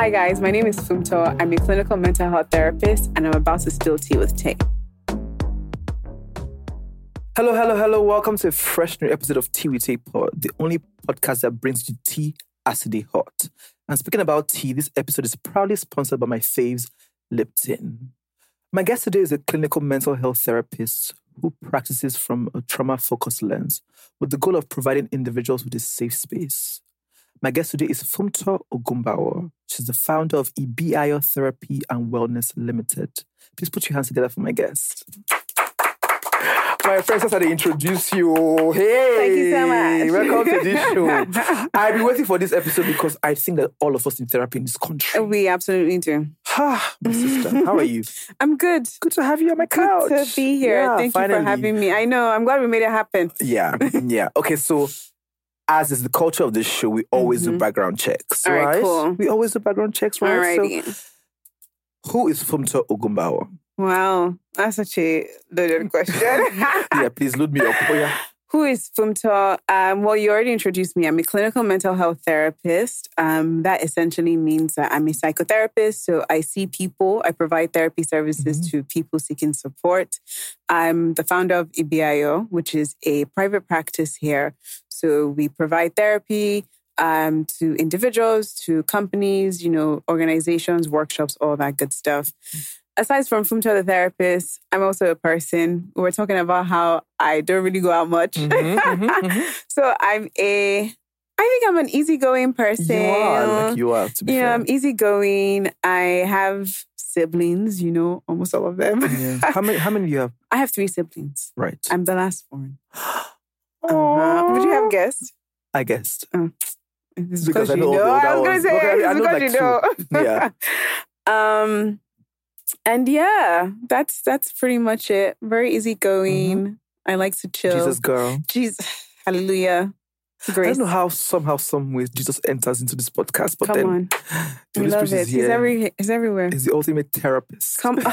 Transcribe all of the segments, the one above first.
Hi, guys. My name is Funmto. I'm a clinical mental health therapist, and I'm about to spill tea with Tay. Hello, hello, hello. Welcome to a fresh new episode of Tea with Tay Pod, the only podcast that brings you tea acidly hot. And speaking about tea, this episode is proudly sponsored by my faves, Lipton. My guest today is a clinical mental health therapist who practices from a trauma focused lens with the goal of providing individuals with a safe space. My guest today is Funmto Ogunbanwo. She's the founder of Ibi Ayo Therapy and Wellness Limited. Please put your hands together for my guest. My friends, that's how they introduce you. Hey, Thank you so much. Welcome to this show. I've been waiting for this episode because I think that all of us in therapy in this country. We absolutely do. Ah, my sister, how are you? I'm good. Good to have you on my couch. Good to be here. Yeah, Thank you for having me. I know. I'm glad we made it happen. Yeah, yeah. Okay, so as is the culture of this show, we always do background checks, Mm-hmm. All right, right? cool. We always do background checks, right? Alrighty. So, who is Funmto Ogunbanwo? wow. That's such a loaded question. yeah, please load me up. Oh, yeah. Who is Funmto? Um, well, you already introduced me. I'm a clinical mental health therapist. Um, that essentially means that I'm a psychotherapist. So I see people, I provide therapy services to people seeking support. I'm the founder of Ibi Ayo, which is a private practice here. So we provide therapy um, to individuals, to companies, you know, organizations, workshops, all that good stuff aside from Funmto the therapist, I'm also a person. We're talking about how I don't really go out much. Mm-hmm, so I'm a, I think I'm an easygoing person. You are, like you are, to be You know, fair. I'm easygoing. I have siblings, you know, almost all of them. Yeah. How many? How many do you have? I have three siblings. Right. I'm the last born. Uh-huh. Would you have guessed? I guessed. It's Because I you know know. I was going to say, Okay, I- I it's know because like you know. Yeah. Um, and yeah, that's that's pretty much it. Very easygoing. I like to chill. Mm-hmm. Jesus girl. Jesus, hallelujah. I Grace. don't know how somehow, some way, Jesus enters into this podcast, but Come then on. the Holy love it. is He's every he's everywhere. He's the ultimate therapist. Come on.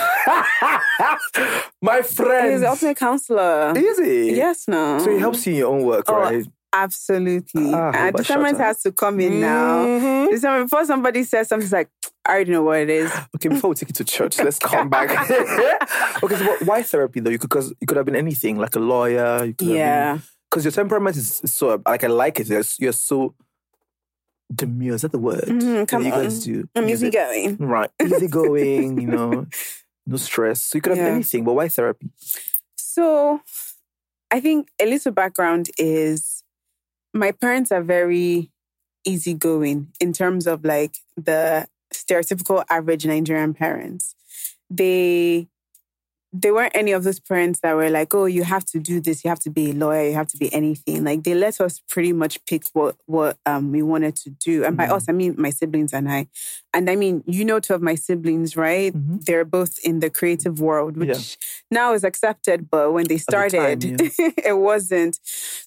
My friend. He's the ultimate counselor. Is he? Yes, no. So he helps you in your own work, Oh, right? Absolutely. Ah, and discernment has to come in now. Mhm. Discernment, before somebody says something, it's like, I already know what it is. Okay, before we take you to church, let's come back. okay, so what, why therapy though? You could because you could have been anything, like a lawyer. You could Yeah. Because your temperament is, is so like I like it. You're, you're so demure. Is that the word? Mhm, that come you guys on. do. I'm Use it. easygoing. Right, easygoing. you know, no stress. So you could have Yeah. anything, but why therapy? So I think a little background is my parents are very easygoing in terms of like the stereotypical average Nigerian parents. They they weren't any of those parents that were like, oh, you have to do this, you have to be a lawyer, you have to be anything. Like they let us pretty much pick what what um we wanted to do. And by Mhm. us, I mean my siblings and I. And I mean, you know two of my siblings, right? Mhm. They're both in the creative world, which Yeah. now is accepted, but when they the time, started, it wasn't.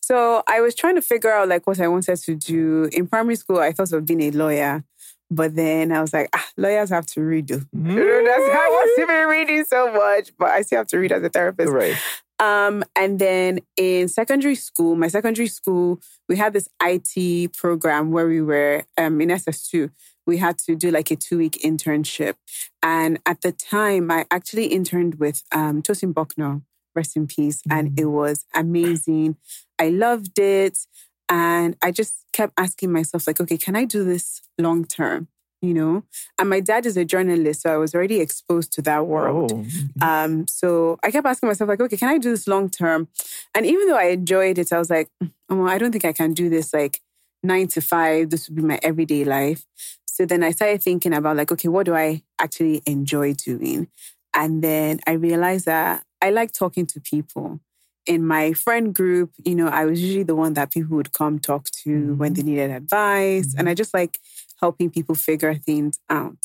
So I was trying to figure out like what I wanted to do. In primary school, I thought of being a lawyer. But then I was like, ah, lawyers have to read. though." You know, that's, I was even reading so much, but I still have to read as a therapist. Right. Um, and then in secondary school, my secondary school, we had this IT program where we were um, in SS2. We had to do like a two week internship. And at the time, I actually interned with um, Tosin Bucknor, rest in peace. And it was amazing. I loved it. And I just kept asking myself, like, okay, can I do this long term? You know, and my dad is a journalist, so I was already exposed to that world. Oh, okay. Um, so I kept asking myself, like, okay, can I do this long term? And even though I enjoyed it, I was like, oh, I don't think I can do this like nine to five. This would be my everyday life. So then I started thinking about like, okay, what do I actually enjoy doing? And then I realized that I like talking to people. In my friend group, you know, I was usually the one that people would come talk to when they mm-hmm. needed advice. And I mm-hmm. just like helping people figure things out.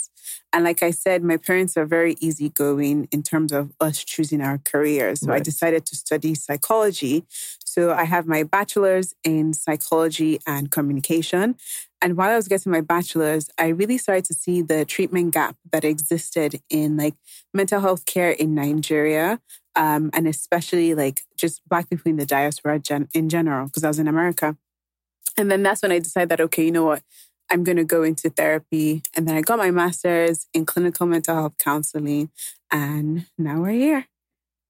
And like I said, my parents are very easygoing in terms of us choosing our careers. So I decided to study psychology. So I have my bachelor's in psychology and communication. And while I was getting my bachelor's, I really started to see the treatment gap that existed in like mental health care in Nigeria. Um, and especially like just Black people in the diaspora gen- in general, because I was in America. And then that's when I decided that, okay, you know what? I'm going to go into therapy. And then I got my master's in clinical mental health counseling. And now we're here.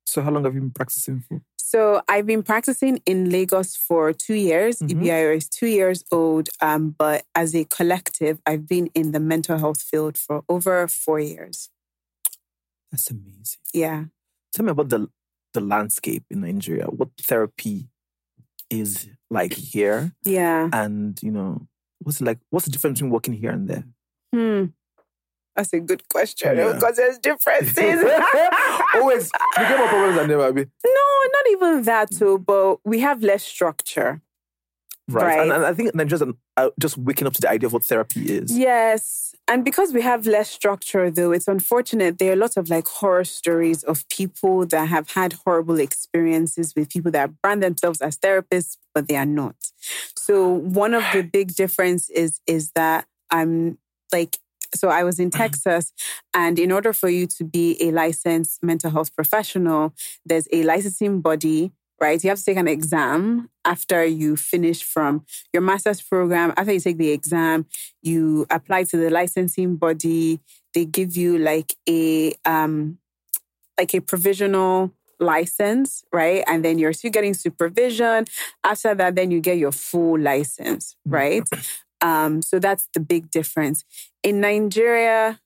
So how long have you been practicing for? So I've been practicing in Lagos for two years. Mhm. Ibi Ayo is two years old. Um, but as a collective, I've been in the mental health field for over four years. That's amazing. Yeah. Tell me about the the landscape in Nigeria. What therapy is like here, Yeah. and you know, what's it like? What's the difference between working here and there? Hmm. That's a good question Yeah. Oh, because there's differences. Always, we get more problems than never be. No, not even that too, but we have less structure. Right. Right. And, and I think Nigerians are um, uh, just waking up to the idea of what therapy is. Yes. And because we have less structure, though, it's unfortunate. There are lots of like horror stories of people that have had horrible experiences with people that brand themselves as therapists, but they are not. So one of the big difference is is that I'm like so I was in Texas, and in order for you to be a licensed mental health professional, there's a licensing body, right? You have to take an exam after you finish from your master's program. After you take the exam, you apply to the licensing body. They give you like a um like a provisional license, right? And then you're still getting supervision. After that, then you get your full license, right? Um, so that's the big difference. In Nigeria,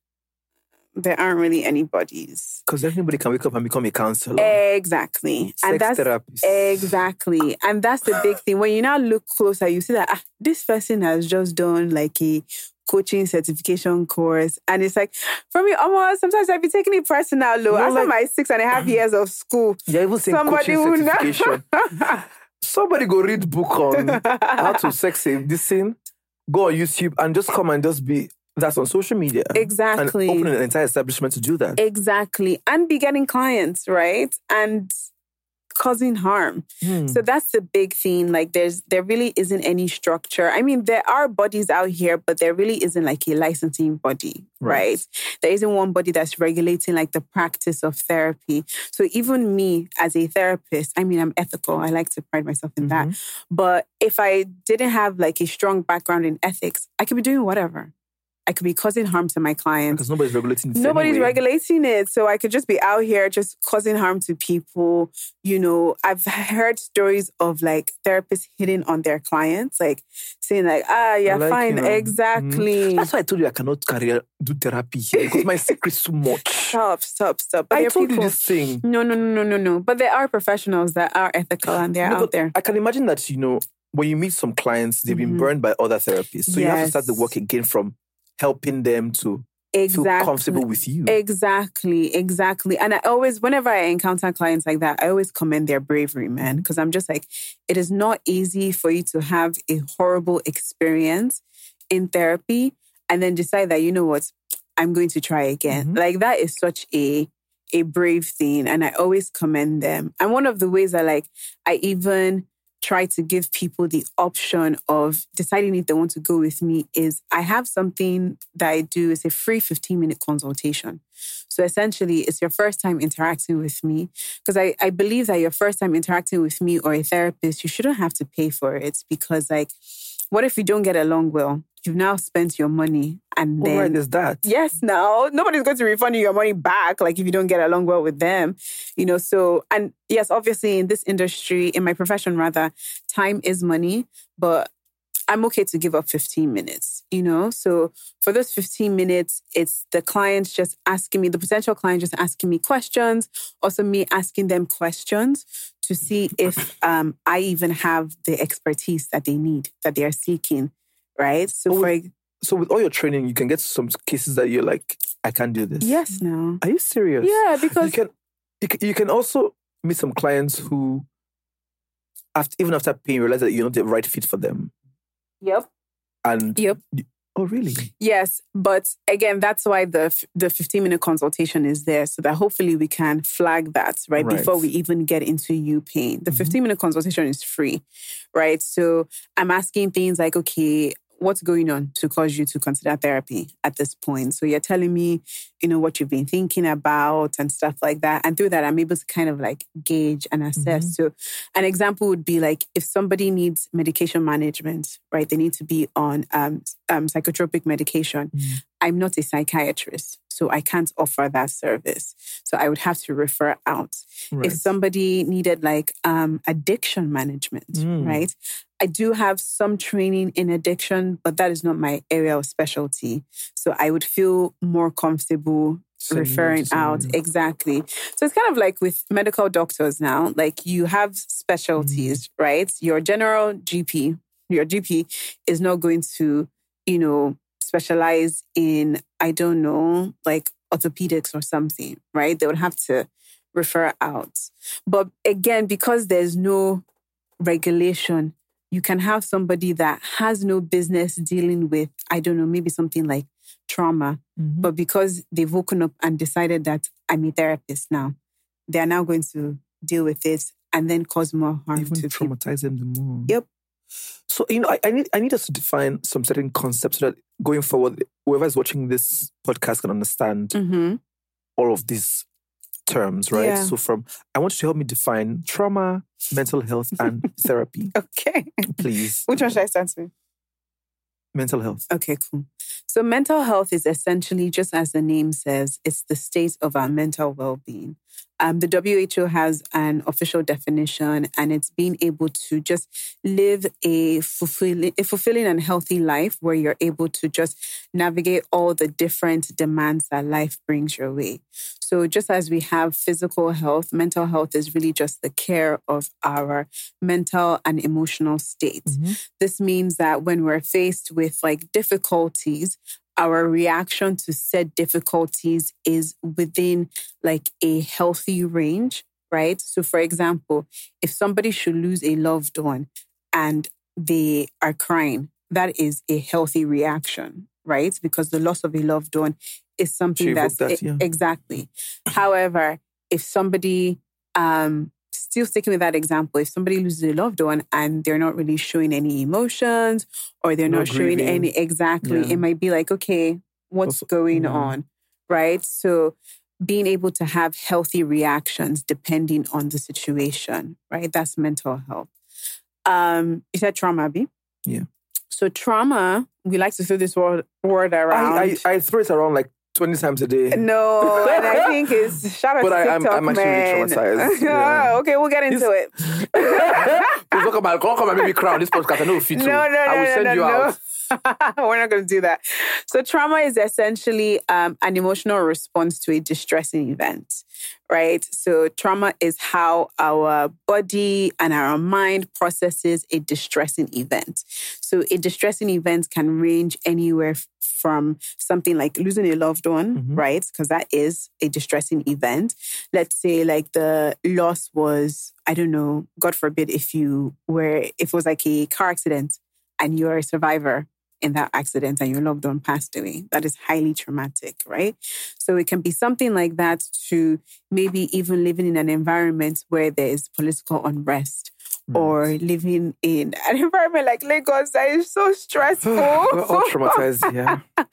there aren't really any bodies. Because everybody can wake up and become a counselor. Exactly. Sex and that's therapist. exactly. And that's the big thing. When you now look closer, you see that ah, this person has just done like a coaching certification course. And it's like, for me, almost sometimes I've been taking it personal low. After like- my six and a half years of school. Even Somebody coaching certification. Somebody go read book on how to sex save this thing. Go on YouTube and just come and just be that's on social media. Exactly. And open an entire establishment to do that. Exactly. And be getting clients, right? And causing harm. Hmm. So that's the big thing. Like there's there really isn't any structure. I mean, there are bodies out here, but there really isn't like a licensing body, Right. right? There isn't one body that's regulating like the practice of therapy. So even me as a therapist, I mean, I'm ethical. I like to pride myself in that. But if I didn't have like a strong background in ethics, I could be doing whatever. I could be causing harm to my clients. Because nobody's regulating this Nobody's anyway. regulating it. So I could just be out here just causing harm to people. You know, I've heard stories of like therapists hitting on their clients, like saying like, ah, you're like, fine. you know, exactly. That's why I told you I cannot carry do therapy here because my secret's too much. Stop, stop, stop. But I told you people- this thing. No, no, no, no, no, no. But there are professionals that are ethical and they're No, out there. I can imagine that, you know, when you meet some clients, they've been Mhm. burned by other therapists. So you have to start the work again from helping them to feel Exactly. comfortable with you. Exactly, exactly. And I always, whenever I encounter clients like that, I always commend their bravery, man, because I'm just like, it is not easy for you to have a horrible experience in therapy and then decide that, you know what, I'm going to try again. Mhm. Like that is such a a brave thing. And I always commend them. And one of the ways I like I even try to give people the option of deciding if they want to go with me is I have something that I do. It's a free 15 minute consultation. So essentially, it's your first time interacting with me. Because I, I believe that your first time interacting with me or a therapist, you shouldn't have to pay for it. Because, like, what if you don't get along well? You've now spent your money and then. Right, that. Yes, now nobody's going to refund you your money back, like if you don't get along well with them, you know. So, and yes, obviously in this industry, in my profession rather, time is money, but I'm okay to give up 15 minutes, you know? So for those 15 minutes, it's the clients just asking me, the potential client just asking me questions, also me asking them questions to see if um, I even have the expertise that they need, that they are seeking, right? So Oh, for So with all your training, you can get some cases that you're like, I can't do this. yes, no. Are you serious? Yeah, You because can, you can, you can also meet some clients who, after, even after paying, realize that you're not the right fit for them. Yep. And Yep. oh, really? Yes, but again, that's why the f- the 15 minute consultation is there so that hopefully we can flag that right, Right. before we even get into you paying. The mm-hmm. 15 minute consultation is free, right? So I'm asking things like, okay, what's going on to cause you to consider therapy at this point? So you're telling me, you know, what you've been thinking about and stuff like that. And through that, I'm able to kind of like gauge and assess. So an example would be like if somebody needs medication management, right? They need to be on um, um, psychotropic medication. I'm not a psychiatrist, so I can't offer that service. So I would have to refer out. Right. If somebody needed like um, addiction management, Mm. right? I do have some training in addiction, but that is not my area of specialty. So I would feel more comfortable referring out. Exactly. So it's kind of like with medical doctors now, like you have specialties, Mm. right? Your general GP, your GP is not going to, you know, specialize in, I don't know, like orthopedics or something, right? They would have to refer out. But again, because there's no regulation, you can have somebody that has no business dealing with, I don't know, maybe something like trauma, Mm-hmm. but because they've woken up and decided that I'm a therapist now, they are now going to deal with it and then cause more harm Even to people. traumatize them the more. Yep. So you know, I, I need I need us to define some certain concepts so that going forward, whoever is watching this podcast can understand hmm all of these terms, right? Yeah. So from I want you to help me define trauma, mental health, and therapy, Okay. please. Which one should I start with? Mental health. Okay, cool. So, mental health is essentially, just as the name says, it's the state of our mental well being. Um, the WHO has an official definition, and it's being able to just live a fulfilling, a fulfilling and healthy life where you're able to just navigate all the different demands that life brings your way. So, just as we have physical health, mental health is really just the care of our mental and emotional state. This means that when we're faced with like difficulties, our reaction to said difficulties is within like a healthy range, right? So, for example, if somebody should lose a loved one and they are crying, that is a healthy reaction, right? Because the loss of a loved one is something She that's that, yeah. exactly. However, if somebody um still sticking with that example, if somebody loses a loved one and they're not really showing any emotions or they're No not showing any exactly, Yeah. it might be like, okay, what's going yeah. on? Right. So being able to have healthy reactions depending on the situation, right? That's mental health. Um, you said trauma, Abby? Yeah. So trauma, we like to throw this word, word around. I, I, I throw it around like 20 times a day. No, and I think it's shout out But to I- I'm- TikTok, I'm actually really man. traumatized, yeah. okay, we'll get into it. Please talk about come come and crown this podcast. I know you No, no, no, I will no, send no, you no. out. We're not going to do that. So, trauma is essentially um, an emotional response to a distressing event, right? So, trauma is how our body and our mind processes a distressing event. So, a distressing event can range anywhere from something like losing a loved one, Mhm. right? Because that is a distressing event. Let's say, like, the loss was, I don't know, God forbid, if you were, if it was like a car accident and you're a survivor in that accident and your loved one passed away. That is highly traumatic, right? So it can be something like that to maybe even living in an environment where there is political unrest, or living in an environment like Lagos that is so stressful. We're all traumatized, yeah.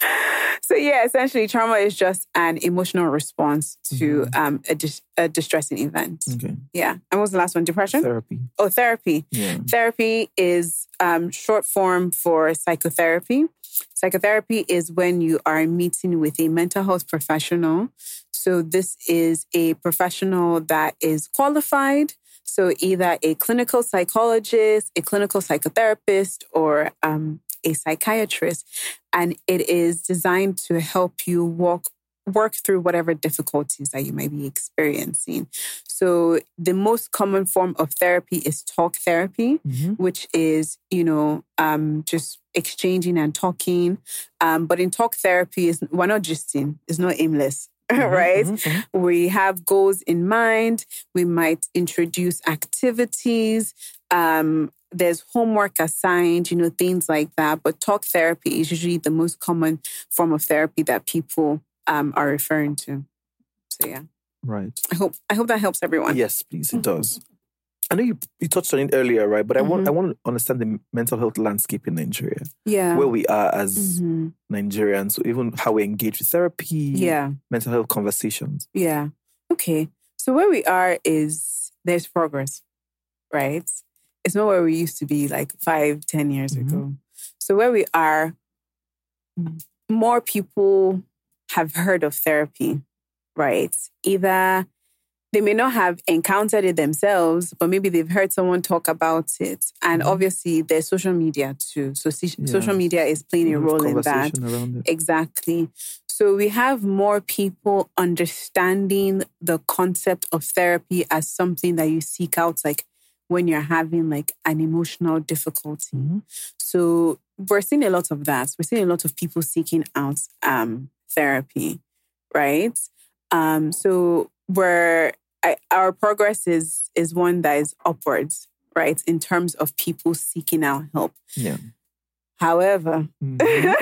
so yeah, essentially, trauma is just an emotional response to um, a, dis- a distressing event. Okay. Yeah. And what was the last one? Depression? Therapy. Oh, therapy. Yeah. Therapy is um, short form for psychotherapy. Psychotherapy is when you are meeting with a mental health professional. So, this is a professional that is qualified. So, either a clinical psychologist, a clinical psychotherapist, or um, a psychiatrist. And it is designed to help you walk work through whatever difficulties that you might be experiencing. So the most common form of therapy is talk therapy, which is, you know, um, just exchanging and talking. Um, but in talk therapy, is we're not justing, it's not aimless. right? We have goals in mind. We might introduce activities. Um, there's homework assigned, you know, things like that. But talk therapy is usually the most common form of therapy that people um, are referring to. So yeah, Right. I hope I hope that helps everyone. Yes, please, it does. I know you, you touched on it earlier, right? But I want I want to understand the mental health landscape in Nigeria, Yeah. where we are as Mhm. Nigerians, so even how we engage with therapy, Yeah. mental health conversations. Yeah. Okay. So where we are is there's progress, right? It's not where we used to be like five, ten years ago. So where we are, more people have heard of therapy, right? Either they may not have encountered it themselves, but maybe they've heard someone talk about it. And obviously, there's social media too. So so- social media is playing a of role in that. conversation around it. Exactly. So we have more people understanding the concept of therapy as something that you seek out, like when you're having like an emotional difficulty. So we're seeing a lot of that. We're seeing a lot of people seeking out um, therapy, right? Um, so we're I, our progress is is one that is upwards, right, in terms of people seeking out help. Yeah. However, mm-hmm.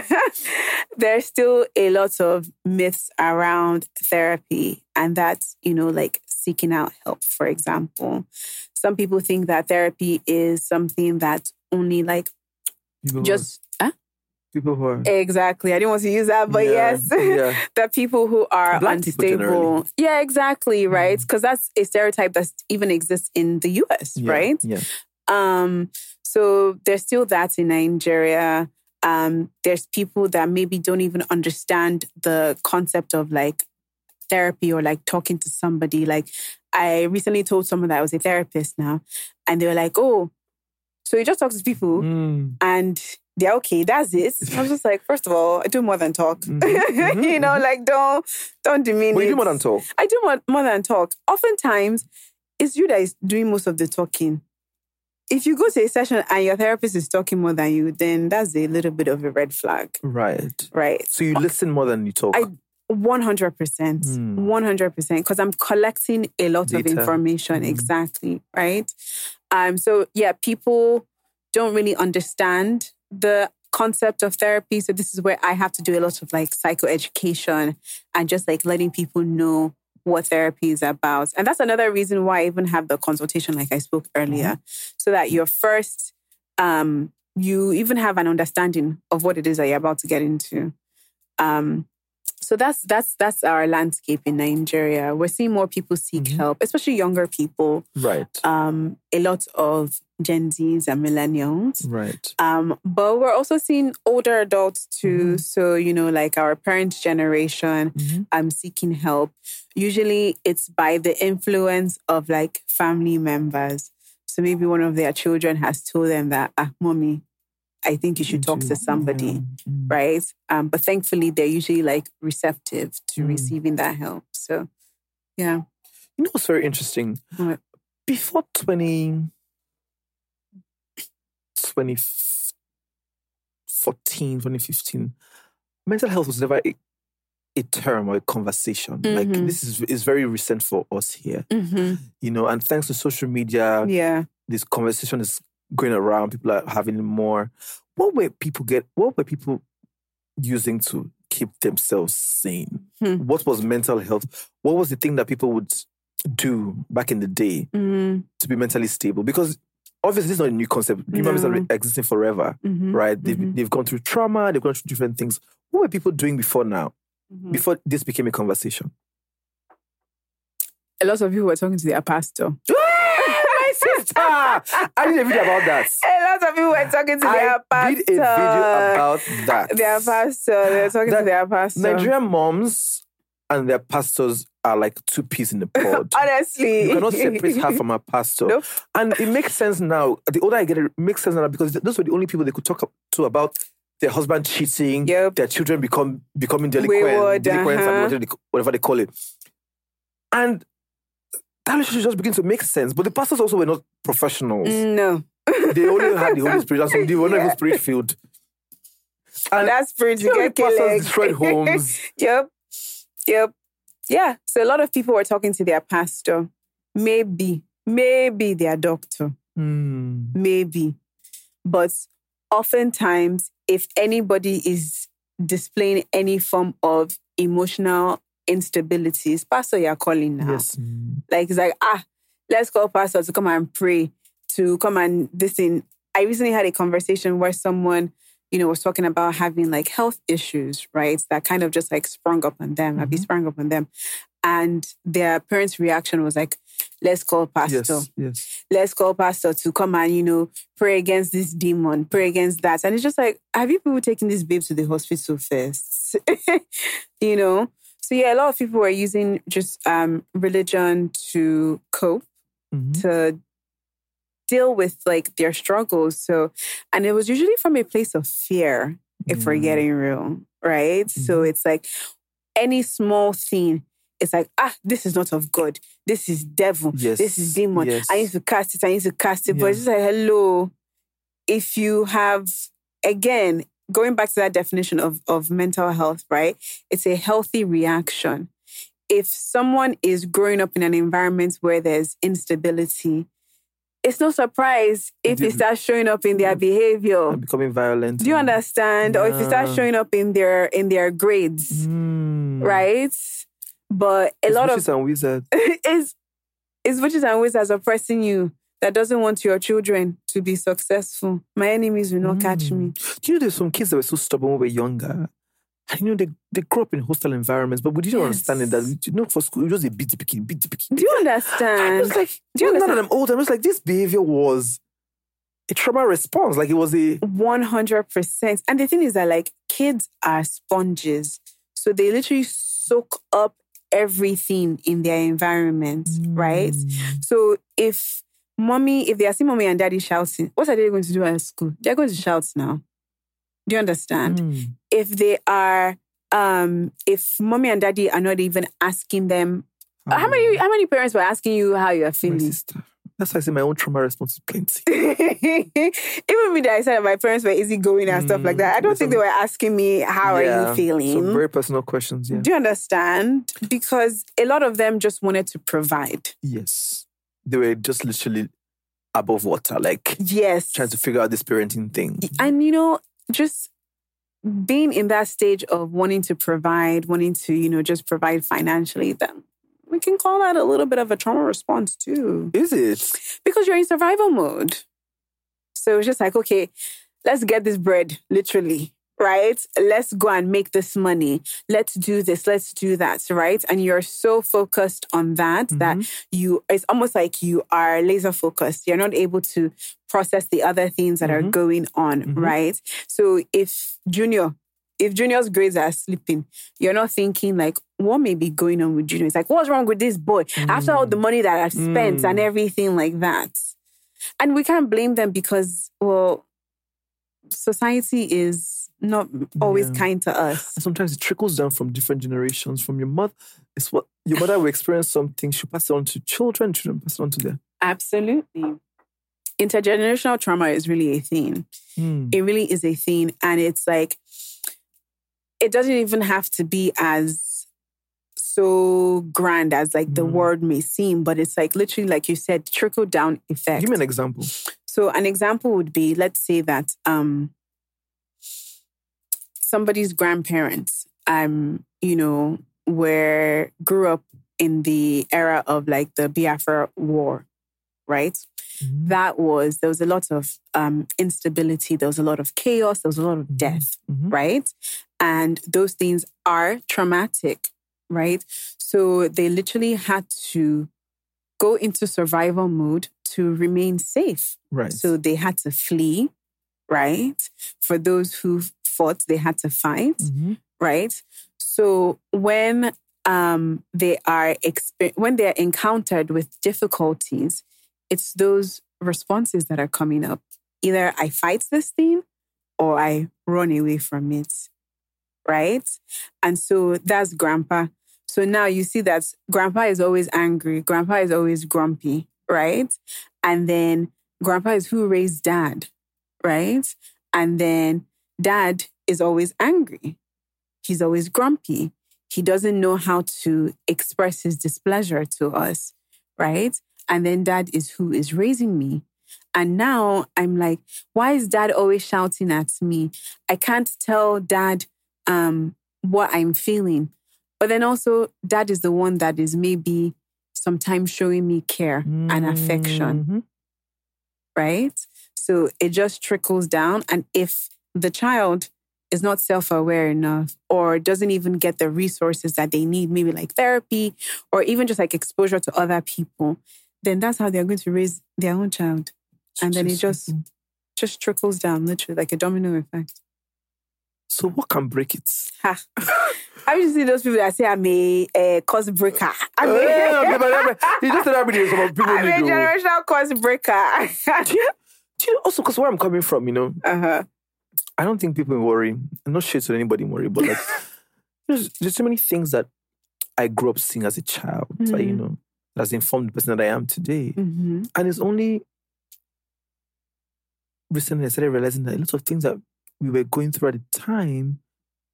there's still a lot of myths around therapy, and that's, you know, like seeking out help, for example. Some people think that therapy is something that only like People just. People who are Exactly. I didn't want to use that, but Yeah, yes, yeah. that people who are Black unstable. Mm. yeah, exactly, right? Because that's a stereotype that even exists in the US, yeah, right? Yeah. Um, so there's still that in Nigeria. Um, there's people that maybe don't even understand the concept of like therapy or like talking to somebody. Like I recently told someone that I was a therapist now, and they were like, "Oh, so you just talk to people Mm. and they're okay. That's it." I was just like, first of all, I do more than talk. you know, like don't don't demean But you do more than talk. I do more, more than talk. Oftentimes, it's you that is doing most of the talking. If you go to a session and your therapist is talking more than you, then that's a little bit of a red flag, Right. right? So you listen more than you talk. I 100%, Hmm. 100%, because I'm collecting a lot of information. Hmm. Exactly, right? Um, so, yeah, people don't really understand the concept of therapy. So, this is where I have to do a lot of like psychoeducation and just like letting people know what therapy is about. And that's another reason why I even have the consultation, like I spoke earlier, so that you're first, um, you even have an understanding of what it is that you're about to get into. Um, so that's that's that's our landscape in Nigeria. We're seeing more people seek help, especially younger people. right. Um, a lot of Gen Zs and millennials. right. Um, but we're also seeing older adults too. So, you know, like our parents' generation, um, seeking help. Usually it's by the influence of like family members. So maybe one of their children has told them that, ah, mommy, I think you should talk to somebody, right? Um, but thankfully, they're usually like receptive to receiving that help. So, yeah. You know what's very interesting? What? Before 20, 2014, 2015, mental health was never a, a term or a conversation. Like Mhm. this is is very recent for us here, hmm you know. And thanks to social media, Yeah. this conversation is going around. People are having more. What were people get? What were people using to keep themselves sane? Hmm. What was mental health? What was the thing that people would do back in the day hmm to be mentally stable? Because obviously this is not a new concept. Human beings have been existing forever, Mhm. right? They've, they've gone through trauma, they've gone through different things. What were people doing before now? Mm-hmm. Before this became a conversation? A lot of people were talking to their pastor. Sister! I did a video about that. A lot of people were talking to their I pastor. did a video about that. their pastor. They were talking to their pastor. Nigerian moms and their pastors are like two peas in the pod. Honestly, You cannot separate her from her pastor. Nope. And it makes sense now. The older I get, it makes sense now because those were the only people they could talk to about their husband cheating, Yep. their children become becoming delinquent, Wayward, delinquents, uh-huh. whatever they call it. And that relationship just begins to make sense. But the pastors also were not professionals. no. They only had the Holy Spirit, some they were not even spirit filled. And That's spirit you know, get pastors killed. destroyed homes. yep. Yep. Yeah. So a lot of people were talking to their pastor. Maybe, maybe their doctor. Hmm. Maybe. But oftentimes, if anybody is displaying any form of emotional instability, it's pastor you're calling now. Yes. Like it's like, ah, let's call pastor to come and pray, to come and this thing. I recently had a conversation where someone, you know, was talking about having like health issues, right? That kind of just like sprung up on them, mm sprung up on them. And their parents' reaction was like, let's call pastor. Yes. Yes. Let's call pastor to come and, you know, pray against this demon, pray against that. And it's just like, have you people taken this babe to the hospital first? you know? So yeah, a lot of people were using just um, religion to cope, Mhm. to deal with like their struggles. So, and it was usually from a place of fear, if we're Mm. getting real, right? So it's like any small thing. It's like, ah, this is not of God. This is devil. Yes, This is demon. yes. I need to cast it. I need to cast it. But it's just like, hello. If you have, again, going back to that definition of, of mental health, right? It's a healthy reaction. If someone is growing up in an environment where there's instability, it's no surprise if it starts showing up in their behavior. And becoming violent. Do you and- understand? Or if it starts showing up in their in their grades, Mm. right? But a It's lot witches of and wizards. is is witches and wizards oppressing you that doesn't want your children to be successful. My enemies will not catch me. Do you know there's some kids that were so stubborn when we were younger? And you know, they, they grew up in hostile environments, but we didn't understand it that, you know, for school, it was a beat the beat the Do you understand? I was like, Do you well, now that? I'm old, I'm just like, this behavior was a trauma response. Like it was a, 100%. And the thing is that, like, kids are sponges. So they literally soak up everything in their environment, right? Mm. So if mommy, if they are seeing mommy and daddy shouting, what are they going to do at school? They're going to shout now. Do you understand? Mm. If they are, um, if mommy and daddy are not even asking them, how many, how many parents were asking you how you are My feeling? sister. That's why I say my own trauma response is plenty. Even me that I said my parents were easy going and stuff like that. I don't think they were asking me how are you feeling. Some very personal questions, yeah. Do you understand? Because a lot of them just wanted to provide. Yes. They were just literally above water, like Yes. trying to figure out this parenting thing. and you know, just being in that stage of wanting to provide, wanting to, you know, just provide financially, then we can call that a little bit of a trauma response too. Is it? Because you're in survival mode. So it's just like, okay, let's get this bread, literally, right? Let's go and make this money. Let's do this, let's do that, right? And you're so focused on that that mm-hmm. you, it's almost like you are laser focused. You're not able to process the other things that are mm-hmm. going on, mm-hmm. right? So if Junior, if Junior's grades are slipping, you're not thinking like, what may be going on with Junior? It's like, what's wrong with this boy? After all the mm. money that I've spent and mm. everything like that. And we can't blame them because, well, society is not always Yeah. kind to us. Sometimes it trickles down from different generations. From your mother, it's what your mother will experience something, she'll pass it on to children, children pass it on to their. Absolutely. Intergenerational trauma is really a thing. Hmm. It really is a thing. And it's like, it doesn't even have to be as so grand as like the word may seem, but it's like literally, like you said, trickle down effect. Give me an example. So an example would be, let's say that um somebody's grandparents, um, you know, were grew up in the era of like the Biafra war, right? Mm-hmm. that was there was a lot of um, instability, there was a lot of chaos, there was a lot of death, Mhm. right? And those things are traumatic, right? So they literally had to go into survival mode to remain safe. Right. So they had to flee, right? For those who fought, they had to fight, Mhm. right? So when um, they are exper- when they are encountered with difficulties, it's those responses that are coming up. Either I fight this thing or I run away from it, right? And so that's grandpa. So now you see that grandpa is always angry, grandpa is always grumpy, right? And then grandpa is who raised dad, right? And then dad is always angry. He's always grumpy. He doesn't know how to express his displeasure to us, right? And then dad is who is raising me. And now I'm like, why is dad always shouting at me? I can't tell dad um, what I'm feeling. But then also, dad is the one that is maybe sometimes showing me care and affection Mhm. right? So it just trickles down. And if the child is not self aware enough or doesn't even get the resources that they need, maybe like therapy or even just like exposure to other people, then that's how they're going to raise their own child. And then it just just trickles down, literally like a domino effect. So what can break it? Ha. I just see those people that say I'm a, uh cause breaker. I'm a, Eh, okay, but I'm- you just said day some people I'm a generational cause breaker. Do you, do you also because where I'm coming from, you know, uh-huh. I don't think people worry. I'm not shit to anybody worry, but like there's, there's so many things that I grew up seeing as a child that you know that's informed the person that I am today. hmm And it's only recently I started realizing that a lot of things that we were going through at the time,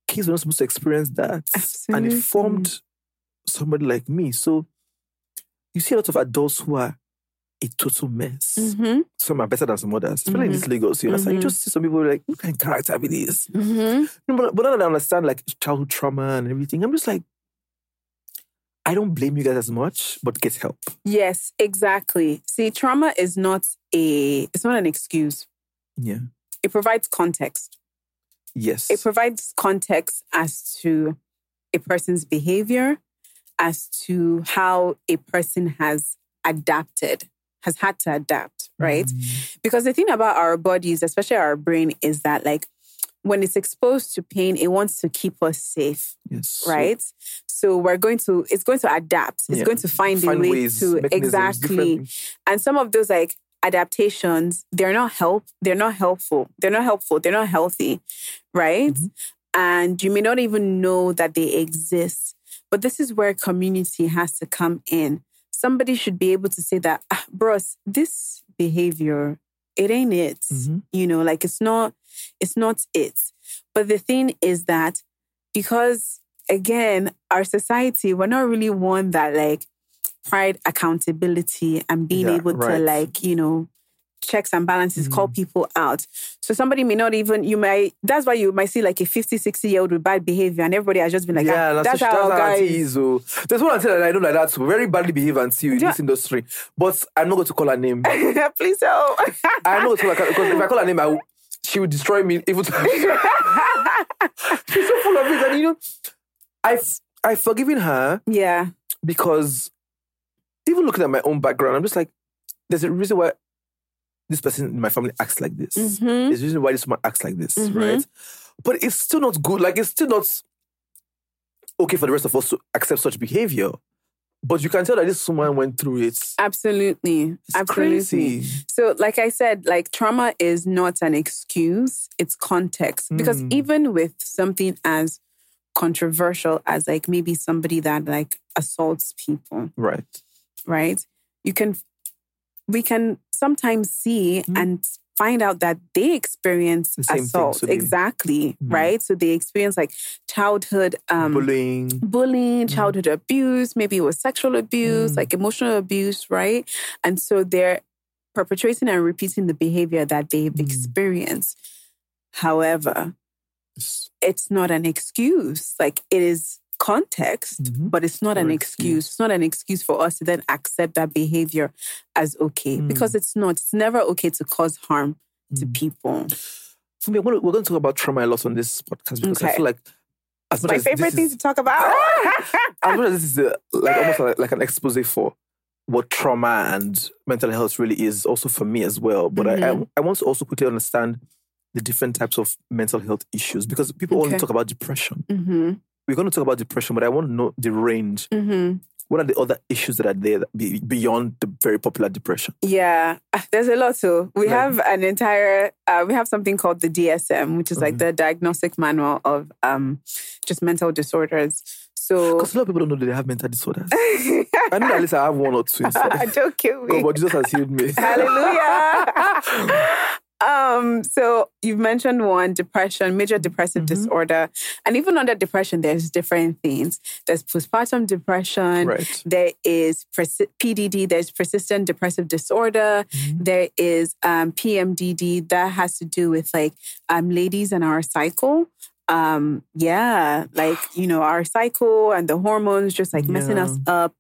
kids were not supposed to experience that. And Absolutely. it formed somebody like me. So you see a lot of adults who are a total mess. hmm Some are better than some others, especially in this Lagos. You understand? You Mhm. just see some people like, what kind of character be this? hmm But, but now that I understand like childhood trauma and everything, I'm just like, I don't blame you guys as much, but get help. Yes, exactly. See, trauma is not a it's not an excuse. Yeah. It provides context. Yes. It provides context as to a person's behavior, as to how a person has adapted, has had to adapt, right? Mm. Because the thing about our bodies, especially our brain, is that like when it's exposed to pain, it wants to keep us safe, yes. Right? So we're going to, it's going to adapt. It's Yeah. going to find, Find a way ways, to exactly. And some of those like adaptations, they're not help, they're not helpful. They're not helpful. They're not healthy, right? Mm-hmm. And you may not even know that they exist. But this is where community has to come in. Somebody should be able to say that, ah, bros, this behavior, it ain't it. Mhm. You know, like it's not, it's not it. But the thing is that because again, our society, we're not really one that like pride accountability and being Yeah, able to like, you know, checks and balances, call people out. So somebody may not even, you might, that's why you might see like a 50, 60 year old with bad behavior and everybody has just been like, yeah, ah, that's, that's, how that's our how auntie guys. is. Oh. There's one auntie that I know like that. Very badly behaved auntie in Yeah. this industry. But I'm not going to call her name. Please help. I'm not going to call her because if I call her name, I she will destroy me. Even She's so full of it. And you know, I've, I've forgiven her yeah. because even looking at my own background, I'm just like, there's a reason why this person in my family acts like this. Mhm. There's a reason why this woman acts like this, Mhm. right? But it's still not good. Like, it's still not okay for the rest of us to accept such behavior. But you can tell that this woman went through it. It's Absolutely. Absolutely. crazy. So, like I said, like trauma is not an excuse, it's context. Because Mm. even with something as controversial as like maybe somebody that like assaults people, Right. right? You can, we can sometimes see Mm. and find out that they experience The assault. exactly, Mm. right? So they experience like childhood um, Bullying. bullying, childhood abuse, maybe it was sexual abuse, Mm. like emotional abuse, right? And so they're perpetrating and repeating the behavior that they've Mm. experienced. However, it's not an excuse. Like it is context, Mhm. but it's not Or an excuse. It's not an excuse for us to then accept that behavior as okay Mm. because it's not. It's never okay to cause harm to Mm. people. For me, we're going to talk about trauma a lot on this podcast because I feel like as My favorite thing is, to talk about. as much as this is a, like almost like, like an expose for what trauma and mental health really is, also for me as well. But I, I Mm-hmm. I want to also quickly understand the different types of mental health issues because people only talk about depression. hmm We're going to talk about depression, but I want to know the range. hmm What are the other issues that are there that be, beyond the very popular depression? Yeah, ah, there's a lot too. We Right. have an entire, uh, we have something called the DSM, which is like Mm-hmm. the diagnostic manual of um, just mental disorders. So, Because a lot of people don't know that they have mental disorders. I know at least I have one or two. inside. don't kill me. Oh, but Jesus has healed me. Hallelujah. um, so you've mentioned one depression, major depressive Mm-hmm. disorder. And even under depression, there's different things. There's postpartum depression. Right. There is persi- PDD, there's persistent depressive disorder. Mm-hmm. There is um, PMDD that has to do with like um, ladies and our cycle. Um, yeah, like, you know, our cycle and the hormones just like messing us up.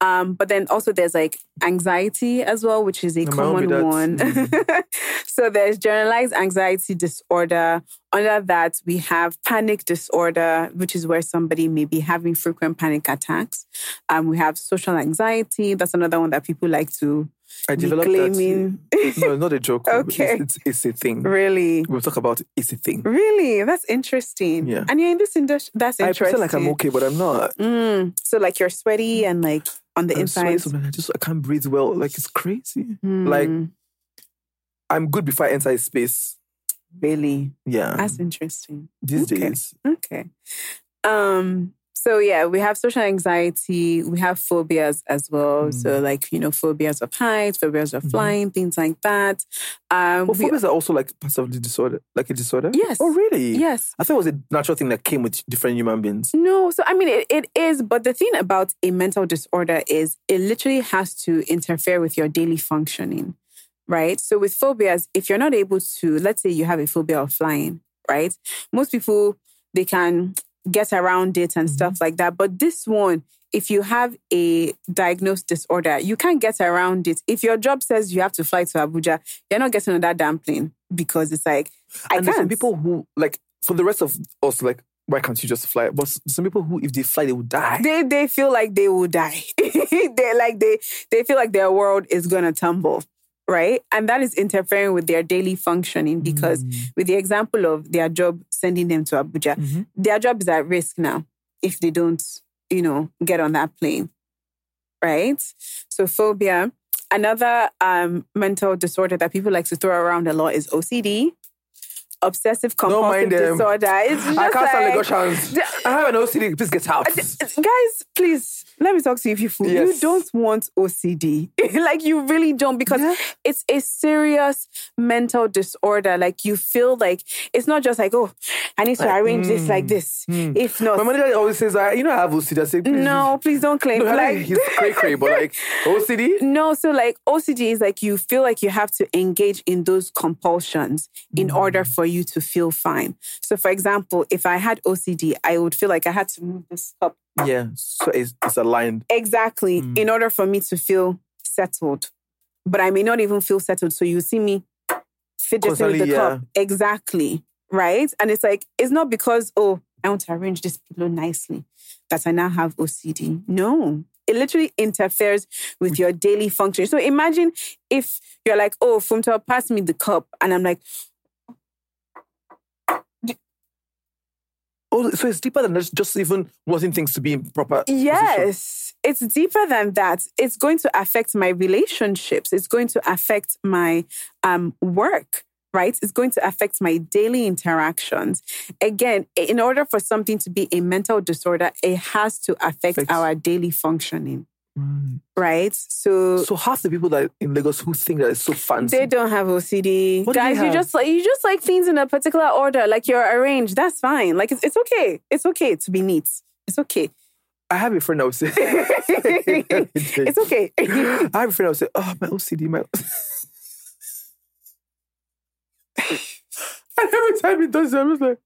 Um, but then also there's like anxiety as well, which is a And my own be common one. so there's generalized anxiety disorder. Under that, we have panic disorder, which is where somebody may be having frequent panic attacks. Um, we have social anxiety. That's another one that people like to I developed claiming. that. No, not a joke. Okay. It's, it's, it's a thing. really? We'll talk about it. It's a thing. Really? That's interesting. Yeah. And you're in this industry. That's interesting. I pretend like I'm okay, but I'm not. Mm. So like you're sweaty and like on the I'm inside. sometimes. I just I can't breathe well. Like it's crazy. Like Mm, I'm good before I enter a space. really? Yeah. That's interesting. these okay. days. Okay. Um, so yeah, we have social anxiety, we have phobias as well. Mm. So like, you know, phobias of heights, phobias of flying, things like that. Um But we- phobias are also like part of the disorder, like a disorder. Yes. Oh, really? yes. I thought it was a natural thing that came with different human beings. No, so I mean it, it is, but the thing about a mental disorder is it literally has to interfere with your daily functioning. Right. So with phobias, if you're not able to, let's say you have a phobia of flying, right? Most people they can get around it and stuff mm-hmm. like that. But this one, if you have a diagnosed disorder, you can't get around it. If your job says you have to fly to Abuja, you're not getting on that damn plane because it's like I and some can't. people who like for the rest of us, like, why can't you just fly? But some people who, if they fly, they will die. they they feel like they will die. they like they they feel like their world is gonna tumble, right? And that is interfering with their daily functioning because with the example of their job sending them to Abuja, their job is at risk now if they don't, you know, get on that plane. Right? So phobia. Another um, mental disorder that people like to throw around a lot is OCD. Obsessive compulsive disorder. It's just I can't stand like, Lagosians. I have an OCD. Please get out. Uh, guys, please let me talk to you people. You Yes. You don't want OCD. like you really don't because Yeah. it's a serious mental disorder. Like you feel like it's not just like, oh, I need to arrange this like mm, this. Mm. If not, My manager always says, I, you know, I have OCD. I say, please. no, please don't claim. No, like, like, he's cray cray, but like OCD. no, so like OCD is like you feel like you have to engage in those compulsions in mm. order Mm. for you to feel fine. So, for example, if I had OCD, I would feel like I had to move this cup Yeah, so it's, it's aligned. exactly Mm. in order for me to feel settled. But I may not even feel settled. So you see me fidgeting with Constantly, the cup. Exactly. Right. And it's like, it's not because, oh, I want to arrange this pillow nicely that I now have OCD. No. It literally interferes with your daily function. So imagine if you're like, oh, Funmto, pass me the cup. And I'm like, Oh, so it's deeper than just- just even wanting things to be in proper. position. Yes, it's deeper than that. It's going to affect my relationships. It's going to affect my um, work, right? It's going to affect my daily interactions. Again, in order for something to be a mental disorder, it has to affect Affects- our daily functioning, Right. right? So, So half the people that in Lagos who think that it's so fancy. they don't have OCD. What Guys, you just like you just like things in a particular order, like you're arranged. That's fine. Like it's, it's okay. It's okay to be neat. It's okay. I have a friend that would say, it's okay. I have a friend that would say, oh, my OCD, my. and every time he does it, I'm just like,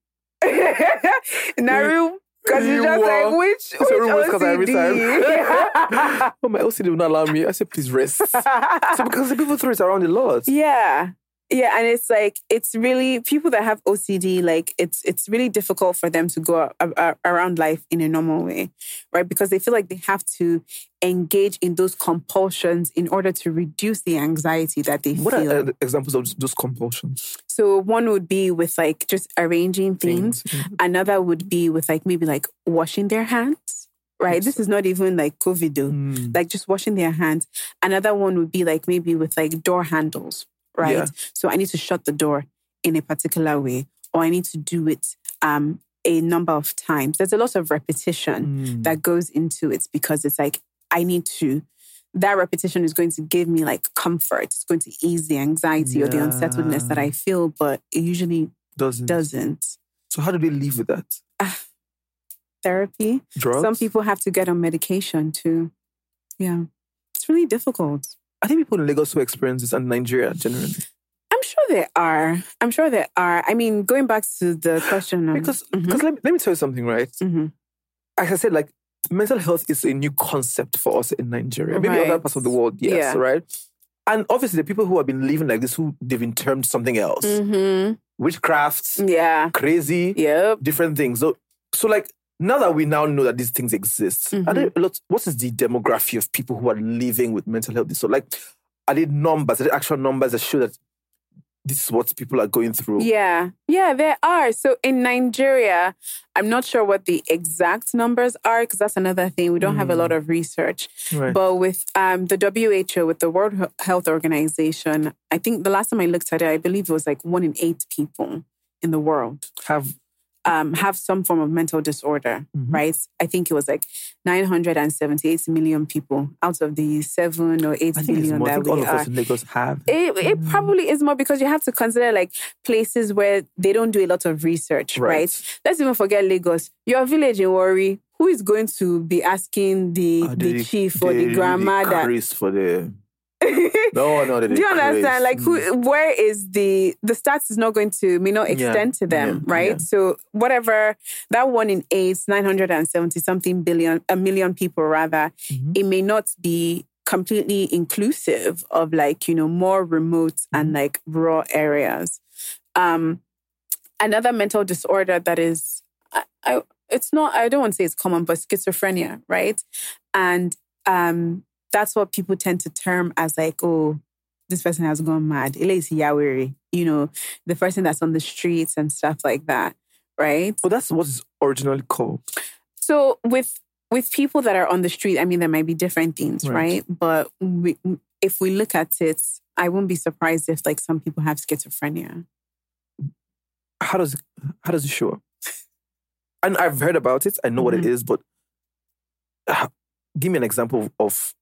Naru, Because you're just like, which, So which 'cause every OCD? oh, my OCD will not allow me. I said, please rest. so because the people throw it around a lot. Yeah. Yeah, and it's like it's really people that have OCD. Like it's it's really difficult for them to go a, a, around life in a normal way, right? Because they feel like they have to engage in those compulsions in order to reduce the anxiety that they What feel. are uh, examples of those compulsions? so one would be with like just arranging things. Another would be with like maybe like washing their hands. Right. This is not even like COVID though. Hmm. Like just washing their hands. Another one would be like maybe with like door handles. Right. Yeah. So I need to shut the door in a particular way, or I need to do it um a number of times. There's a lot of repetition Hmm. that goes into it because it's like I need to that repetition is going to give me like comfort. It's going to ease the anxiety or the unsettledness that I feel, but it usually Doesn't. doesn't. So how do they live with that? Therapy. Drugs? Some people have to get on medication too. Yeah. It's really difficult. I think people in Lagos who experience this and Nigeria generally. I'm sure there are. I'm sure there are. I mean, going back to the question of Because, Mhm. because let, me, let me tell you something, right? Mhm. Like I said, like mental health is a new concept for us in Nigeria. Maybe other parts of the world, yes, Yeah. right? And obviously the people who have been living like this, who they've been termed something else. Mhm. Witchcraft, Yeah. crazy, Yep. different things. So, so like now that we now know that these things exist, are there a lot, what is the demography of people who are living with mental health disorder? Like, are there numbers, are there actual numbers that show that this is what people are going through? Yeah, yeah, there are. So in Nigeria, I'm not sure what the exact numbers are because that's another thing. We don't have a lot of research. Right. But with um, the WHO, with the World Health Organization, I think the last time I looked at it, I believe it was like one in eight people in the world Have um, have some form of mental disorder, Mm-hmm. right? I think it was like 978 million people out of the seven or eight I think it's billion more. I that think all we of us in Lagos have. It, it probably is more because you have to consider like places where they don't do a lot of research, Right. right? Let's even forget Lagos. Your village in Warri, who is going to be asking the, Ah, the chief or the grandmother? Chris for the. No, no, they Do you understand? Like, who? Where is the the stats is not going to may not Yeah, extend to them, yeah, right? yeah. So whatever that one in eight, nine hundred and seventy something billion, a million people rather, Mm-hmm. it may not be completely inclusive of like you know more remote Mm-hmm. and like rural areas. Um, another mental disorder that is, I, I it's not. I don't want to say it's common, but schizophrenia, right? And um, that's what people tend to term as like, oh, this person has gone mad. Is yawiri, you know, the person that's on the streets and stuff like that, right? But that's what it's originally called. So with with people that are on the street, I mean, there might be different things, Right. right? But we, if we look at it, I wouldn't be surprised if like some people have schizophrenia. How does it, how does it show up? And I've heard about it. I know what it Mm-hmm. is, but uh, give me an example of, of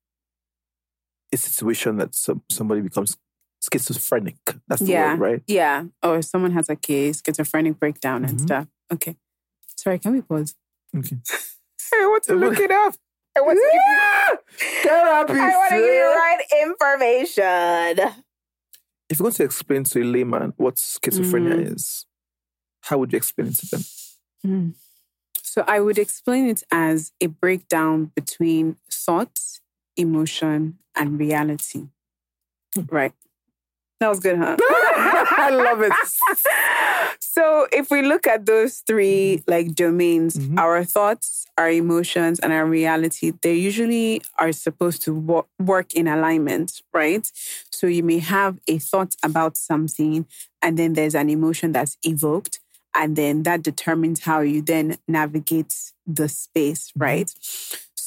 a situation that some, somebody becomes schizophrenic. That's the yeah, word, right? Yeah, or someone has like a schizophrenic breakdown and Mhm. stuff. Okay, sorry, can we pause? Okay. I want to look it up. I want to give you. Therapy. I want to give you right information. If you're going to explain to a layman what schizophrenia Mm-hmm. is, how would you explain it to them? Mm. So I would explain it as a breakdown between thought, emotion, and reality. Hmm. Right. That was good, huh? I love it. so if we look at those three mm-hmm. like domains, Mhm. our thoughts, our emotions, and our reality, they usually are supposed to wo- work in alignment, right? So you may have a thought about something, and then there's an emotion that's evoked, and then that determines how you then navigate the space, mm-hmm. right?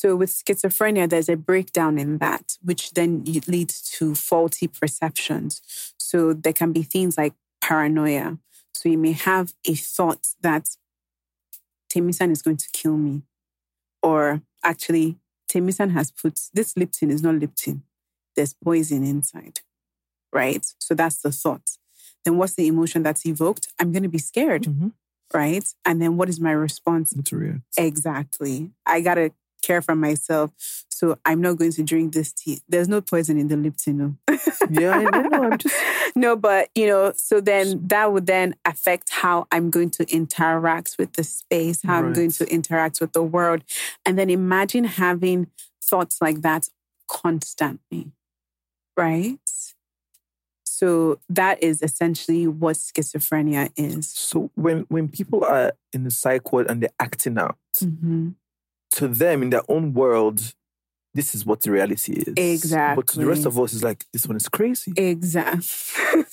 So with schizophrenia, there's a breakdown in that, which then leads to faulty perceptions. So there can be things like paranoia. So you may have a thought that Temisan is going to kill me. Or actually, Temisan has put this Lipton is not Lipton. There's poison inside. Right? So that's the thought. Then what's the emotion that's evoked? I'm going to be scared. Mhm. Right? And then what is my response? That's. Exactly. I gotta care for myself. So I'm not going to drink this tea. There's no poison in the Lipton. No. Yeah, I know. I'm just no, but you know, so then that would then affect how I'm going to interact with the space, how I'm going to interact with the world. And then imagine having thoughts like that constantly, right? So that is essentially what schizophrenia is. so when when people are in the psych ward and they're acting out, Mhm. To them in their own world, this is what the reality is. Exactly. But to the rest of us, it's like this one is crazy. Exactly.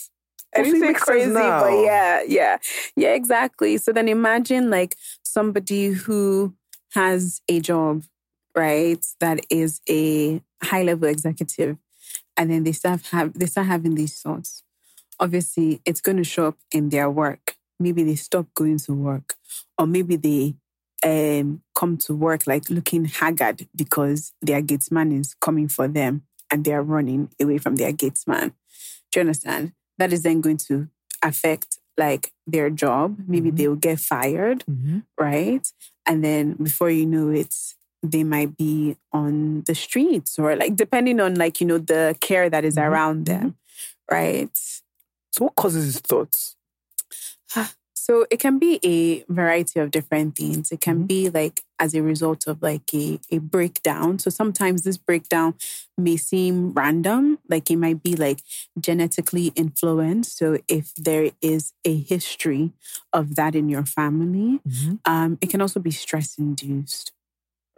I Also, didn't it say makes sense crazy, but yeah, yeah, yeah, exactly. So then imagine like somebody who has a job, right, that is a high level executive, and then they start have they start having these thoughts. Obviously, it's going to show up in their work. Maybe they stop going to work, or maybe they um, come to work like looking haggard because their gatesman is coming for them and they are running away from their gatesman. Do you understand? That is then going to affect like their job. Maybe they will get fired, Mhm. right? And then before you know it, they might be on the streets or like depending on like, you know, the care that is Mhm. around them, right? So what causes these thoughts? So it can be a variety of different things. It can Mhm. be like as a result of like a, a breakdown. So sometimes this breakdown may seem random, like it might be like genetically influenced. So if there is a history of that in your family, Mhm. um, it can also be stress induced,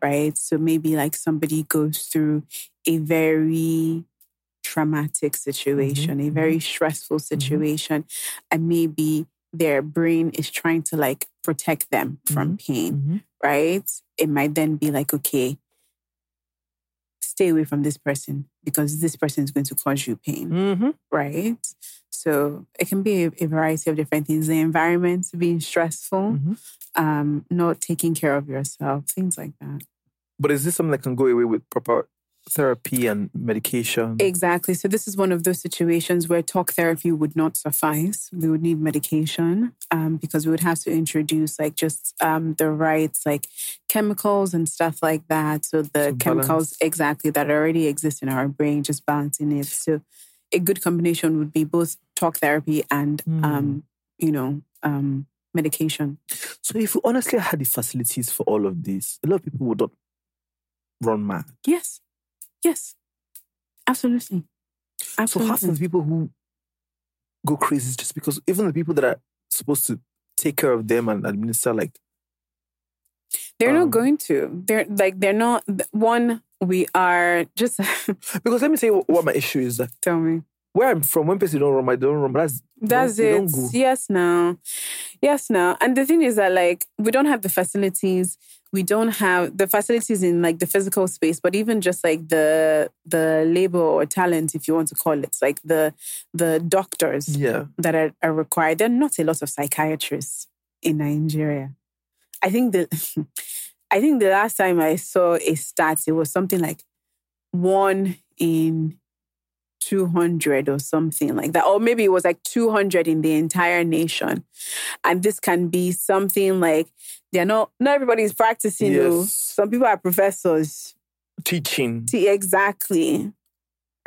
right? So maybe like somebody goes through a very traumatic situation, a very stressful situation, and maybe their brain is trying to like protect them from pain, Mhm. right? It might then be like, okay, stay away from this person because this person is going to cause you pain Mhm. right? So it can be a, a variety of different things. The environment being stressful, Mhm. um, not taking care of yourself, things like that. But is this something that can go away with proper therapy and medication? Exactly. So this is one of those situations where talk therapy would not suffice. We would need medication um, because we would have to introduce like just um, the right like chemicals and stuff like that. So the So chemicals exactly that already exist in our brain, just balancing it. So a good combination would be both talk therapy and Hmm. um, you know um, medication. So if we honestly had the facilities for all of this, a lot of people would not run mad. Yes, yes, absolutely, So absolutely. half of the people who go crazy is just because even the people that are supposed to take care of them and administer like They're Um, not going to. They're like they're not. One, we are just because let me tell you what, what my issue is tell me. Where I'm from, when people don't run, I don't run. That's That's it. Yes, now, yes, now. And the thing is that like we don't have the facilities. We don't have the facilities in like the physical space, but even just like the the labor or talent, if you want to call it, like the the doctors Yeah. that are, are required. There are not a lot of psychiatrists in Nigeria. I think the I think the last time I saw a stat, it was something like one in 200 or something like that. Or maybe it was like 200 in the entire nation. And this can be something like they're not, not everybody's practicing. though. Yes. Some people are professors. Teaching. See, exactly.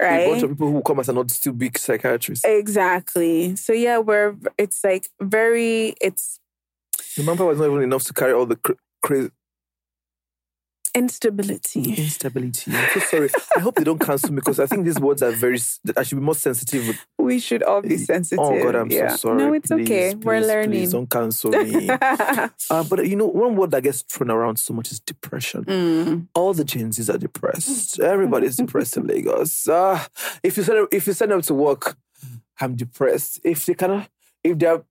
Right. A bunch of people who come as are not still big psychiatrists. Exactly. So yeah, we're it's like very it's The manpower was not even enough to carry all the cra- crazy instability. instability. I'm so sorry. I hope they don't cancel me because I think these words are very. I should be more sensitive. With, We should all be sensitive. oh God, I'm yeah. so sorry. No, it's Please, okay. We're learning. Please don't cancel me. uh, but you know, one word that gets thrown around so much is depression. Mm. All the Gen Zs are depressed. Everybody's depressed in Lagos. Uh, if you send if you send them to work, I'm depressed. If they cannot, if they're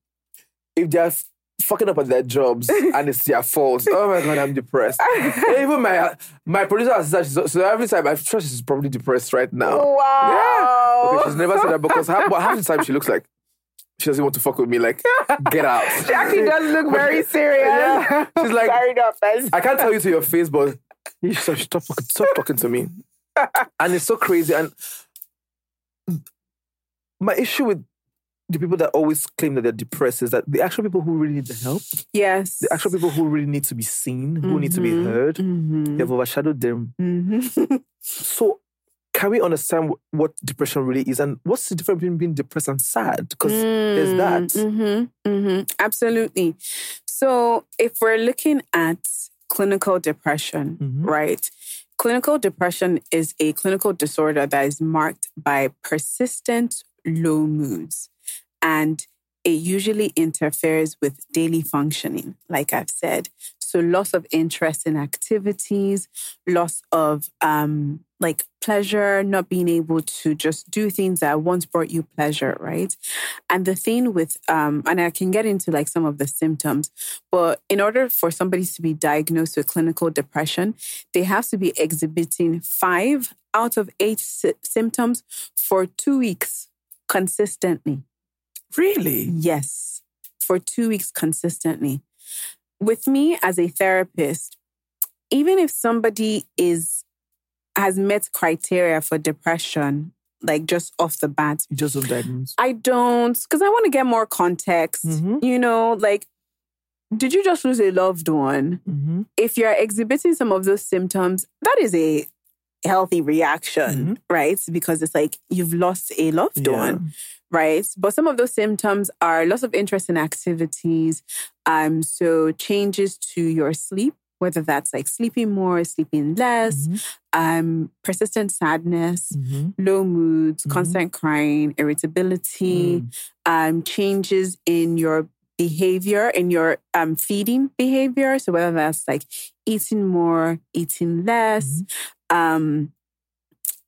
if they're f- fucking up at their jobs and it's their fault, oh my god, I'm depressed. Even my my producer has said so, so every time I trust she's probably depressed right now. Wow. Okay, she's never said that because half, half the time she looks like she doesn't want to fuck with me. Like, get out. She actually does look very serious. Yeah. She's like- sorry, no offense. I can't tell you to your face, but you should stop, stop talking to me. And it's so crazy. And my issue with the people that always claim that they're depressed is that the actual people who really need the help, Yes. the actual people who really need to be seen, who need to be Mhm. heard, Mhm. they've overshadowed them. Mhm. So, can we understand wh- what depression really is, and what's the difference between being depressed and sad? Because there's that. hmm hmm Absolutely. So, if we're looking at clinical depression, right? Clinical depression is a clinical disorder that is marked by persistent low moods, and it usually interferes with daily functioning, like I've said. So, loss of interest in activities, loss of um, like pleasure, not being able to just do things that once brought you pleasure, right? And the thing with, um, and I can get into like some of the symptoms, but in order for somebody to be diagnosed with clinical depression, they have to be exhibiting five out of eight sy- symptoms for two weeks consistently. Really? Yes, for two weeks consistently. With me as a therapist, even if somebody is has met criteria for depression, like just off the bat, You just don't diagnose. I don't because I want to get more context. Mhm. You know, like, did you just lose a loved one? Mm-hmm. If you're exhibiting some of those symptoms, that is a healthy reaction, right? Because it's like you've lost a loved Yeah. one, right? But some of those symptoms are loss of interest in activities, um, so changes to your sleep, whether that's like sleeping more, sleeping less, um, persistent sadness, Mm-hmm. low moods, Mhm. constant crying, irritability, um, changes in your behavior, in your um, feeding behavior. So whether that's like eating more, eating less, um,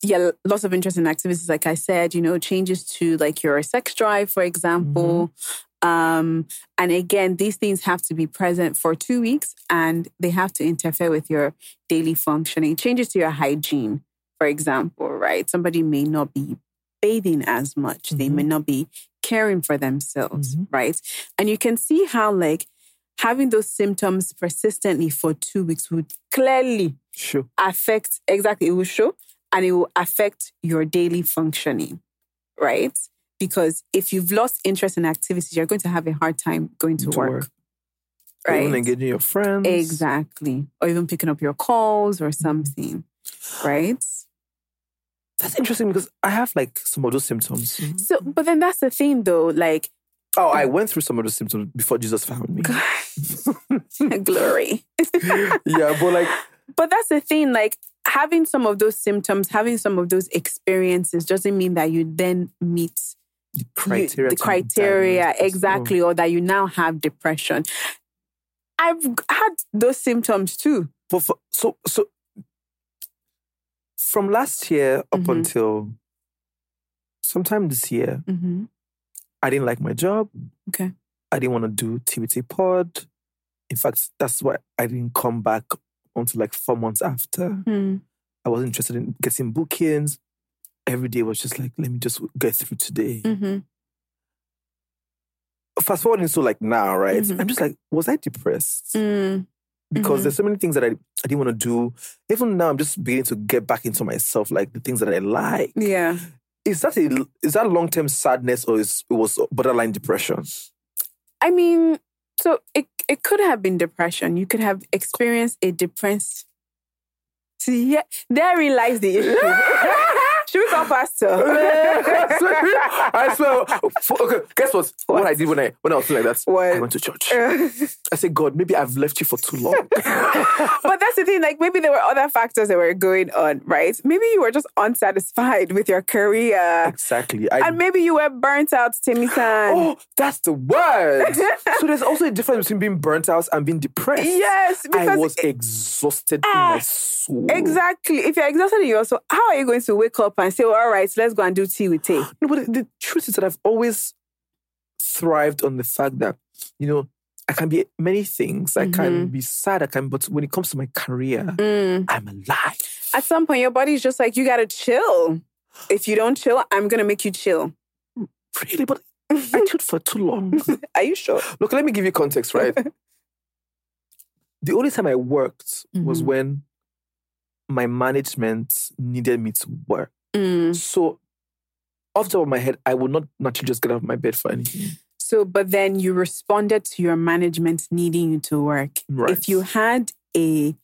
yeah, lots of interest in activities, like I said, you know, changes to like your sex drive, for example. Um, and again, these things have to be present for two weeks and they have to interfere with your daily functioning. Changes to your hygiene, for example, right? Somebody may not be bathing as much, they may not be caring for themselves, right? And you can see how, like, having those symptoms persistently for two weeks would clearly Sure. affect exactly it will show and it will affect your daily functioning right because if you've lost interest in activities you're going to have a hard time going to, To work, work. Or Even right engaging your friends. exactly or even picking up your calls or mm-hmm. something right That's interesting because I have like some of those symptoms. so mm-hmm. but then that's the thing though like Oh, I mm. went through some of those symptoms before Jesus found me. glory yeah, but like, But that's the thing, like having some of those symptoms, having some of those experiences doesn't mean that you then meet the you- criteria. the criteria exactly, or that you now have depression. I've had those symptoms too. But for, so so from last year up Mhm. until sometime this year, Mm-hmm. I didn't like my job. Okay. I didn't want to do TBT pod. In fact, that's why I didn't come back until like four months after. Hmm. I wasn't interested in getting bookings. Every day was just like, let me just get through today. Mm-hmm. Fast forwarding to like now, right? Mhm. I'm just like, was I depressed? Mm. because Mhm. there's so many things that I, I didn't want to do. Even now, I'm just beginning to get back into myself, like the things that I like. Yeah. Is that a is that long term sadness or is it was borderline depression? I mean, so it it could have been depression. You could have experienced a depressed. See, yeah, there lies the issue. Should we go faster? I swear. For- Okay, guess what? What? I did when I when I was like that? What? I went to church. I said, God, maybe I've left you for too long. but that's the thing. Like maybe there were other factors that were going on, right? Maybe you were just unsatisfied with your career, exactly. I, and maybe you were burnt out, Temisan. oh, that's the word. so there's also a difference between being burnt out and being depressed. Yes, I was exhausted in Ah, my soul. Exactly. If you're exhausted in your soul, how are you going to wake up and say, well, all right, let's go and do Tea With Tay? No, but the, truth is that I've always thrived on the fact that, you know, I can be many things. I can be sad, I can, but when it comes to my career, Mm. I'm alive. At some point, your body's just like, you got to chill. If you don't chill, I'm going to make you chill. Really? But I chilled for too long. Are you sure? Look, let me give you context, right? the only time I worked was Mhm. when my management needed me to work. Mm. So off the top of my head, I would not naturally just get out of my bed for anything. So, but then you responded to your management needing you to work. Right. If you had a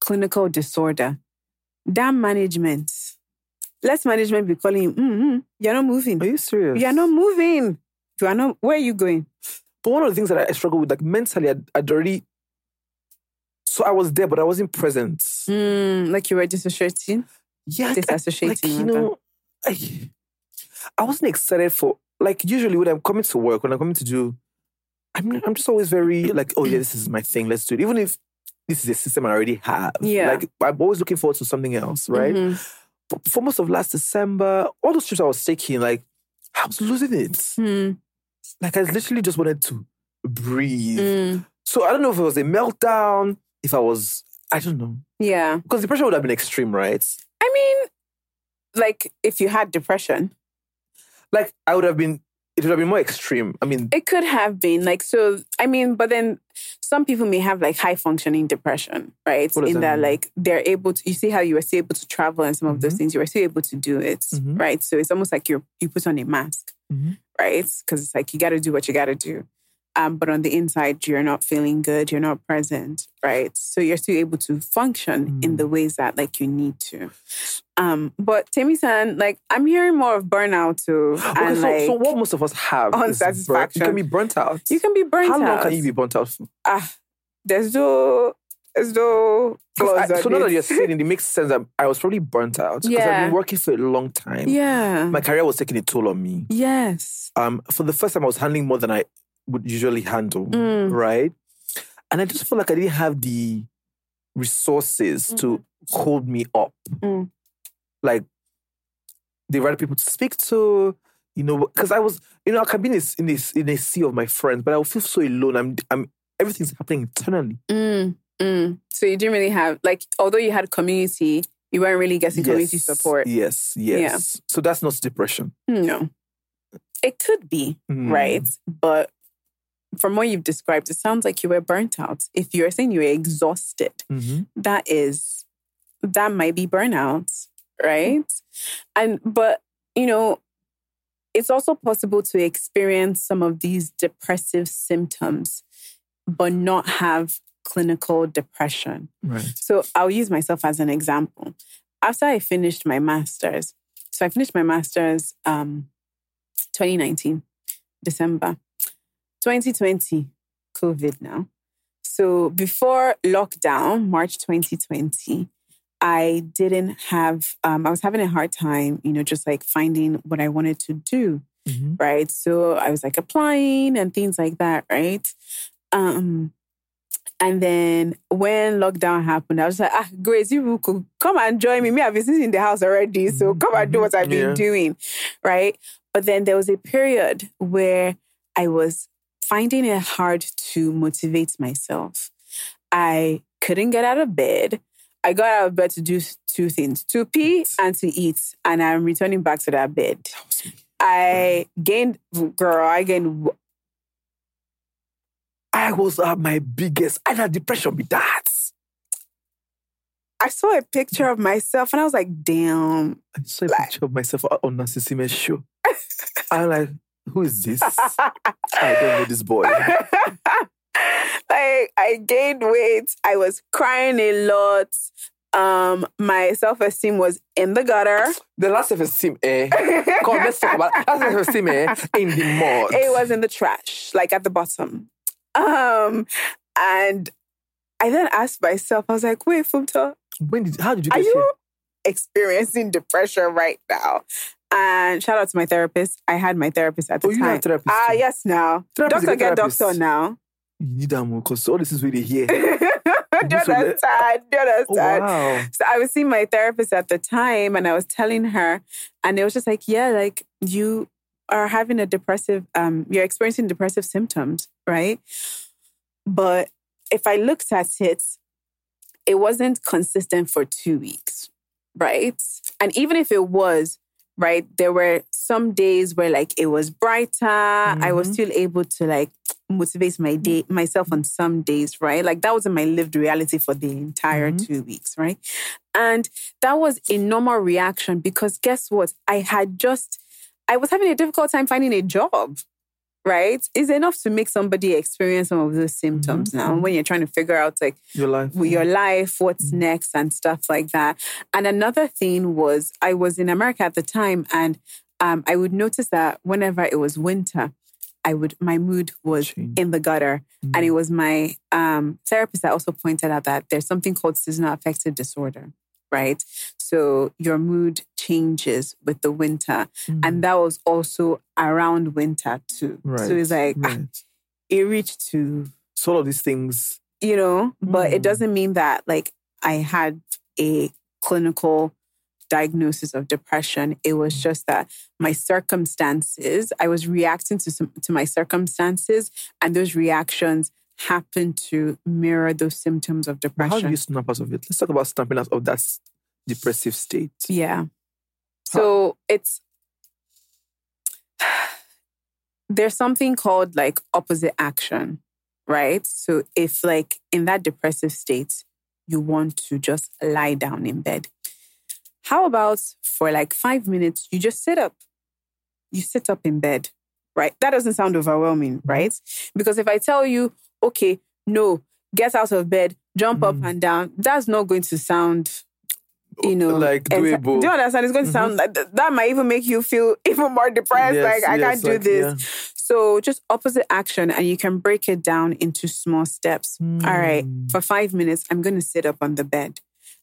clinical disorder, that management, let's management be calling you, mm you're not moving. Are you serious? You're not moving. You are not, where are you going? But one of the things that I struggle with, like mentally, I'd, I'd already. So I was there, but I wasn't present. Mm, like you were dissociating? Yeah, I- I- Disassociating, Like, you know, I, I wasn't excited for like usually when I'm coming to work, when I'm coming to do, I'm I'm just always very like, oh yeah, this is my thing. Let's do it, even if this is a system I already have. Yeah. like I'm always looking forward to something else, right? Mhm. For most of last December, all those trips I was taking, like I was losing it. Hmm. Like I literally just wanted to breathe. Mm. So I don't know if it was a meltdown, if I was, I don't know, Yeah. because the pressure would have been extreme, right? I mean, like if you had depression, Like I would have been, it would have been more extreme. I mean, it could have been like so. I mean, but then some people may have like high functioning depression, right? In that that, like they're able to. You see how you were still able to travel and some of those Mhm. things. You were still able to do it, Mhm. right? So it's almost like you you put on a mask, Mhm. right? Because it's like you got to do what you got to do. Um, but on the inside, you're not feeling good. You're not present, right? So you're still able to function in Mm. the ways that like you need to. Um, but Temisan, like I'm hearing more of burnout too, okay, and so, like so what most of us have is burnt- You can be burnt out. you can be burnt out. How long can you be burnt out for? Ah, there's no, there's no I- so now that you're saying it, it makes sense that I was probably burnt out because I've been working for a long time. Yeah. My career was taking a toll on me. yes. Um, for the first time, I was handling more than I would usually handle, Mm. right? And I just felt like I didn't have the resources to hold me up. Mm. Like the right people to speak to, you know, because I was, you know, I can be in this in this in a sea of my friends, but I would feel so alone. I'm I'm everything's happening internally. Mm, mm. So you didn't really have like, although you had community, you weren't really getting community support. Yes, yes. So that's not depression. No, it could be Mm. right, but from what you've described, it sounds like you were burnt out. If you're saying you were exhausted, Mhm. that is that might be burnout right and but you know it's also possible to experience some of these depressive symptoms but not have clinical depression Right. so i'll use myself as an example after i finished my masters so i finished my masters um 2019 december 2020 covid now so before lockdown, March 2020, I didn't have, um, I was having a hard time, you know, just like finding what I wanted to do, Mhm. right? So I was like applying and things like that, right? Um, and then when lockdown happened, I was like, ah, Grace, you could come and join me. Me, I've been sitting in the house already. So come and do what I've been Yeah. doing, right? But then there was a period where I was finding it hard to motivate myself. I couldn't get out of bed. I got out of bed to do two things to pee and to eat. And I'm returning back to that bed. I gained, girl, I gained, I was at my biggest. I had depression with that. I saw a picture of myself and I was like, damn. I saw a picture of myself uh, on Nancy Isime's show. I'm like, who is this? I don't know this boy. like I gained weight. I was crying a lot. Um, my self-esteem was in the gutter. The last self-esteem, eh? Come on, let's talk about last self-esteem, eh? In the mud. It was in the trash, like at the bottom. Um, and I then asked myself, I was like, wait, Funmto, When did? How did you are you here? experiencing depression right now? And shout out to my therapist. I had my therapist at the Oh, you time. have therapist Ah, too? yes, now. Therapist doctor get therapist. doctor now. You need that more because all this is really here. do you understand? Do you Oh, understand? wow. So I was seeing my therapist at the time and I was telling her, and it was just like, yeah, like you are having a depressive, um, you're experiencing depressive symptoms, right? But if I looked at it, it wasn't consistent for two weeks, right? And even if it was, right, there were some days where like it was brighter. I was Mhm. still able to like motivate my day myself on some days, right? Like that wasn't my lived reality for the entire Mhm. two weeks, right? And that was a normal reaction because guess what? I had just I was having a difficult time finding a job, right? Is enough to make somebody experience some of those symptoms Mm-hmm. now when you're trying to figure out like Your life. with your life, what's Mm-hmm. next, and stuff like that. And another thing was, I was in America at the time, and um, I would notice that whenever it was winter, I would my mood was Change. in the gutter, and it was my um, therapist that also pointed out that there's something called seasonal affective disorder, right? So your mood changes with the winter, and that was also around winter too. Mm. Right. So it's like ah, right. it reached to So all of these things. you know, but it Mm. doesn't mean that like I had a clinical diagnosis of depression. It was just that my circumstances, I was reacting to some to my circumstances, and those reactions happened to mirror those symptoms of But how do depression. you snap out of it? Let's talk about snapping out of that depressive state. Yeah. So it's there's something called like opposite action, right? So if like in that depressive state, you want to just lie down in bed. How about for like five minutes, you just sit up? You sit up in bed, right? That doesn't sound overwhelming, mm-hmm. right? Because if I tell you, okay, no, get out of bed, jump up and down, that's not going to sound, you know, Like doable. Do you understand? It's going to sound like th- that might even make you feel even more depressed. Yes, like I yes, can't do like, this. So just opposite action, and you can break it down into small steps. All right, Hmm. for five minutes, I'm going to sit up on the bed.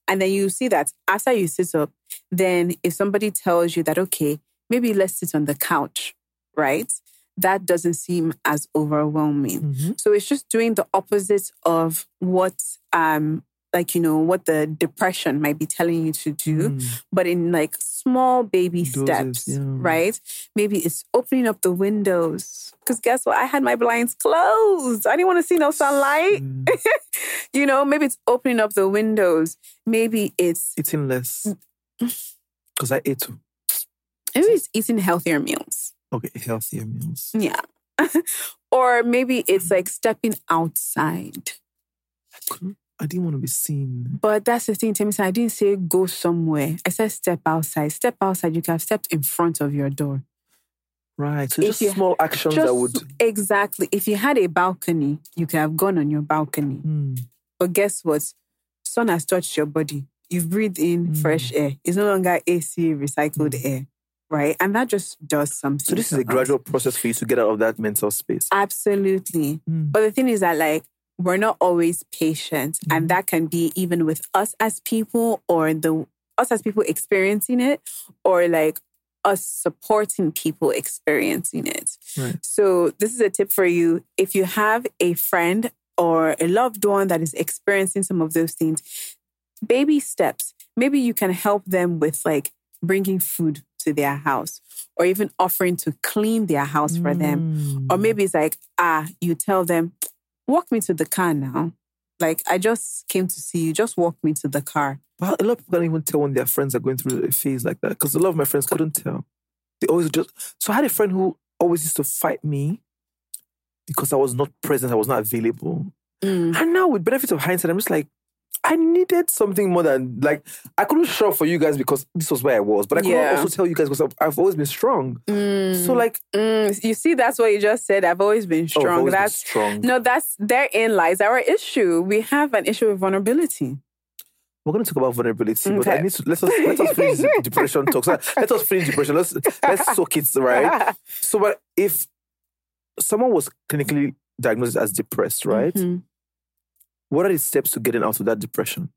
And then you see that after you sit up, then if somebody tells you that, okay, maybe let's sit on the couch, right? That doesn't seem as overwhelming. Mm-hmm. So it's just doing the opposite of what, um, like, you know, what the depression might be telling you to do, but in like small baby Doses, steps, yeah. right? Maybe it's opening up the windows. Because guess what? I had my blinds closed. I didn't want to see no sunlight. you know, maybe it's opening up the windows. Maybe it's Eating less. Because I ate too. maybe it's eating healthier meals. Okay, healthier meals. Yeah. or maybe it's like stepping outside. I couldn't. I didn't want to be seen. But that's the thing, Temisan. I didn't say go somewhere. I said step outside. Step outside. You can have stepped in front of your door. Right. So If just you- small actions that would. exactly. If you had a balcony, you could have gone on your balcony. Hmm. But guess what? Sun has touched your body. You've breathed in Mm. fresh air. It's no longer AC recycled air, right? And that just does something. So this is to a gradual us. process for you to get out of that mental space. Absolutely. Mm. But the thing is that like we're not always patient, Mm-hmm. and that can be even with us as people, or the us as people experiencing it, or like us supporting people experiencing it. Right. So this is a tip for you. If you have a friend or a loved one that is experiencing some of those things, baby steps. Maybe you can help them with like bringing food to their house or even offering to clean their house for them. Or maybe it's like, ah, you tell them, walk me to the car now. Like, I just came to see you, just walk me to the car. But a lot of people can't even tell when their friends are going through a phase like that because a lot of my friends couldn't tell. They always just. So I had a friend who always used to fight me because I was not present, I was not available. Mm. And now, with benefit of hindsight, I'm just like, I needed something more than like I couldn't show up for you guys because this was where I was, but I couldn't Yeah. also tell you guys because I've, I've always been strong. So like, Mm, you see, that's what you just said. I've always been oh, I've strong. been that's strong. no, that's therein lies our issue. We have an issue with vulnerability. We're going to talk about vulnerability, but I need to let us let us finish depression talk. So let us finish depression. Let's let's soak it right. So, but if someone was clinically diagnosed as depressed, right? Mhm. What are the steps to getting out of that depression?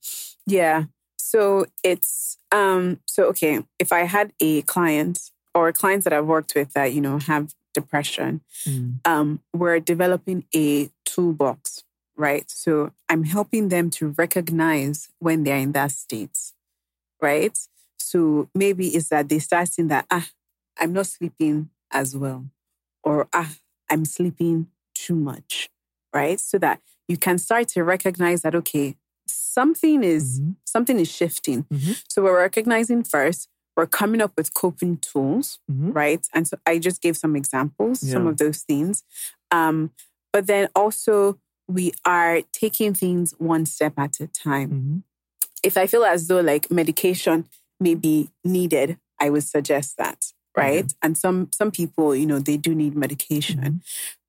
Yeah. So it's um so okay, if I had a client or clients that I've worked with that, you know, have depression, um, we're developing a toolbox, right? So I'm helping them to recognize when they're in that state, right? So maybe it's that they start seeing that, ah, I'm not sleeping as well, or ah, I'm sleeping too much, right? So that you can start to recognize that, okay, something is something is shifting. So we're recognizing first, we're coming up with coping tools, right? And so I just gave some examples, some of those things. Um, but then also we are taking things one step at a time. If I feel as though like medication may be needed, I would suggest that, right? And some some people, you know, they do need medication, Mm-hmm.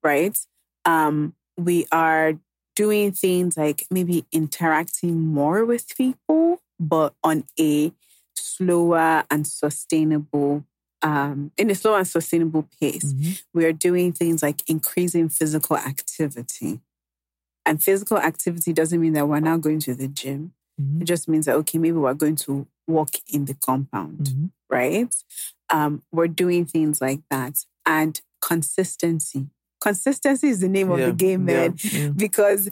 right? Um, we are doing things like maybe interacting more with people, but on a slower and sustainable um, in a slow and sustainable pace. Mm-hmm. We are doing things like increasing physical activity. And physical activity doesn't mean that we're now going to the gym. Mhm. It just means that, okay, maybe we're going to walk in the compound, Mhm. right? Um, we're doing things like that. And consistency. Consistency is the name of Yeah, the game, man. yeah. Because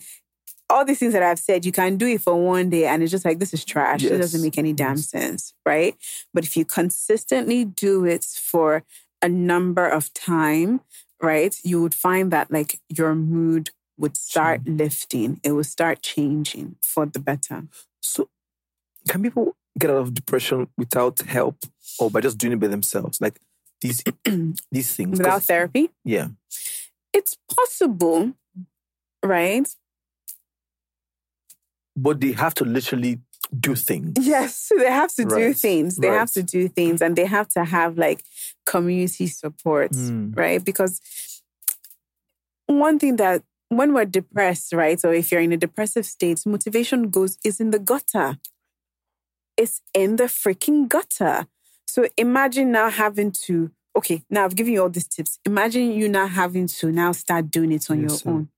all these things that I've said, you can do it for one day and it's just like, this is trash. It doesn't make any damn sense, right? But if you consistently do it for a number of time, right, you would find that like your mood would start lifting. It would start changing for the better. So, can people get out of depression without help or by just doing it by themselves? Like these these things. Without therapy, Yeah. It's possible, right? But they have to literally do things. Yes, they have to do things. They have to do things and they have to have like community support, Mm. right? Because one thing that when we're depressed, right, or if you're in a depressive state, motivation goes is in the gutter. It's in the freaking gutter. So imagine now having to, okay, now I've given you all these tips. Imagine you now having to now start doing it on Yes, your own.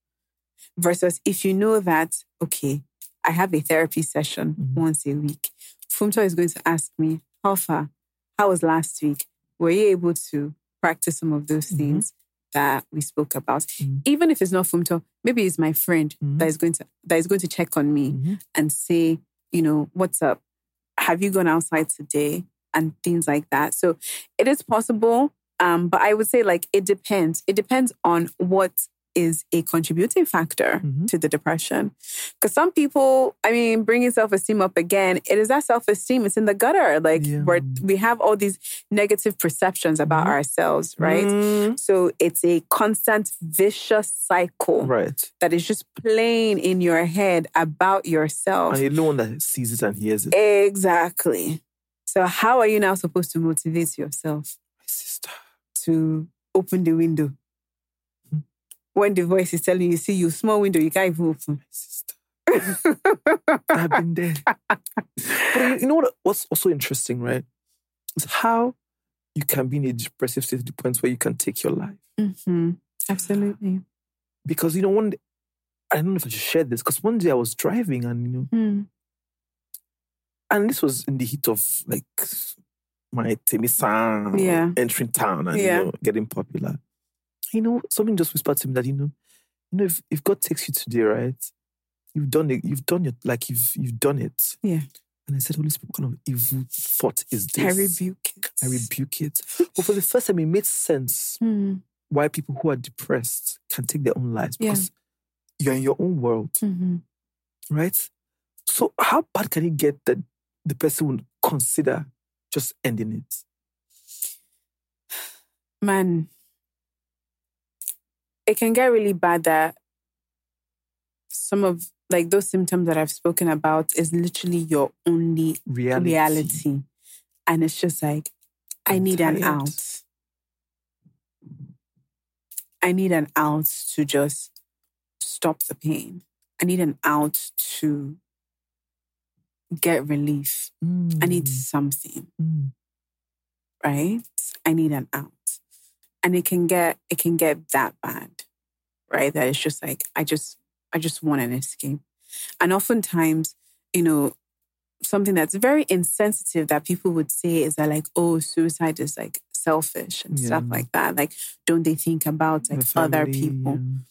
Versus if you know that, okay, I have a therapy session Mhm. once a week. Funmto is going to ask me, how far? How was last week? Were you able to practice some of those Mhm. things that we spoke about? Mhm. Even if it's not Funmto, maybe it's my friend Mhm. that is going to that is going to check on me Mhm. and say, you know, what's up? Have you gone outside today? And things like that. So it is possible. Um, but I would say like it depends. It depends on what is a contributing factor Mhm. to the depression. Because some people, I mean, bringing self esteem up again, it is that self esteem. It's in the gutter. Like Yeah. where we have all these negative perceptions about Mhm. ourselves, right? Mm. So it's a constant vicious cycle Right. that is just playing in your head about yourself. And you're the one that sees it and hears it. Exactly. So how are you now supposed to motivate yourself My sister. to open the window? Hmm. When the voice is telling you, see you small window, you can't even open. My sister. I've been there. But you- know what? What's also interesting, right? Is how you can be in a depressive state to the point where you can take your life. hmm Absolutely. Because you know, one day, I don't know if I should share this, because one day I was driving and you know, Hmm. And this was in the heat of like my Temisan Yeah. entering town and Yeah. you know, getting popular. You know, something just whispered to me that you know, you know, if, if God takes you today, right, you've done it, you've done it, like you've you've done it. Yeah. And I said, Holy Spirit, what kind of evil thought is this? I rebuke it. I rebuke it. but for the first time, it made sense Hmm. why people who are depressed can take their own lives Yeah. because you're in your own world, Mhm. right? So how bad can it get that the person would consider just ending it? Man, it can get really bad that some of like those symptoms that I've spoken about is literally your only Reality. reality. And it's just like, I I'm need an out. I need an out to just stop the pain. I need an out to get relief. I need Mm, something, mm. right? I need an out. And it can get it can get that bad, right? That it's just like I just I just want an escape. And oftentimes, you know, something that's very insensitive that people would say is that like, oh, suicide is like selfish and stuff like that. Like, don't they think about like The other people? yeah.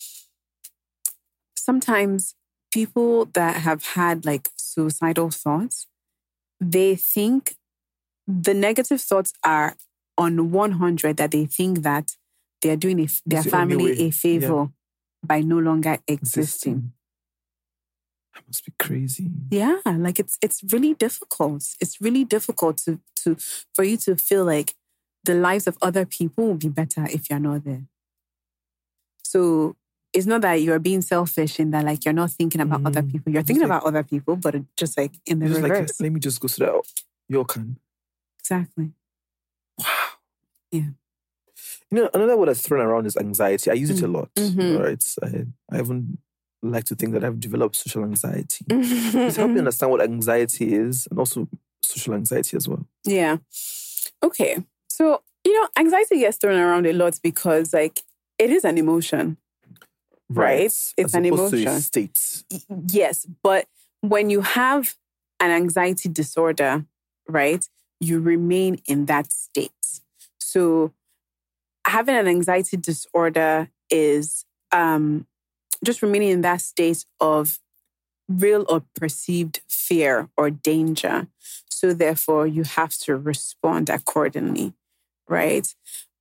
sometimes people that have had like suicidal thoughts, they think the negative thoughts are on 100 that they think that they are doing a, their the family a favor by no longer existing. Existing. That must be crazy. Yeah, like it's it's really difficult. It's really difficult to to for you to feel like the lives of other people will be better if you're not there. So it's not that you're being selfish in that like you're not thinking about other Mm. people. You're thinking like- about other people, but just like in the Just like, reverse. let me just go so that you can. exactly. Wow. Yeah. You know, another word that's thrown around is anxiety. I use it a Mm. lot. Mhm. Right. I, I even like to think that I've developed social anxiety. Just help me understand what anxiety is and also social anxiety as well. Yeah. Okay. So, you know, anxiety gets thrown around a lot because, like, it is an emotion. Right. It's As an emotion. state. Yes. But when you have an anxiety disorder, right, you remain in that state. So, having an anxiety disorder is um, just remaining in that state of real or perceived fear or danger. So, therefore, you have to respond accordingly, right?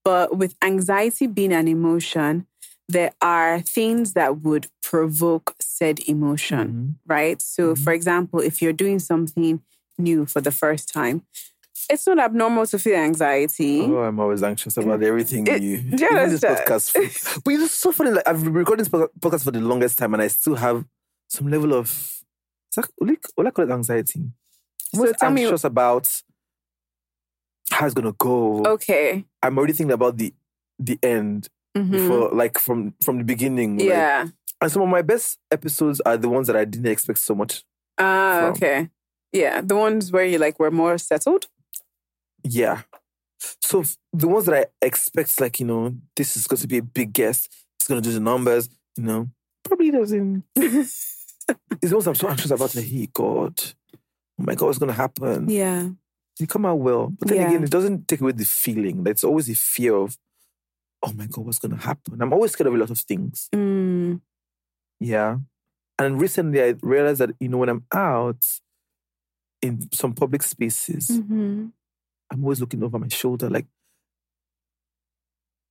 But with anxiety being an emotion, there are things that would provoke said emotion, Mhm. right? So, Mhm. for example, if you're doing something new for the first time, it's not abnormal to feel anxiety. Oh, I'm always anxious about everything It- new. do you Even this understand? podcast. but it's so funny. Like I've been recording this podcast for the longest time, and I still have some level of. Is that, will, I call it anxiety? I'm So always tell me- anxious about how it's gonna go. Okay. I'm already thinking about the the end Mhm. before, like from from the beginning. like- yeah. and some of my best episodes are the ones that I didn't expect so much. Ah, okay. Yeah. The ones where you like were more settled. Yeah. So the ones that I expect, like you know, this is going to be a big guest. It's going to do the numbers. You know, probably doesn't. it's the ones I'm so anxious about. Like, hey, God, oh my God, what's going to happen? Yeah. You come out well, but then Yeah. again, it doesn't take away the feeling. Like, It's always a fear of, oh my God, what's going to happen? I'm always scared of a lot of things. Mm. Yeah. And recently, I realized that you know when I'm out in some public spaces, Mhm. I'm always looking over my shoulder, like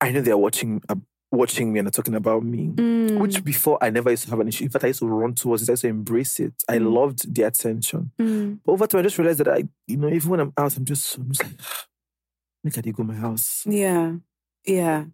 I know they're watching, uh, watching me and they're talking about me. Mm. Which before I never used to have an issue. In fact, I used to run towards it. I used to embrace it. I Mm. loved the attention. Mm. But over time, I just realized that I, you know, even when I'm out, I'm just, I'm just like, make I go my house. Yeah. Yeah.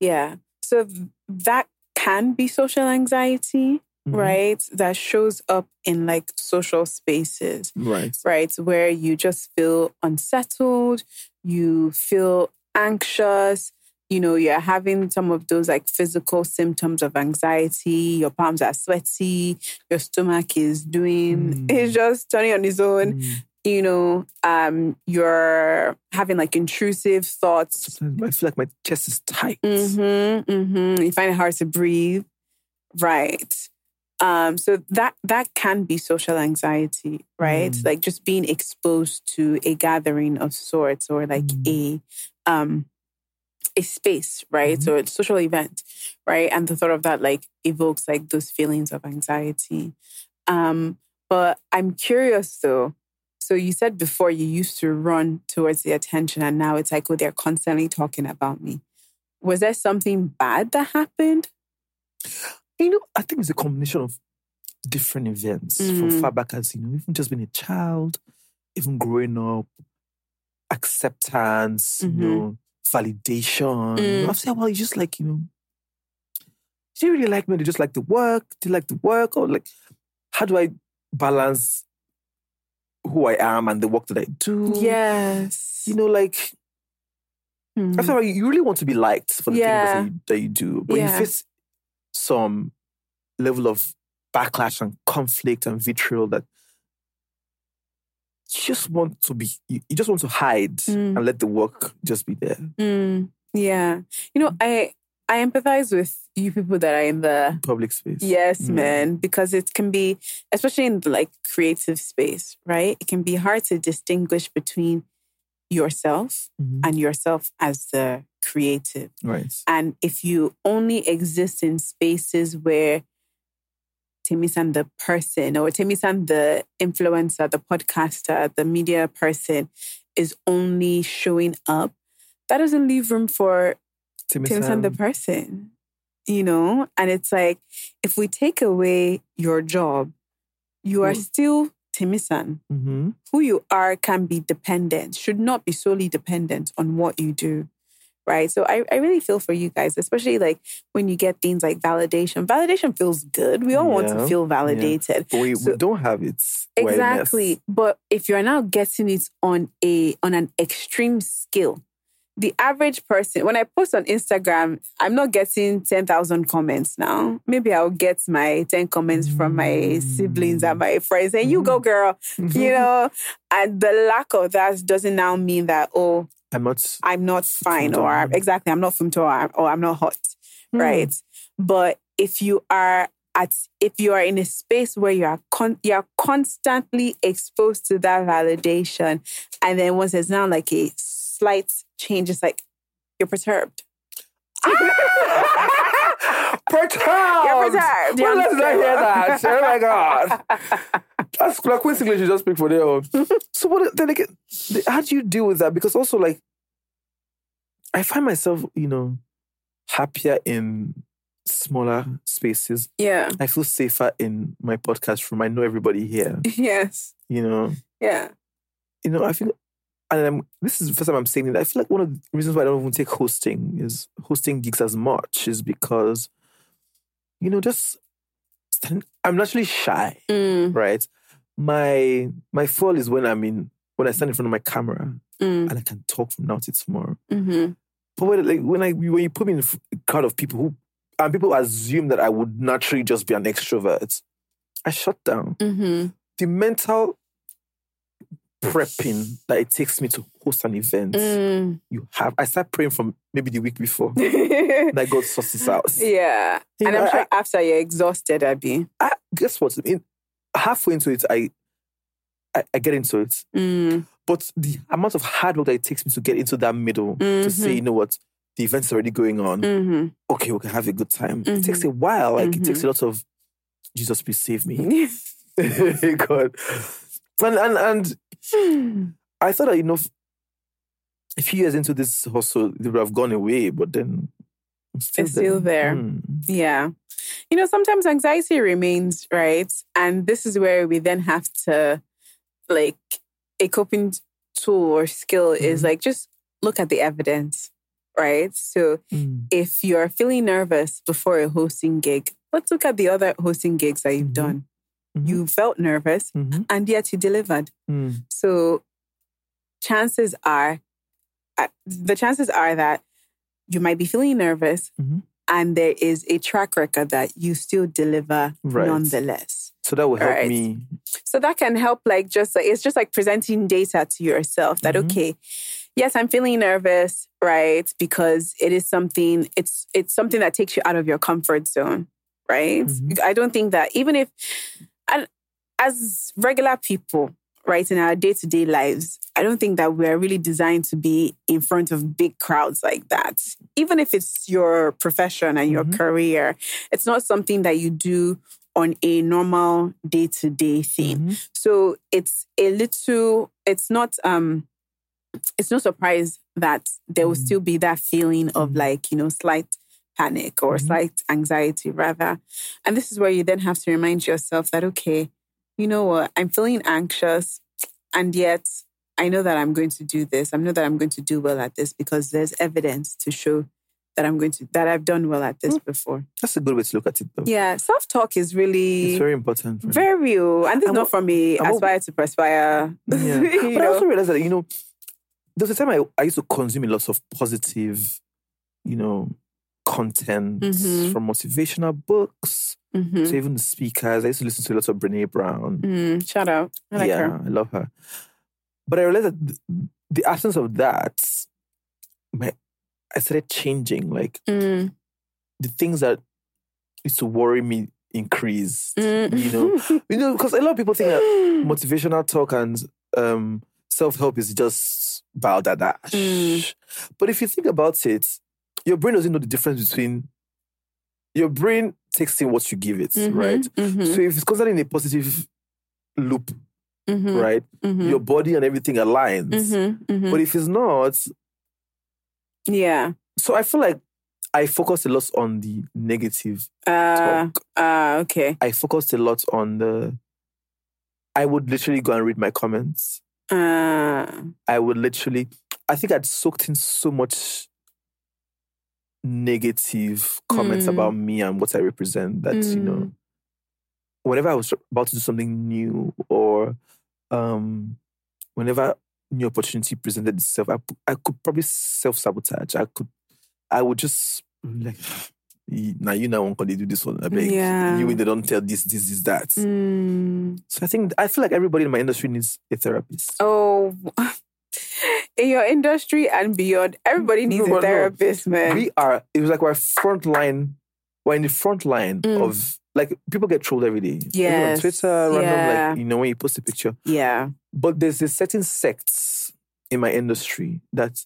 Yeah. So that can be social anxiety, Mhm. right? That shows up in like social spaces. Right. right? Where you just feel unsettled, you feel anxious, you know, you're having some of those like physical symptoms of anxiety, your palms are sweaty, your stomach is doing, Mm. it's just turning on its own, Mm. You know, um, you're having like intrusive thoughts. Sometimes I feel like my chest is tight. Mm-hmm, mm-hmm. You find it hard to breathe. Right. Um, so that that can be social anxiety, right? Mm. Like just being exposed to a gathering of sorts or like Mm. a um a space, right? Mhm. Or a social event, right? And the thought of that like evokes like those feelings of anxiety. Um, but I'm curious though. So you said before you used to run towards the attention and now it's like, oh, they're constantly talking about me. Was there something bad that happened? You know, I think it's a combination of different events from Mm. far back as, you know, even just being a child, even growing up, acceptance, Mhm. you know, validation. Mm. after a while, you just like, you know, do you really like me? Do you just like the work? Do you like the work? Or like, how do I balance who I am and the work that I do? Yes. You know, like, Hmm. after all, you really want to be liked for the Yeah. things that you, that you do, but Yeah. you face some level of backlash and conflict and vitriol that you just want to be, you, you just want to hide Mm. and let the work just be there. Mm, yeah. You know, I I empathize with you people that are in the Public space. Yes, Mm. man, because it can be, especially in the like creative space, right? It can be hard to distinguish between yourself Mhm. and yourself as the creative. Right. And if you only exist in spaces where Temisan the person or Temisan the influencer, the podcaster, the media person is only showing up, that doesn't leave room for Temisan the person, you know? And it's like, if we take away your job, you are Mm. still Temisan. hmm Who you are can be dependent, should not be solely dependent on what you do. Right. So I, I really feel for you guys, especially like when you get things like validation. Validation feels good. We all want to feel validated. But we, So- we don't have it. Exactly. But if you're now getting it on a on an extreme scale, the average person, when I post on Instagram, I'm not getting 10,000 comments now. Maybe I'll get my 10 comments from my siblings and my friends saying, You go, mm. girl. You know, and the lack of that doesn't now mean that, oh, I'm not. I'm not fine or I'm- exactly, I'm not Funmto or, I'm- or I'm not hot. Mm. Right. But if you are at, if you are in a space where you are con- you are constantly exposed to that validation, and then once there's now like a slight change, it's like you're perturbed. Ah! Perturbed. You're perturbed. Well, let's not hear that. Oh my god. That's like Queen's English. You just speak for them. so what? Then how do you deal with that? Because also, like, I find myself, you know, happier in smaller spaces. Yeah. I feel safer in my podcast room. I know everybody here. Yes. You know, Yeah. you know. I feel, and I'm, this is the first time I'm saying it. I feel like one of the reasons why I don't even take hosting is hosting gigs as much is because, you know, just I'm naturally shy, Mm, right? My my fall is when I'm in when I stand in front of my camera mm, and I can talk from now to tomorrow. mm-hmm. But when, like when I when you put me in a crowd of people who and people assume that I would naturally just be an extrovert, I shut down. Mm-hmm. The mental prepping that it takes me to host an event, Mm. you have. I start praying from maybe the week before that God sorts this out. yeah. You And know, I'm sure I- after you're exhausted, Abby. I, guess what? In, halfway into it, I, I I get into it. Mm. But the amount of hard work that it takes me to get into that middle to say, you know what, the event's already going on. Mm-hmm. Okay, we can have a good time. It takes a while. Like it takes a lot of Jesus, please save me. God. And and and I thought that, you know, a few years into this hustle, it would have gone away, but then I'm still It's still there. Hmm. Yeah. You know, sometimes anxiety remains, right? And this is where we then have to, like, a coping tool or skill is like just look at the evidence, right? So Hmm. if you're feeling nervous before a hosting gig, let's look at the other hosting gigs that you've done. Mhm. You felt nervous Mhm. and yet you delivered. Hmm. So chances are, uh, the chances are that you might be feeling nervous Mhm. and there is a track record that you still deliver Right. nonetheless. So that will help Right. me. So that can help, like, just like, it's just like presenting data to yourself that, Mm-hmm. okay, yes, I'm feeling nervous, right? Because it is something, it's, it's something that takes you out of your comfort zone, right? Mm-hmm. I don't think that even if, as regular people, right, in our day to day lives, I don't think that we're really designed to be in front of big crowds like that. Even if it's your profession and your Mm-hmm. career, it's not something that you do on a normal day to day thing. Mm-hmm. So it's a little, it's not, um, it's no surprise that there will Mm-hmm. still be that feeling of like, you know, slight panic or Mm-hmm. slight anxiety rather. And this is where you then have to remind yourself that, okay, you know what, I'm feeling anxious and yet I know that I'm going to do this. I know that I'm going to do well at this because there's evidence to show that I'm going to, that I've done well at this hmm. before. That's a good way to look at it, though. Yeah, self talk is really It's very important. for very real. And this is not from me aspire to perspire. Yeah. but I also realized that, you know, there was a time I, I used to consume a lot of positive, you know, content Mhm. from motivational books Mhm. to even the speakers. I used to listen to a lot of Brene Brown. Mm, shout out. I like yeah, her. I love her. But I realized that the absence of that, my, I started changing. Like Mm, the things that used to worry me increased. mm. You know, you know, because a lot of people think that motivational talk and um, self help is just balderdash. Mm. But if you think about it, your brain doesn't know the difference between your brain takes in what you give it, Mhm, right? mhm, So if it's constantly in a positive loop, mhm, right, mhm, your body and everything aligns. mhm, mhm. But if it's not, yeah. so I feel like I focused a lot on the negative Uh, talk. uh, okay. I focused a lot on the. I would literally go and read my comments. Uh, I would literally. I think I'd soaked in so much negative comments Mm. about me and what I represent that you know. Mm. Whenever I was about to do something new, or um, whenever new opportunity presented itself, I, I could probably self sabotage. I could, I would just like, now you know when they do this one. I beg Yeah. you, they don't tell this, this, this, that. Mm. So I think I feel like everybody in my industry needs a therapist. Oh, in your industry and beyond, everybody needs No, a but no. therapist, man. We are. It was like we're front line. We're in the front line Mm. of like people get trolled every day. Yes, on Twitter, random yeah. like you know when you post a picture. yeah. But there's a certain sects in my industry that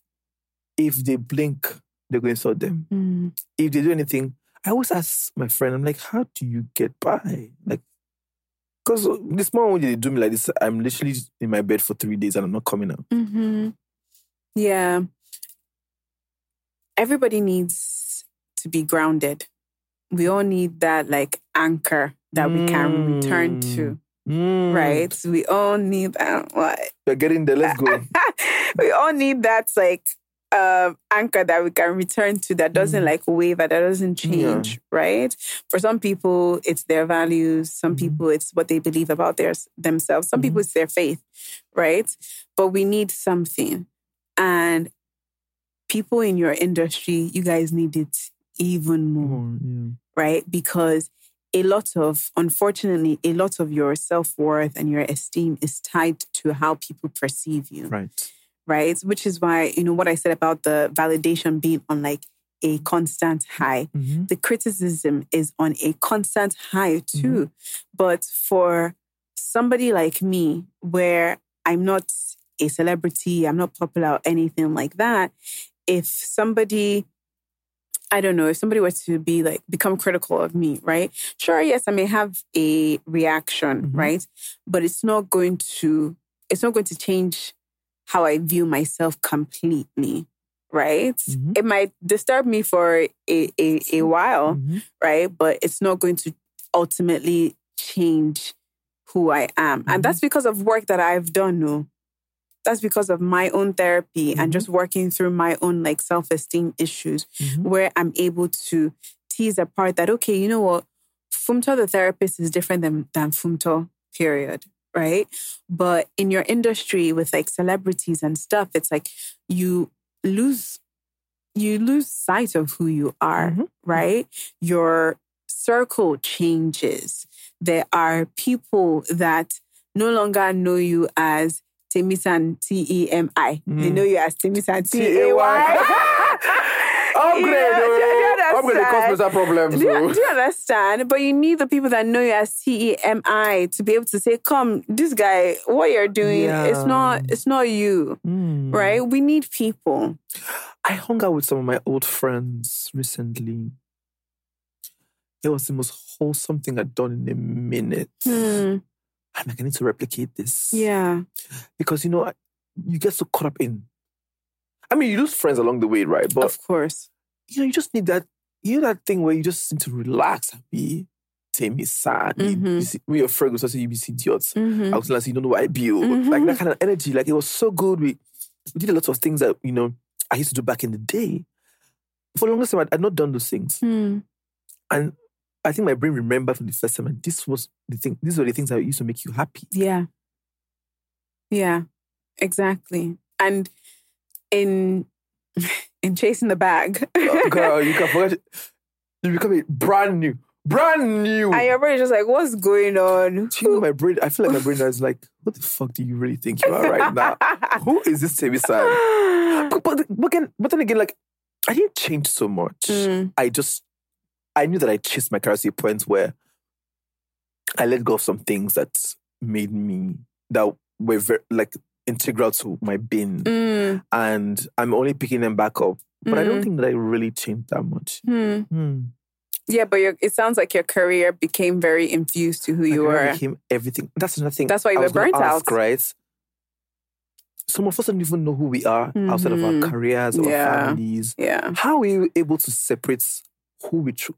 if they blink, they're going to insult them. Mm. If they do anything, I always ask my friend, I'm like, how do you get by? Like, because this morning when they do me like this, I'm literally in my bed for three days and I'm not coming out. hmm Yeah. Everybody needs to be grounded. We all need that like anchor that we can return to, Mm. right? We all need that. What? We're getting there. Let's go. we all need that like uh, anchor that we can return to that doesn't like waver, that doesn't Yeah. change, right? For some people, it's their values. Some people, it's what they believe about their themselves. Some people, it's their faith, right? But we need something, and people in your industry, you guys need it even more yeah. right? Because a lot of, unfortunately, a lot of your self worth and your esteem is tied to how people perceive you, Right. right? Which is why, you know, what I said about the validation being on like a constant high. Mhm. The criticism is on a constant high too. But for somebody like me, where I'm not a celebrity, I'm not popular or anything like that, if somebody I don't know, if somebody were to be like become critical of me, right? Sure, yes, I may have a reaction, right? But it's not going to it's not going to change how I view myself completely, right? Mhm. It might disturb me for a, a, a while, Mhm. right? But it's not going to ultimately change who I am. And that's because of work that I've done, no. That's because of my own therapy and mm-hmm. just working through my own like self-esteem issues mm-hmm. where I'm able to tease apart that, okay, you know what? Funmto the therapist is different than, than Funmto, period. Right. But in your industry with like celebrities and stuff, it's like you lose you lose sight of who you are, mm-hmm. right? Your circle changes. There are people that no longer know you as Temisan T E M I. They know you as Temisan T A Y. Upgrade, You know, do you- do you oh. Upgrade the cosmos problems. Do you, oh. do you understand? But you need the people that know you as T E M I to be able to say, "Come, this guy, what you're doing, it's not, it's not you, Mm. right? We need people." I hung out with some of my old friends recently. It was the most wholesome thing I'd done in a minute. Hmm. I'm like, I need to replicate this. Yeah, Because, you know, you get so caught up in. I mean, you lose friends along the way, right? But, of course. you know, you just need that, you know, that thing where you just need to relax and be, take me sad. You- Mhm. You, see, we are friends, also you be idiots. Mhm. I was like, you don't know what I build. Mhm. Like that kind of energy. Like it was so good. We, we did a lot of things that, you know, I used to do back in the day. For the longest time, I'd, I'd not done those things. Hmm. And I think my brain remembered from the first time, and this was the thing, these were the things that used to make you happy. Yeah. Yeah, exactly. And in in chasing the bag, Oh, Girl, you can forget it. You become a brand new, brand new. and your brain is just like, "What's going on?" Do you know my brain? I feel like my brain is like, what the fuck do you really think you are right now? Who is this Temisan? But, but, but, again, but then again, like, I didn't change so much. Mm. I just, I knew that I chased my career to a point where I let go of some things that made me, that were very, like, integral to my being. Mm. And I'm only picking them back up. But I don't Mm. think that I really changed that much. Hmm. Yeah, but your, it sounds like your career became very infused to who My you were. became everything. That's another thing. That's why you I were burnt ask, out. right? Some of us don't even know who we are outside of our Mhm. careers, our Yeah. families. Yeah. How are we able to separate who we tru-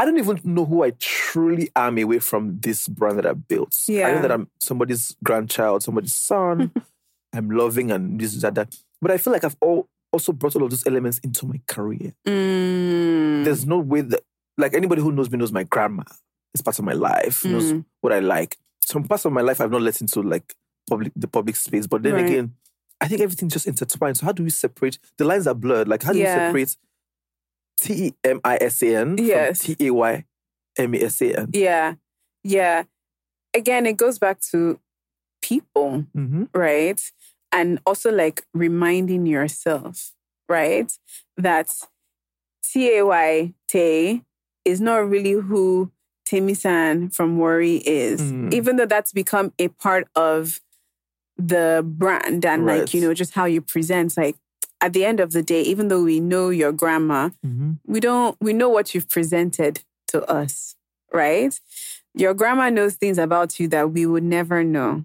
I don't even know who I truly am away from this brand that I built. I know that I'm somebody's grandchild, somebody's son. I'm loving and this, that, that. But I feel like I've all, also brought all of those elements into my career. Mm. There's no way that, like anybody who knows me knows my grandma is part of my life, knows Mm. what I like. Some parts of my life I've not let into like public the public space. But then Right. again, I think everything's just intertwined. So how do we separate? The lines are blurred. Like how do Yeah. you separate T E M I S A N Yes. T A Y M E S A N? Yeah. Yeah. Again, it goes back to people, Mm-hmm. right? And also like reminding yourself, right? That T A Y Tay is not really who Temisan from Warri is, Mm. even though that's become a part of the brand and like, you know, just how you present. Like at the end of the day, even though we know your grandma, Mm-hmm. we don't we know what you've presented to us, right? Your grandma knows things about you that we would never know,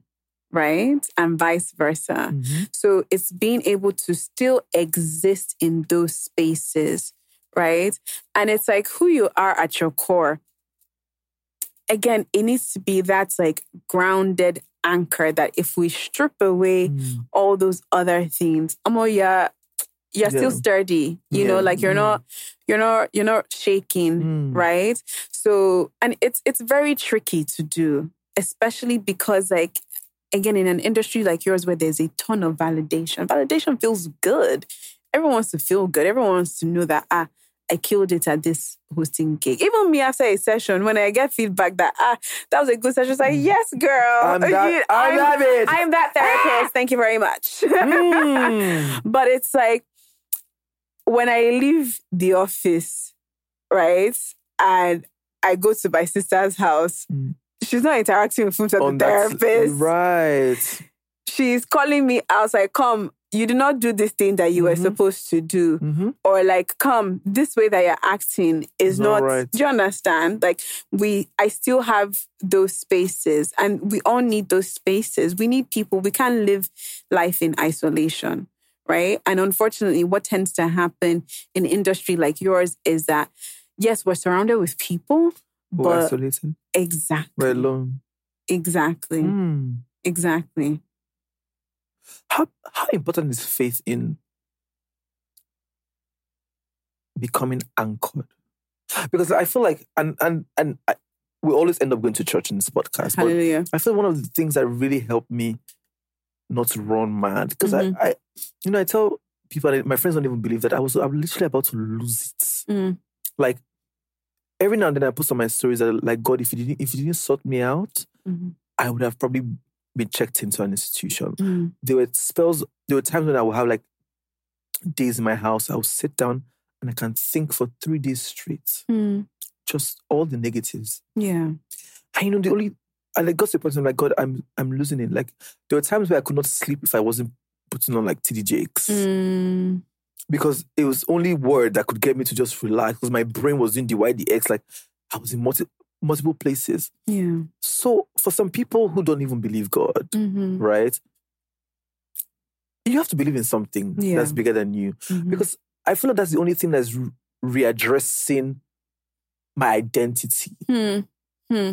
right? And vice versa. Mm-hmm. So it's being able to still exist in those spaces, right? And it's like who you are at your core. Again, it needs to be that like grounded anchor that if we strip away Mm. all those other things, yeah, you're Yeah. still sturdy. You Yeah. know, like you're Mm. not, you're not, you're not shaking, Mm. right? So, and it's it's very tricky to do, especially because like again in an industry like yours where there's a ton of validation. Validation feels good. Everyone wants to feel good. Everyone wants to know that ah, I killed it at this hosting gig. Even me after a session, when I get feedback that ah, that was a good session, it's like, yes, girl. Mm. I'm that- You- I'm that bitch." I'm that therapist. Thank you very much. Mm. but it's like when I leave the office, right? And I go to my sister's house, Mm. she's not interacting with the On that- therapist. right. She's calling me out like, come, you did not do this thing that you were Mhm. supposed to do. Mm-hmm. Or like, come, this way that you're acting is Not not, right. do you understand? Like we I still have those spaces and we all need those spaces. We need people. We can't live life in isolation. Right. And unfortunately, what tends to happen in industry like yours is that yes, we're surrounded with people, We're but isolated. exactly. We're alone. Exactly. Mm. Exactly. How how important is faith in becoming anchored? Because I feel like and and and I, we always end up going to church in this podcast, but Hallelujah. I feel one of the things that really helped me not to run mad because Mhm. I, I, you know, I tell people, my friends don't even believe that I was, I'm literally about to lose it. Mm. Like every now and then, I post on my stories that like God, if you didn't, if you didn't sort me out, Mhm. I would have probably been checked into an institution. Mm. There were spells, there were times when I would have like days in my house. I would sit down and I can think for three days straight, Mm. just all the negatives. Yeah. And you know, the only and I got to the point where I'm like, God, I'm I'm losing it. Like there were times where I could not sleep if I wasn't putting on like TD Jakes. Mm. Because it was only word that could get me to just relax because my brain was doing the YDX. Like I was in multi, multiple places. Yeah. So for some people who don't even believe God, Mm-hmm. right? You have to believe in something Yeah. that's bigger than you. Mhm. Because I feel like that's the only thing that's re- readdressing my identity. Hmm. Hmm.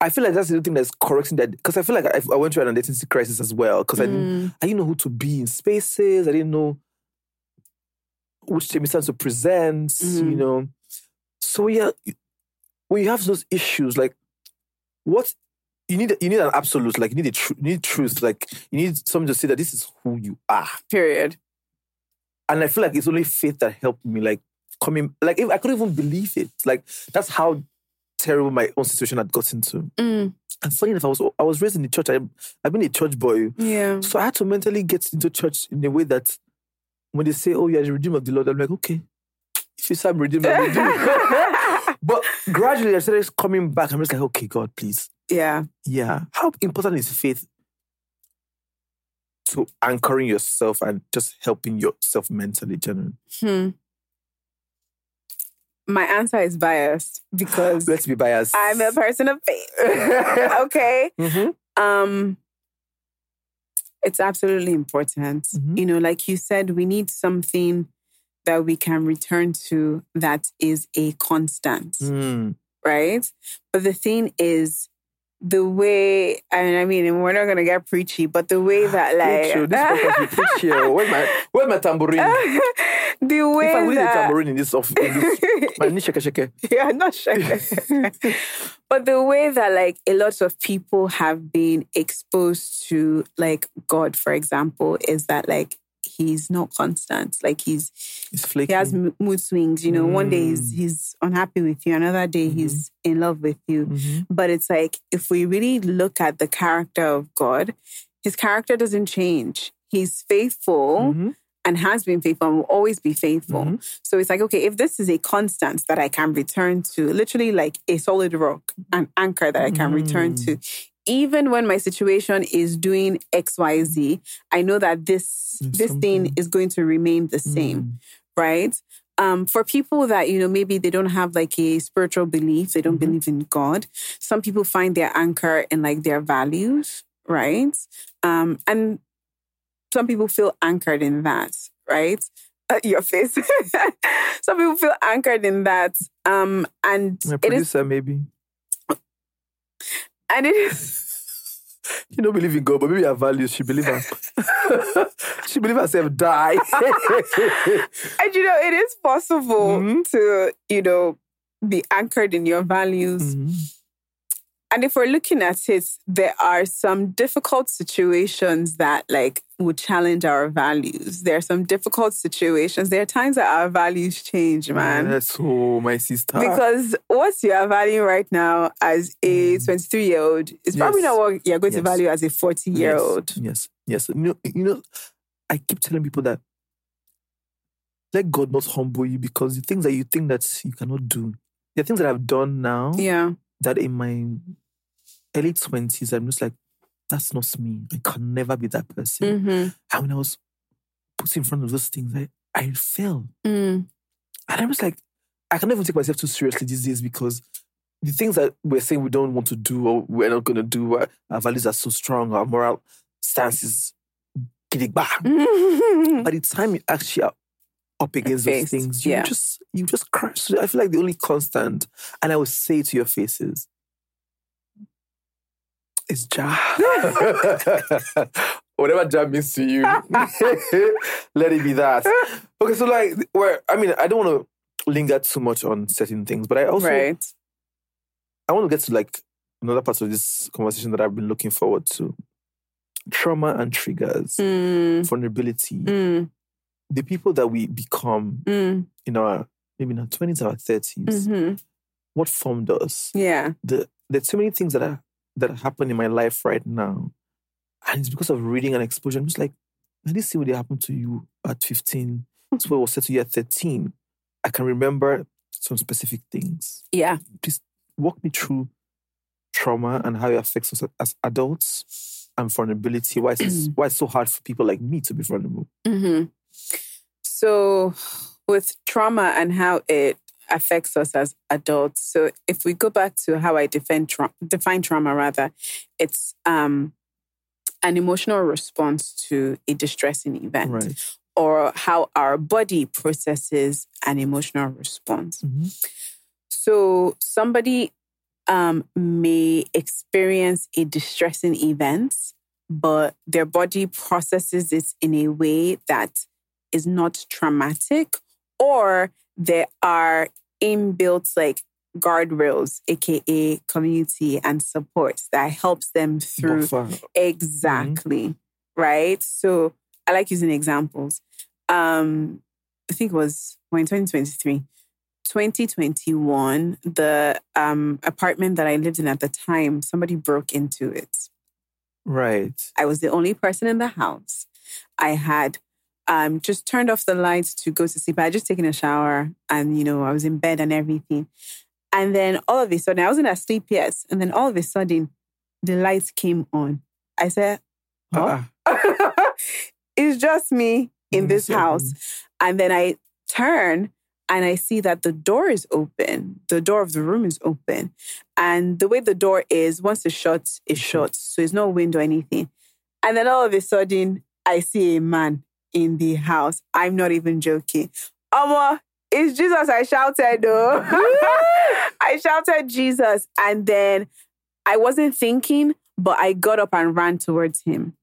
I feel like that's the only thing that's correcting that. Because I feel like I, I went through an identity crisis as well. Because I didn't, Mm. I didn't know who to be in spaces. I didn't know which Temisan to present. You Mhm. know, so yeah, when you have those issues, like what you need, you need an absolute. Like you need a tr- you need truth. Like you need someone to say that this is who you are. Period. And I feel like it's only faith that helped me. Like coming, like if I couldn't even believe it. Like that's how terrible my own situation had gotten to. Mm. And funny enough, I was I was raised in the church. I, I've been a church boy, Yeah. so I had to mentally get into church in a way that when they say, "Oh, you're the redeemer of the Lord," I'm like, okay. If you say I'm redeemed, I'm redeemed. but gradually, I started coming back. I'm just like, okay, God, please, Yeah. yeah. How important is faith to anchoring yourself and just helping yourself mentally, generally? Hmm. My answer is biased because Let's be biased. I'm a person of faith. okay. Mhm. Um it's absolutely important. Mhm. You know, like you said, we need something that we can return to that is a constant, Mm. right? But the thing is, the way, and I mean, and we're not gonna get preachy, but the way that like Preach, oh, this podcast we preach here. Where's my where's my tambourine? the way If I win the that tambourine in this off, in this, shake shake. yeah, not sure. but the way that like a lot of people have been exposed to like God, for example, is that like he's not constant. Like he's flaky. he has mood swings. You know, one day he's Mm. he's unhappy with you, another day Mm-hmm. he's in love with you. But it's like if we really look at the character of God, his character doesn't change. He's faithful Mhm. And has been faithful and will always be faithful. Mm-hmm. So it's like, okay, if this is a constant that I can return to, literally like a solid rock, an anchor that I can return to, Mm. even when my situation is doing XYZ, I know that this There's this thing is going to remain the same, right? Um, for people that, you know, maybe they don't have like a spiritual belief, they don't believe in God. Some people find their anchor in like their values, right? Um, and some people feel anchored in that, right? Uh, your face. some people feel anchored in that. Um, and My it is, producer, maybe. and it is, You don't believe in God, but maybe her values, she believe her. she believe herself die. and you know, it is possible Mhm. to, you know, be anchored in your values. Mhm. And if we're looking at it, there are some difficult situations that like would challenge our values. There are some difficult situations. There are times that our values change, man. Yes, oh, my sister. Because what you are valuing right now as a 23 year old is probably Mm. Yes. not what you're going to value as a 40 year old. Yes, yes. You know, you know, I keep telling people that let God not humble you because the things that you think that you cannot do, the things that I've done now Yeah. that in my early twenties, I'm just like, that's not me. I can never be that person. Mm-hmm. And when I was put in front of those things, I, I fell. Mm. And I was like, I can never take myself too seriously these days because the things that we're saying we don't want to do or we're not going to do, our, our values are so strong, our moral stance is gidigba. Mm. By the time you actually are up against those things, you yeah. just you just crash. I feel like the only constant, and I would say to your faces, is Jah. Whatever Jah means to you, let it be that. Okay, so like, where I mean, I don't want to linger too much on certain things, but I also right. I want to get to like another part of this conversation that I've been looking forward to. Trauma and triggers, Mm. vulnerability, Mm. the people that we become Mm. in our maybe in our twenties, our 30s Mhm. what formed us. Yeah. The there's so many things that are that happen in my life right now, and it's because of reading and exposure. I'm just like, man, this thing would happen to you at 15. That's what was said to you at 13. I can remember some specific things. Yeah. Please walk me through trauma and how it affects us as adults and vulnerability. Why it's, why it's so hard for people like me to be vulnerable. hmm So, with trauma and how it affects us as adults. So, if we go back to how I define tra- define trauma, rather, it's um, an emotional response to a distressing event, Right. or how our body processes an emotional response. Mhm. So, somebody um, may experience a distressing event, but their body processes it in a way that is not traumatic, or there are inbuilt like guardrails, aka community and support that helps them through Buffer. exactly right. So I like using examples. Um, I think it was when 2023. 2021, the um, apartment that I lived in at the time, somebody broke into it. Right. I was the only person in the house. I had um, just turned off the lights to go to sleep. I had just taken a shower and, you know, I was in bed and everything. And then all of a sudden, I wasn't asleep yet. And then all of a sudden, the lights came on. I said, huh? Ah, it's just me in this house. And then I turn and I see that the door is open. The door of the room is open. And the way the door is, once it's shut, it's shut. So there's no window or anything. And then all of a sudden, I see a man in the house. I'm not even joking. Amma, it's Jesus. I shouted, though. I shouted Jesus. And then I wasn't thinking, but I got up and ran towards him.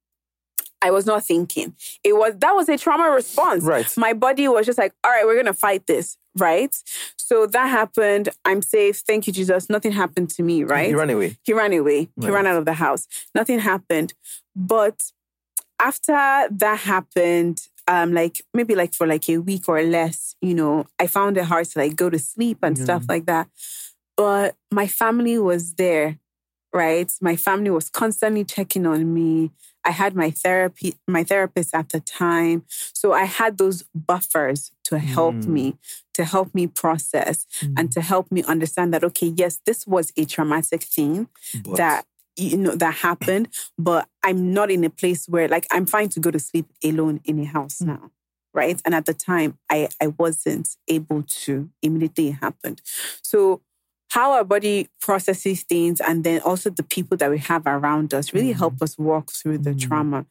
I was not thinking. It was that was a trauma response. Right. My body was just like, all right, we're gonna fight this, right? So that happened. I'm safe. Thank you, Jesus. Nothing happened to me, right? He ran away. He ran away. He ran out of the house. Nothing happened. But after that happened, um, like maybe like for like a week or less, you know, I found it hard to like go to sleep and stuff like that. But my family was there, right? My family was constantly checking on me. I had my therapy, my therapist at the time. So I had those buffers to help me, to help me process and to help me understand that, okay, yes, this was a traumatic thing But that you know that happened, but I'm not in a place where like I'm fine to go to sleep alone in a house mm. now. Right. And at the time I I wasn't able to immediately it happened. So how our body processes things and then also the people that we have around us really help mm. us walk through the mm. trauma.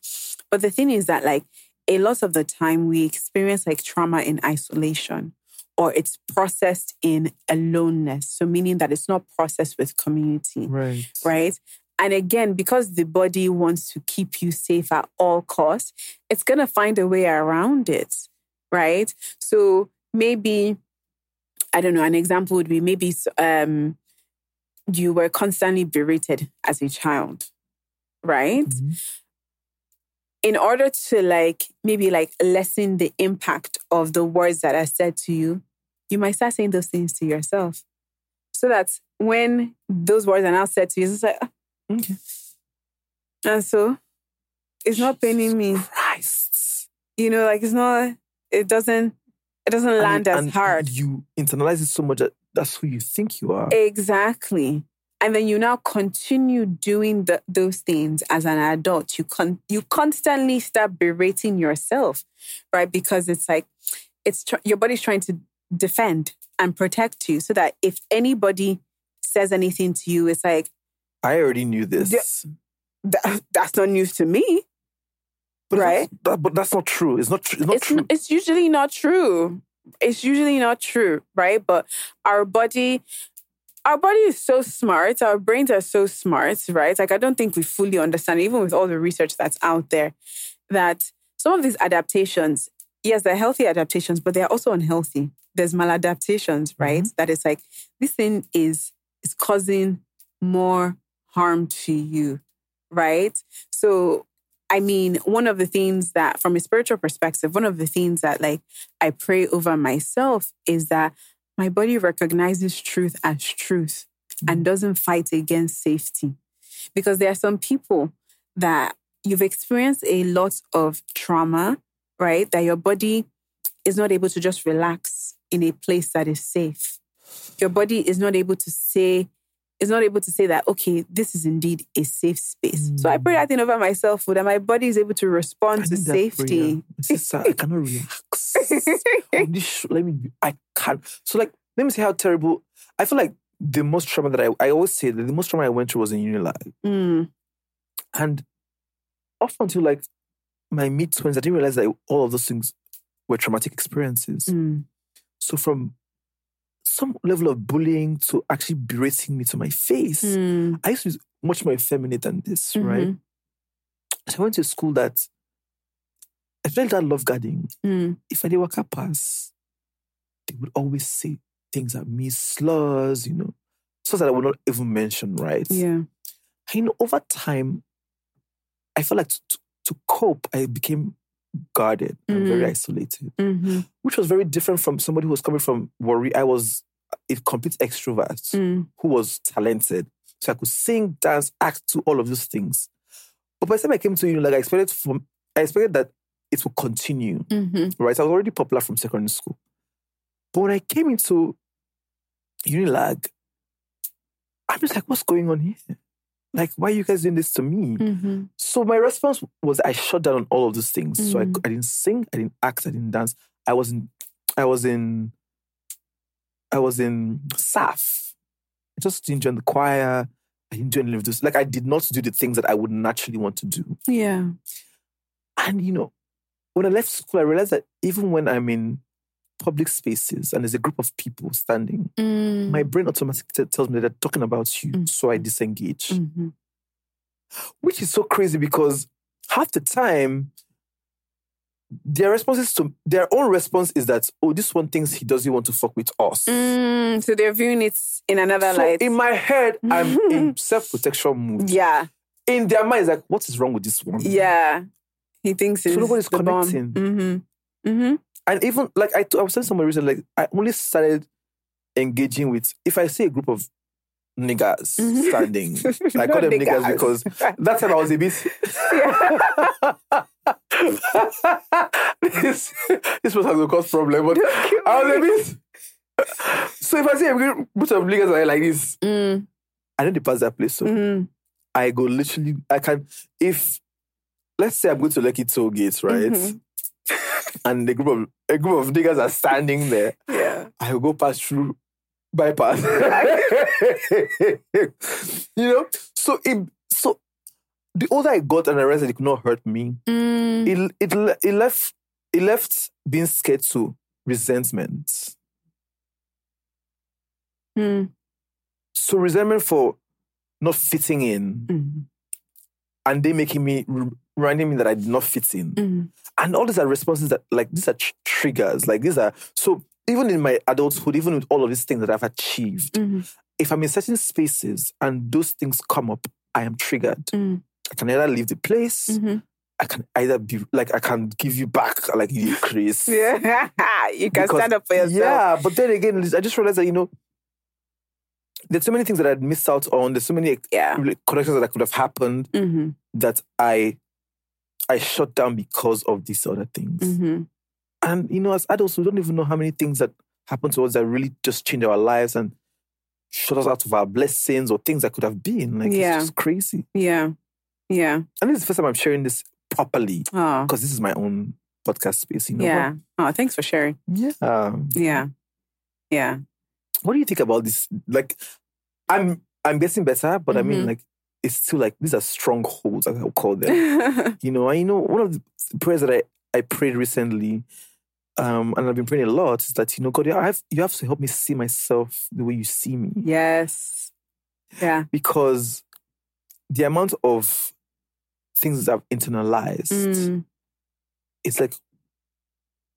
But the thing is that like a lot of the time we experience like trauma in isolation or it's processed in aloneness. So meaning that it's not processed with community right. right? And again, because the body wants to keep you safe at all costs, it's going to find a way around it, right? So maybe, I don't know, an example would be maybe um, you were constantly berated as a child, right? In order to like maybe like lessen the impact of the words that are said to you, you might start saying those things to yourself. So that when those words are now said to you, it's like, "Ah, Okay. and so it's not paining me. Christ. You know, like it's not, it doesn't, it doesn't And land as and hard. You internalize it so much that that's who you think you are. Exactly. And then you now continue doing the, those things as an adult. You con- you constantly start berating yourself, right? Because it's like it's tr- your body's trying to defend and protect you, so that if anybody says anything to you, it's like I already knew this. "That- that's not news to me. But right. That, but that's not true. It's not, tr- it's not it's, true. it's usually not true. It's usually not true, right? But our body, our body is so smart. Our brains are so smart, right? Like I don't think we fully understand, even with all the research that's out there, that some of these adaptations, yes, they're healthy adaptations, but they're also unhealthy. There's maladaptations, right? Mm-hmm. That it's like this thing is is causing more harm to you, right? So I mean, one of the things that, from a spiritual perspective, one of the things that like I pray over myself is that my body recognizes truth as truth and mm-hmm. doesn't fight against safety. Because there are some people that you've experienced a lot of trauma, right? That your body is not able to just relax in a place that is safe. Your body is not able to say, is not able to say that, okay, this is indeed a safe space. So I pray that thing over myself so that my body is able to respond I to safety. Sister, I cannot relax. On this show, let me, be- I can't. So, like, let me say how terrible. I feel like the most trauma that I, I always say that the most trauma I went through was in Unilag. Mm, And up until like my mid 20s, I didn't realize that all of those things were traumatic experiences. mm, So, from some level of bullying to actually berating me to my face, mm, I used to be much more effeminate than this, right? Mhm. So I went to a school that I felt that love guarding. mm, If I did walk up pass, they would always say things at me, slurs, you know, stuff that I would not even mention, right? yeah. And, you know, over time, I felt like to, to, to cope, I became guarded and very Mm. isolated, hmm which was very different from somebody who was coming from Warri. I was a complete extrovert Mm, who was talented. So I could sing, dance, act, do all of those things. But by the time I came to you, like I expected from I expected that it would continue. hmm Right. I was already popular from secondary school. But when I came into Unilag, I'm just like, what's going on here? Like, why are you guys doing this to me? hmm So my response was I shut down on all of those things. So I, Mm. I didn't sing, I didn't act, I didn't dance. I was in I was in I was in SAF. I just didn't join the choir. I didn't do any of this. Like I did not do the things that I would naturally want to do. Yeah. And you know, when I left school, I realized that even when I'm in public spaces and there's a group of people standing, Mm. my brain automatically tells me that they're talking about you, so I disengage. Mhm. Which is so crazy because half the time, their responses to their own response is that, oh, this one thinks he doesn't want to fuck with us. Mm, so they're viewing it in another So light. in my head, I'm in self-protection mode. yeah, In their mind, it's like, what is wrong with this one? yeah. He thinks it's So nobody's connecting. Mm-hmm. Mm-hmm. And even like I, I was telling somebody recently, like I only started engaging with if I see a group of niggas standing, I call them niggas, Niggas. because that time I was a bit. this this was to cause problem, but I was a bit. So if I see a group of niggas like this, Mm, I know they pass that place. So mhm. I go literally, I can, if, let's say I'm going to Lekki toll gate, right? Mhm. And the group of, a group of niggas are standing there. Yeah. I will go pass through bypass. you know? So it, so the older I got and I realized that it could not hurt me, Mm, it, it, it left, it left being scared to resentment. mm, So resentment for not fitting in mm, and they making me reminding me that I did not fit in. mm. And all these are responses that like these are tr- triggers. Like these are so even in my adulthood, even with all of these things that I've achieved, Mhm. if I'm in certain spaces and those things come up, I am triggered. Mm. I can either leave the place, Mhm. I can either be like I can give you back like you Chris. Yeah. you can Because- stand up for yourself. Yeah, but then again, I just realized that you know there's so many things that I'd missed out on. There's so many Yeah. connections that could have happened Mm-hmm. that I I shut down because of these other things. Mm-hmm. And you know, as adults, we don't even know how many things that happen to us that really just change our lives and shut us out of our blessings or things that could have been. Like Yeah. it's just crazy. Yeah. Yeah. And this is the first time I'm sharing this properly Oh. because this is my own podcast space. You know. Yeah. Oh, thanks for sharing. Yeah. Yeah. Yeah. What do you think about this? Like, I'm I'm getting better, but I mean, Mhm. like, it's still like these are strongholds, as I'll call them. you know, I you know, one of the prayers that I, I prayed recently, um, and I've been praying a lot, is that you know, God, you have you have to help me see myself the way you see me, yes. Yeah. because the amount of things that I've internalized, Mm. it's like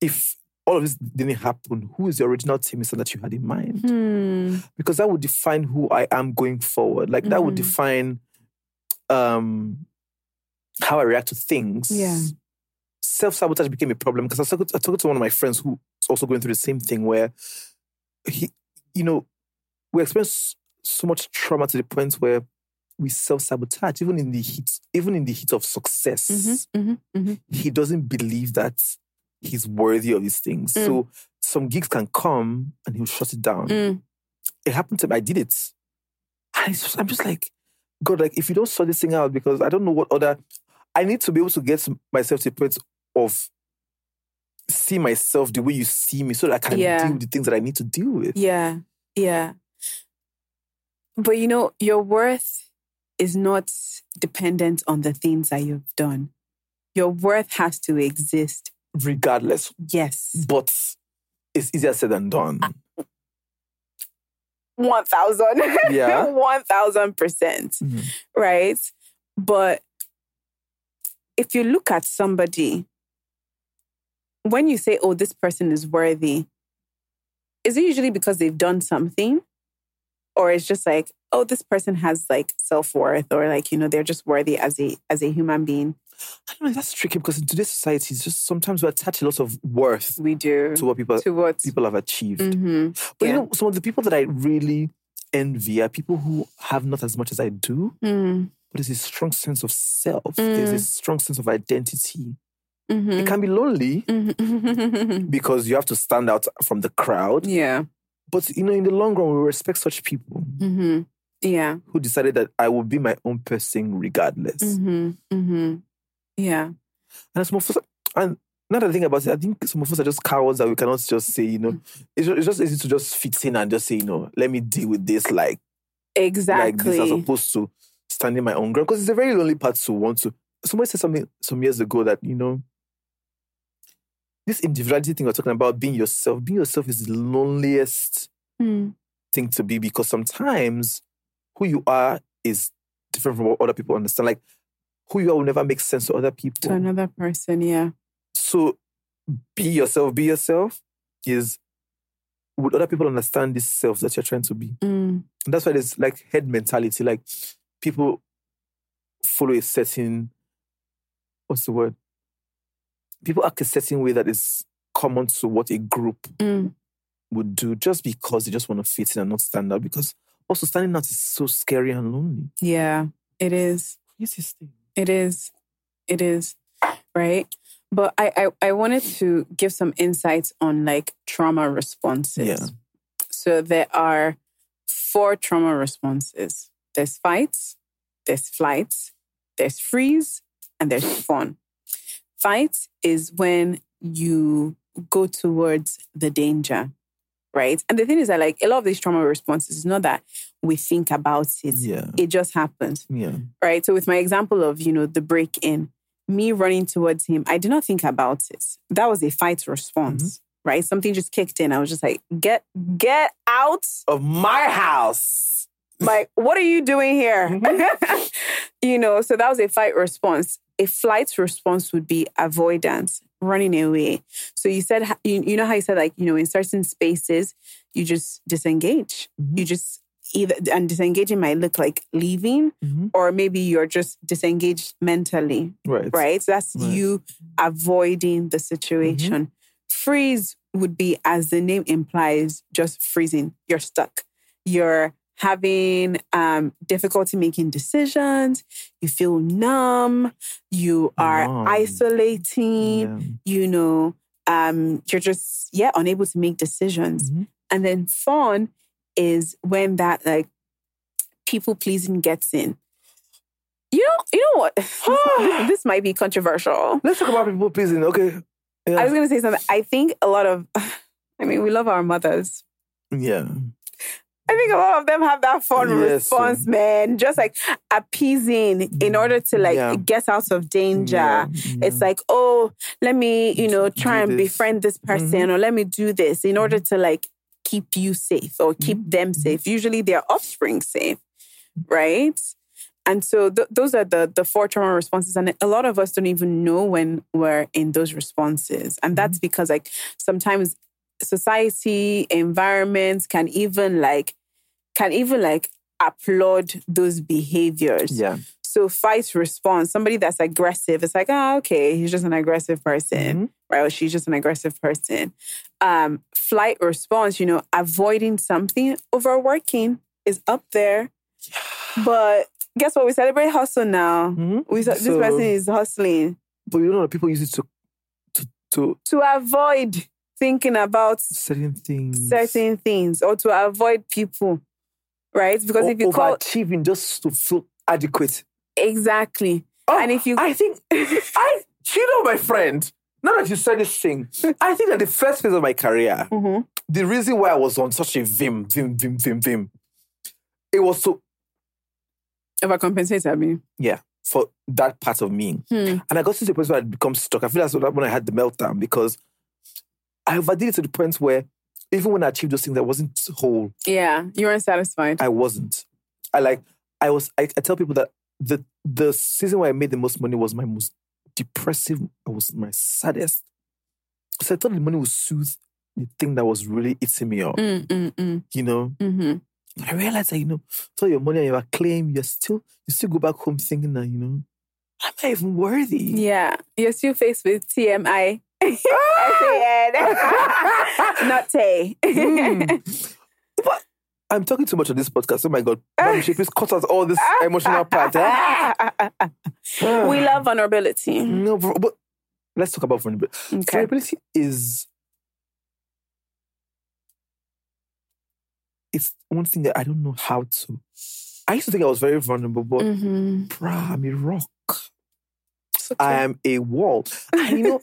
if all of this didn't happen, who is the original Temisan that you had in mind? Hmm. Because that would define who I am going forward. Like that would Mhm. define um how I react to things. Yeah. Self sabotage became a problem because I was talking, I was talking to one of my friends who's also going through the same thing where he, you know, we experience so much trauma to the point where we self sabotage, even in the heat, even in the heat of success. Mm-hmm. Mm-hmm. Mm-hmm. He doesn't believe that he's worthy of these things. Mm. So some gigs can come and he'll shut it down. Mm. It happened to me. I did it. And it's just, I'm just like, God, like if you don't sort this thing out, because I don't know what other I need to be able to get myself to a point of see myself the way you see me so that I can Yeah. deal with the things that I need to deal with. Yeah. Yeah. But you know, your worth is not dependent on the things that you've done. Your worth has to exist. Regardless. Yes. But it's easier said than done. 1000. Yeah. 1000%. Mhm. Right? But if you look at somebody, when you say, oh, this person is worthy, is it usually because they've done something? Or it's just like, oh, this person has like self-worth or like, you know, they're just worthy as a as a human being. I don't know, that's tricky because in today's society, it's just sometimes we attach a lot of worth We do. to what people To what? people have achieved. Mhm. But Yeah. you know, some of the people that I really envy are people who have not as much as I do, Mm. but there's a strong sense of self. There's a Mm. strong sense of identity. It Mhm. can be lonely Mhm. because you have to stand out from the crowd. yeah. But you know, in the long run, we respect such people hmm Yeah. who decided that I will be my own person regardless. hmm hmm Yeah. And some of us, and now that I think about it, I think some of us are just cowards that we cannot just say, you know, it's just easy to just fit in and just say, you know, let me deal with this like Exactly. like this as opposed to standing my own ground. Because it's a very lonely part to want to. Somebody said something some years ago that, you know, this individuality thing we're talking about, being yourself, being yourself is the loneliest Mm. thing to be because sometimes who you are is different from what other people understand. Like who you are will never make sense to other people. To another person, yeah. So be yourself, be yourself is would other people understand this self that you're trying to be? Mm. And that's why there's like head mentality. Like people follow a certain what's the word? People act a certain way that is common to what a group Mm. would do just because they just want to fit in and not stand out. Because also standing out is so scary and lonely. Yeah, it is. Craziest thing. It is. It is. Right. But I, I, I wanted to give some insights on like trauma responses. Yeah. So there are four trauma responses. There's fights, there's flights, there's freeze, and there's fawn. Fight is when you go towards the danger, right? And the thing is that like a lot of these trauma responses is not that we think about it. Yeah. It just happens Yeah. right? So with my example of, you know, the break in, me running towards him, I did not think about it. That was a fight response, mm-hmm. right? Something just kicked in. I was just like, get get out. Of my house. Like, what are you doing here? Mm-hmm. you know, so that was a fight response. A flight response would be avoidance, running away. So you said, you, you know how you said, like, you know, in certain spaces, you just disengage. You just either, and disengaging might look like leaving, Mhm. or maybe you're just disengaged mentally, Right. right? So that's Right. you avoiding the situation. Freeze would be, as the name implies, just freezing. You're stuck. You're having um, difficulty making decisions. You feel numb. You are Numb. isolating. Yeah. You know, um, you're just yeah unable to make decisions. Mhm. And then fawn is when that like people pleasing gets in. You know, you know what? this, this might be controversial. Let's talk about people pleasing. Okay. Yeah. I was gonna say something. I think a lot of, I mean, we love our mothers. yeah. I think a lot of them have that fun Yes. response, man. Just like appeasing in order to like Yeah. get out of danger. Yeah. It's like, oh, let me, you know, try and befriend this mm-hmm. person or let me do this in order to like keep you safe or keep mm-hmm. them mm-hmm. safe. Usually their offspring safe, right? And so th- those are the the four trauma responses, and a lot of us don't even know when we're in those responses, and that's because like sometimes society, environments can even like can even like applaud those behaviors. Yeah. So fight response, somebody that's aggressive, it's like, oh, okay, he's just an aggressive person, right? Or she's just an aggressive person. Um, flight response, you know, avoiding something, overworking is up there. But guess what? We celebrate hustle now. Mhm. We this person is hustling But you know, people use it to to to to avoid thinking about certain things. certain things or to avoid people, right? Because if you call overachieving just to feel adequate. exactly, Oh, and if you I think I you know my friend. Now that you said this thing, I think that the first phase of my career, Mhm. the reason why I was on such a vim, vim, vim, vim, vim, it was so overcompensate, I mean, yeah for that part of me. Hmm. And I got to the point where I become stuck. I feel that's when I had the meltdown because I overdid it to the point where even when I achieved those things, I wasn't whole. yeah, you weren't satisfied. I wasn't. I like I was I, I tell people that the the season where I made the most money was my most depressive, I was my saddest. So I thought the money would soothe the thing that was really eating me up, Mm, mm, mm, you know. hmm But I realized that, you know, so your money and your claim, you're still you still go back home thinking that, you know, am I even worthy? Yeah, you're still faced with TMI. S-A-N. Not Tay. Mm. But I'm talking too much on this podcast. Oh my god. She please cut out all this emotional part. we love vulnerability. No, but let's talk about vulnerability. Okay. Vulnerability is it's one thing that I don't know how to. I used to think I was very vulnerable, but Mm-hmm. bruh, I'm a rock. I am a wall. And you know,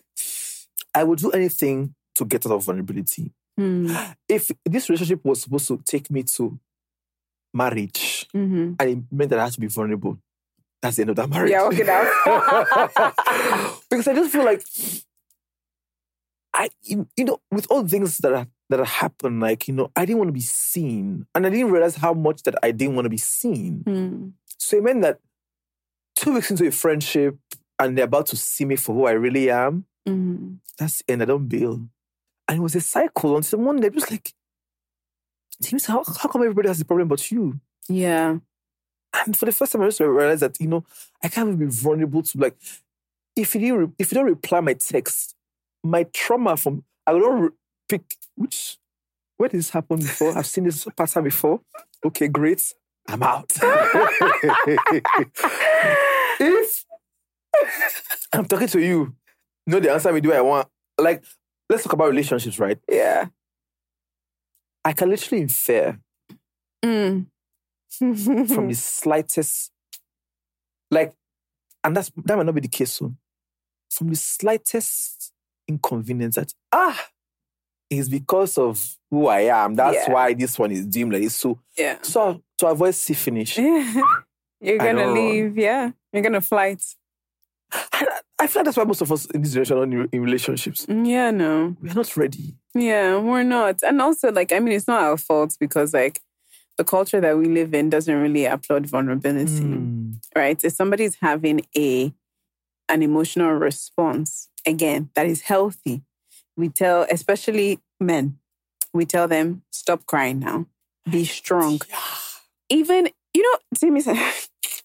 I would do anything to get out of vulnerability. Mm-hmm. If this relationship was supposed to take me to marriage Mm-hmm. and it meant that I had to be vulnerable, that's the end of that marriage. Yeah, okay, now. because I just feel like I, you you know, with all the things that are, that happened, like you know, I didn't want to be seen, and I didn't realize how much that I didn't want to be seen. Mm. So it meant that two weeks into a friendship, and they're about to see me for who I really am. Mm. That's the end. I don't bail, and it was a cycle until one day it was like, James, how how come everybody has a problem but you? Yeah. And for the first time, I just realized that you know I can't even be vulnerable to like if you didn't re- if you don't reply my text, my trauma from I don't re- pick which where did this happen before? I've seen this pattern before. Okay, great. I'm out. if I'm talking to you know the answer me do I want. Like, let's talk about relationships, right? Yeah. I can literally infer Mm. from the slightest, like, and that's that might not be the case. So, from the slightest inconvenience that ah, is because of who I am. That's Yeah. why this one is dim like this. So, yeah. so to avoid see finish, Yeah. You're gonna don't run. leave. Yeah. You're gonna flight. I, I feel like that's why most of us in this generation are in, relationships. Yeah, no. We are not ready. Yeah, we're not. And also, like, I mean, it's not our fault because, like, the culture that we live in doesn't really applaud vulnerability, Mm. right? If somebody's having a an emotional response, again, that is healthy, we tell, especially men, we tell them, stop crying now, be strong. Even, you know, Timmy said,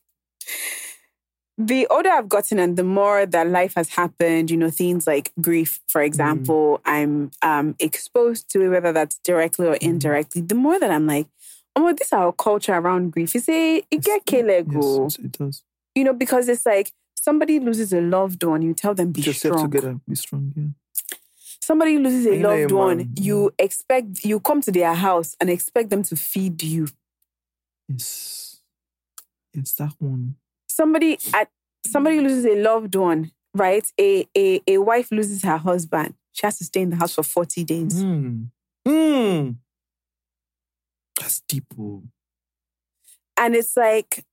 the older I've gotten and the more that life has happened, you know, things like grief, for example, I'm um, exposed to it, whether that's directly or indirectly, the more that I'm like, oh, well, this is our culture around grief. You say, it get kelego. Yes, it does. You know, because it's like somebody loses a loved one, you tell them be yourself strong. together. Be strong. Yeah. Somebody loses a loved one, man. you expect, you come to their house and expect them to feed you. Yes. It's that one. Somebody at somebody loses a loved one, right? A, a a wife loses her husband. She has to stay in the house for 40 days. Hmm. Hmm. That's deep. oh. And it's like,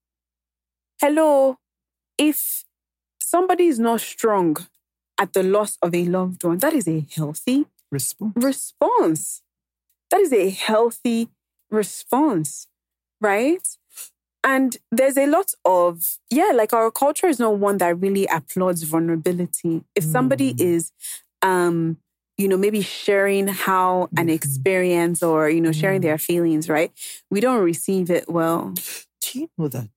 hello, if somebody is not strong at the loss of a loved one, that is a healthy Response. response. That is a healthy response, right? And there's a lot of, yeah, like our culture is not one that really applauds vulnerability. If somebody hmm. is, um, you know, maybe sharing how an mm-hmm. experience or, you know, sharing their mm. feelings, right? We don't receive it well. Do you know that?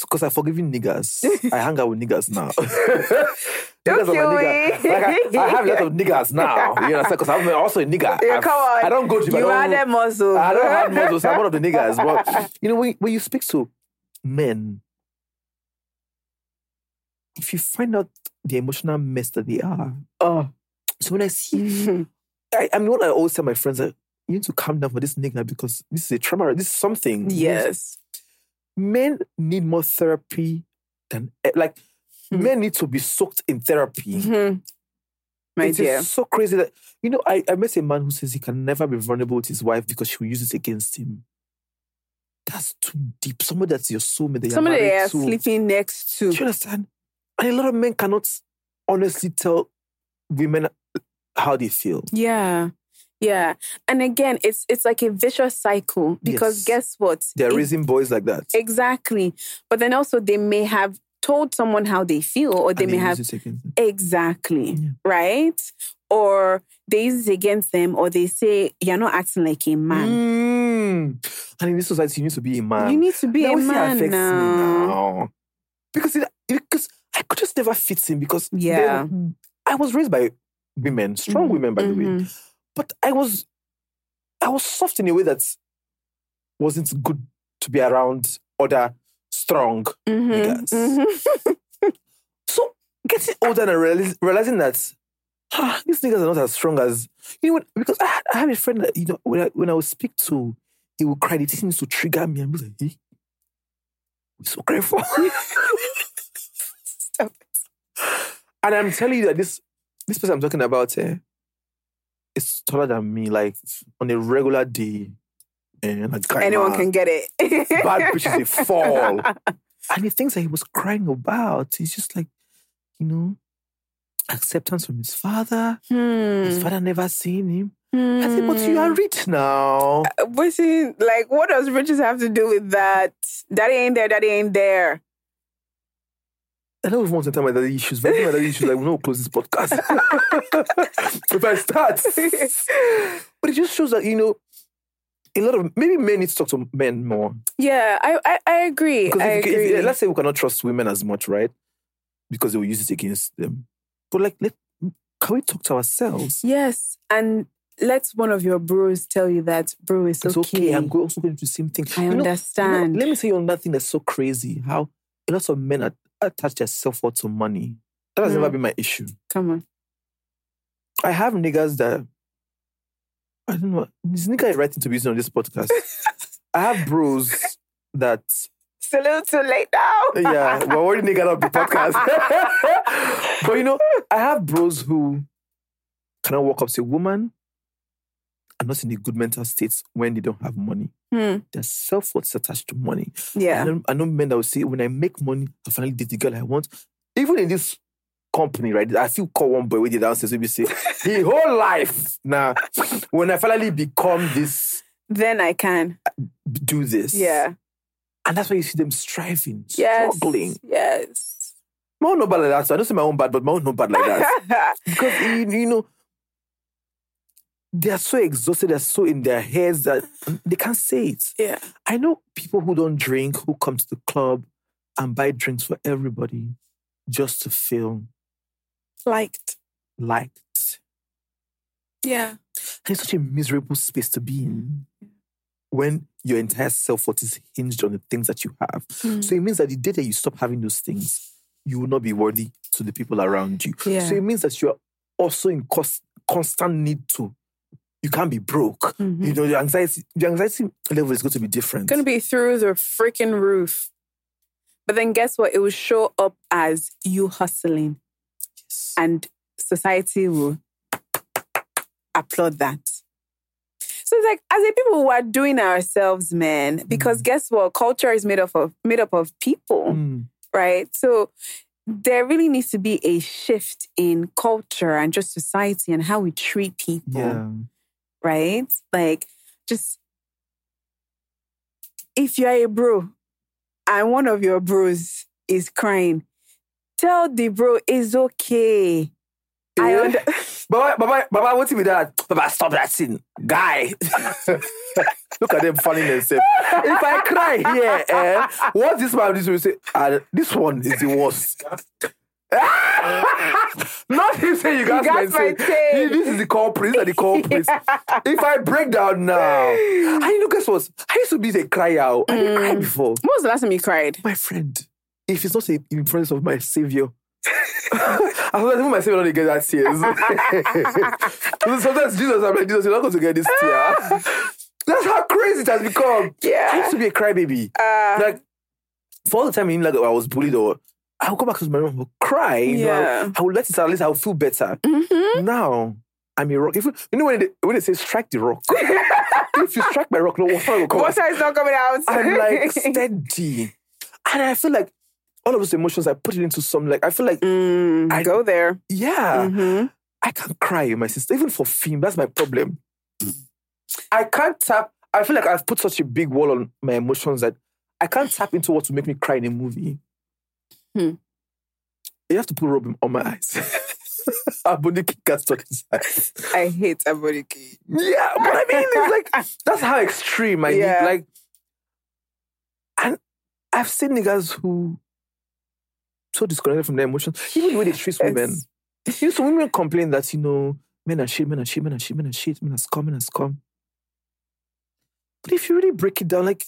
Because I've forgiven niggas. I hang out with niggas now. Don't Niggas are my kill me. Like I, I have a lot of niggas now. You understand? Because I'm also a nigga. Yeah, come on. I don't go to You I had don't- muscle. I don't have muscles. I'm one of the niggas. But you know, when, when you speak to men, if you find out the emotional mess that they are, Oh. so when I see, I, I mean, what I always tell my friends that you need to calm down for this nigga because this is a trauma. This is something. Yes. men need more therapy than eh, like men need to be soaked in therapy. Mhm. My It is dear. so crazy that you know I, I met a man who says he can never be vulnerable with his wife because she will use it against him. That's too deep. Somebody that's your soulmate that Somebody they are to. sleeping next to. Do you understand? And a lot of men cannot honestly tell women how they feel. Yeah. Yeah. And again, it's it's like a vicious cycle because Yes. guess what? They're It- raising boys like that. Exactly. But then also they may have told someone how they feel or they may have use it against them. exactly, Yeah. right? Or they use it against them or they say you're not acting like a man. Mm. And in this society, you need to be a man. You need to be a we see it man now. now. Because it, because I could just never fit in because Yeah. they- I was raised by women, strong Mhm, women by the way. mhm. But I was I was soft in a way that wasn't good to be around other strong Mhm, niggas. mhm. So getting older and realizing that ah, these niggas are not as strong as you know because I, I have a friend that you know when I, when I would speak to, he would cry. Thing used to trigger me. I'm like, hey, what's so grateful. Stop and I'm telling you that this this person I'm talking about eh, is taller than me. Like on a regular day, and Anyone can get it. bad bitches they fall. And the things that he was crying about, he's just like, you know, acceptance from his father. Hmm. His father never seen him. I said, but you are rich now. But see, like, what does riches have to do with that? Daddy ain't there, daddy ain't there. I don't even want to tell my daddy issues, but my daddy issues like, know close this podcast. if I start. but it just shows that, you know, a lot of maybe men need to talk to men more. Yeah, I I, I agree. Because I if, if- agree. let's say we cannot trust women as much, right? Because they will use it against them. But like, let, can we talk to ourselves? yes, and let one of your bros tell you that, bro, it's, It's okay. I'm also going through the same thing. I You you know, understand. let me say another thing that's so crazy. How a lot of men are, attach their self worth to money. That has Mm. never been my issue. Come on. I have niggas that I don't know. This nigga is writing to be used on this podcast. I have bros that It's a little too late now. yeah, we're already nigga up the podcast. but you know, I have bros who cannot walk up to a woman and not in a good mental state when they don't have money. Hmm. Their self worth is attached to money. I Yeah. know, I know men that will say, when I make money, I finally date the girl I want. Even in this company, right? I feel call one boy with the downstairs, we say, the whole life. Now, when I finally become this, Then I can. do this. Yeah. And that's why you see them striving, Yes. struggling. Yes. My own not bad like that. So I don't say my own bad, but my own not bad like that. because you, you know, they are so exhausted, they're so in their heads that they can't say it. yeah. I know people who don't drink who come to the club and buy drinks for everybody just to feel Liked. liked. Yeah. And it's such a miserable space to be in when your entire self worth is hinged on the things that you have. Hmm. So it means that the day that you stop having those things, you will not be worthy to the people around you. Yeah. So it means that you're also in cost, constant need to. You can't be broke. You know, the anxiety, the anxiety level is going to be different. It's Gonna be through the freaking roof. But then guess what? It will show up as you hustling. And society will applaud that. So it's like as a people who are doing ourselves, man, because guess what? Culture is made up of made up of people, Mm. right? So there really needs to be a shift in culture and just society and how we treat people Yeah. right? Like, just if you're a bro and one of your bros is crying, tell the bro it's okay. I Yeah. under- Baba, Baba, Baba, what's with that? Baba, stop that scene. Guy. Look at them falling themselves. If I cry here, eh, what this man this will say, ah, this one is the worst. Not him saying you my my say. This is the culprit. These are the culprits. If I break down now, I you know, guess what? I used to be a cry out. I didn't cry before. when was the last time you cried? My friend, if it's not in presence of my savior, I was even my savior not to get that tears. Sometimes Jesus, I'm like, Jesus, you're not going to get this tear. That's how crazy it has become. Yeah. I used to be a crybaby. Uh, like, for all the time in like I was bullied or I would go back to my room, I would cry. You know, I, Yeah. would- I would let it out, at least I would feel better. mhm. Now, I'm a rock. If you, you know when they, when they say strike the rock, if you strike my rock, no water will come out. Water is not coming out. I'm like steady. And I feel like all of those emotions, I put it into some, like, I feel like, Mm, I- go there. yeah, Mhm. I can't cry, my sister, even for film. That's my problem. I can't tap, I feel like I've put such a big wall on my emotions that I can't tap into what will make me cry in a movie. Hmm. You have to put rub on my eyes. Aboniki can't touch his eyes. I hate Aboniki. Yeah, but I mean, it's like that's how extreme I Yeah. need. Like, and I've seen niggas who so disconnected from their emotions, even the way they treat women. Know, some women complain that you know men are shit, men are shit, men are shit, men are shit, men are scum, men are scum. But if you really break it down, like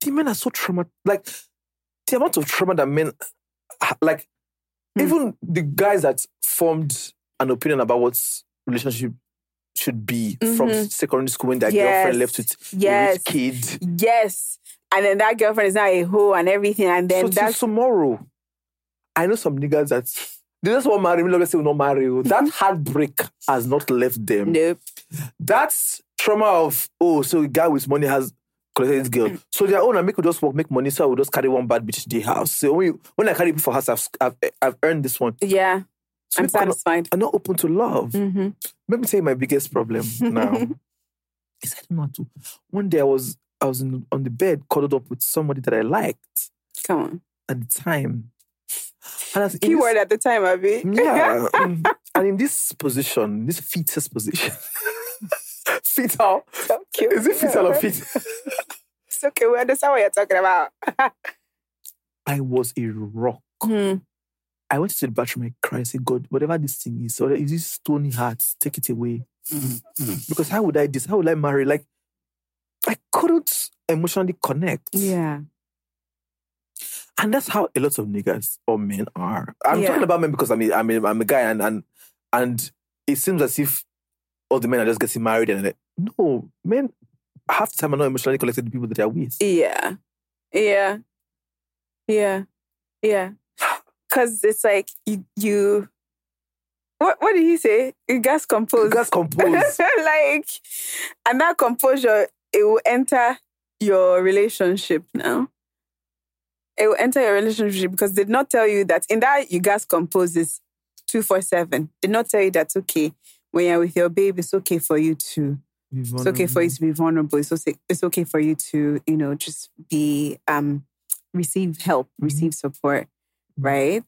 the men are so trauma, like the amount of trauma that men, like Hmm. even the guys that formed an opinion about what relationship should be from Mhm. secondary school when their Yes. girlfriend left with a Yes. rich kid. Yes. And then that girlfriend is now a hoe and everything. And then so that's tomorrow, I know some niggas that they just want marry me, let's say we not marry you. That heartbreak has not left them. nope. That's trauma of oh, so a guy with money has collected this girl. So their own, I make we just work, make money, so I will just carry one bad bitch to the house. So when, you, when I carry people for house, I've, I've, I've earned this one. Yeah. I'm satisfied. are not- satisfied. Are not open to love. hmm Let me tell you my biggest problem now. is I don't know to. One day I was I was in, on the bed cuddled up with somebody that I liked Come on. at the time. And as in Keyword this, at the time, Abby. yeah, mm, and in this position, this fetus position, fetal. so cute. Is it fetal or feet? It's okay. We understand what you're talking about. I was a rock. Hmm. I went to the bathroom and cried. I said, God, whatever this thing is, or is this stony heart, take it away. Because how would I this? How would I marry? Like, I couldn't emotionally connect. Yeah. And that's how a lot of niggas or men are. I'm Yeah. talking about men because I'm a, I'm a, I'm a guy and, and and it seems as if all the men are just getting married and like, no, men half the time are not emotionally connected to people that they're with. Yeah. Yeah. Yeah. Yeah. Cause it's like you you what what did he say? You gas compose. Gas compose. like and that composure it will enter your relationship now. It will enter your relationship because they did not tell you that in that you guys compose this two four seven. Did not tell you that okay, when you're with your babe, it's okay for you to it's okay for you to be vulnerable. It's okay, it's okay for you to, you know, just be um receive help, receive support, right?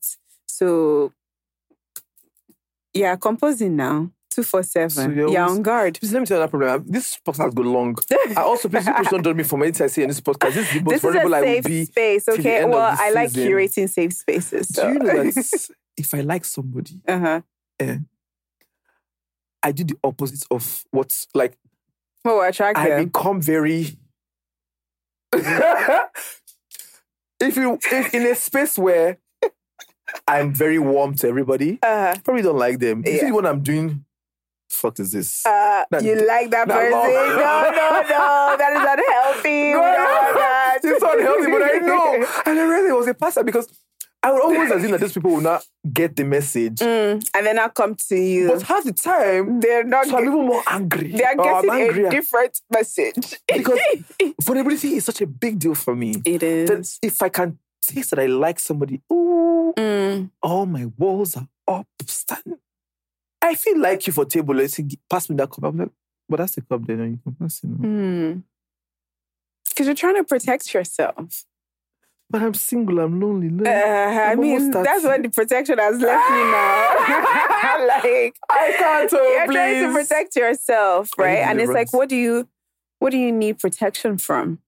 So yeah, composing now. Two four seven. So you're you're on guard. Please let me tell you that problem. This podcast go long. I also please, please don't judge me for I say in this podcast. This is the most This is a I safe be. space, okay? Well, I like season. curating safe spaces. Do you know that if I like somebody, uh-huh. eh, I do the opposite of what's like Oh, attractive. I become very. if you if in a space where I'm very warm to everybody, uh, probably don't like them. You see Yeah. what I'm doing? Fuck is this? uh, you like that person? no. No, no, no. That is unhealthy. No, no. that. it's unhealthy, but I know. And I realized it was a pastor because I would always assume that these people will not get the message. Mm, and then I come to you. But half the time, they're not. so I'm even more angry. they are getting angrier. a different message. because vulnerability is such a big deal for me. It is. That if I can taste that I like somebody, ooh, Mm, all my walls are up. Stand. I feel like you for table. Let's see, pass me that cup. I'm like, but that's the cup then. You can pass it. now." mm. Because you're trying to protect yourself. But I'm single. I'm lonely. Uh, I I'm mean, that's 30. when the protection has left me now. like, I can't. Oh, you're trying to protect yourself, right? And it's like, what do you, what do you need protection from?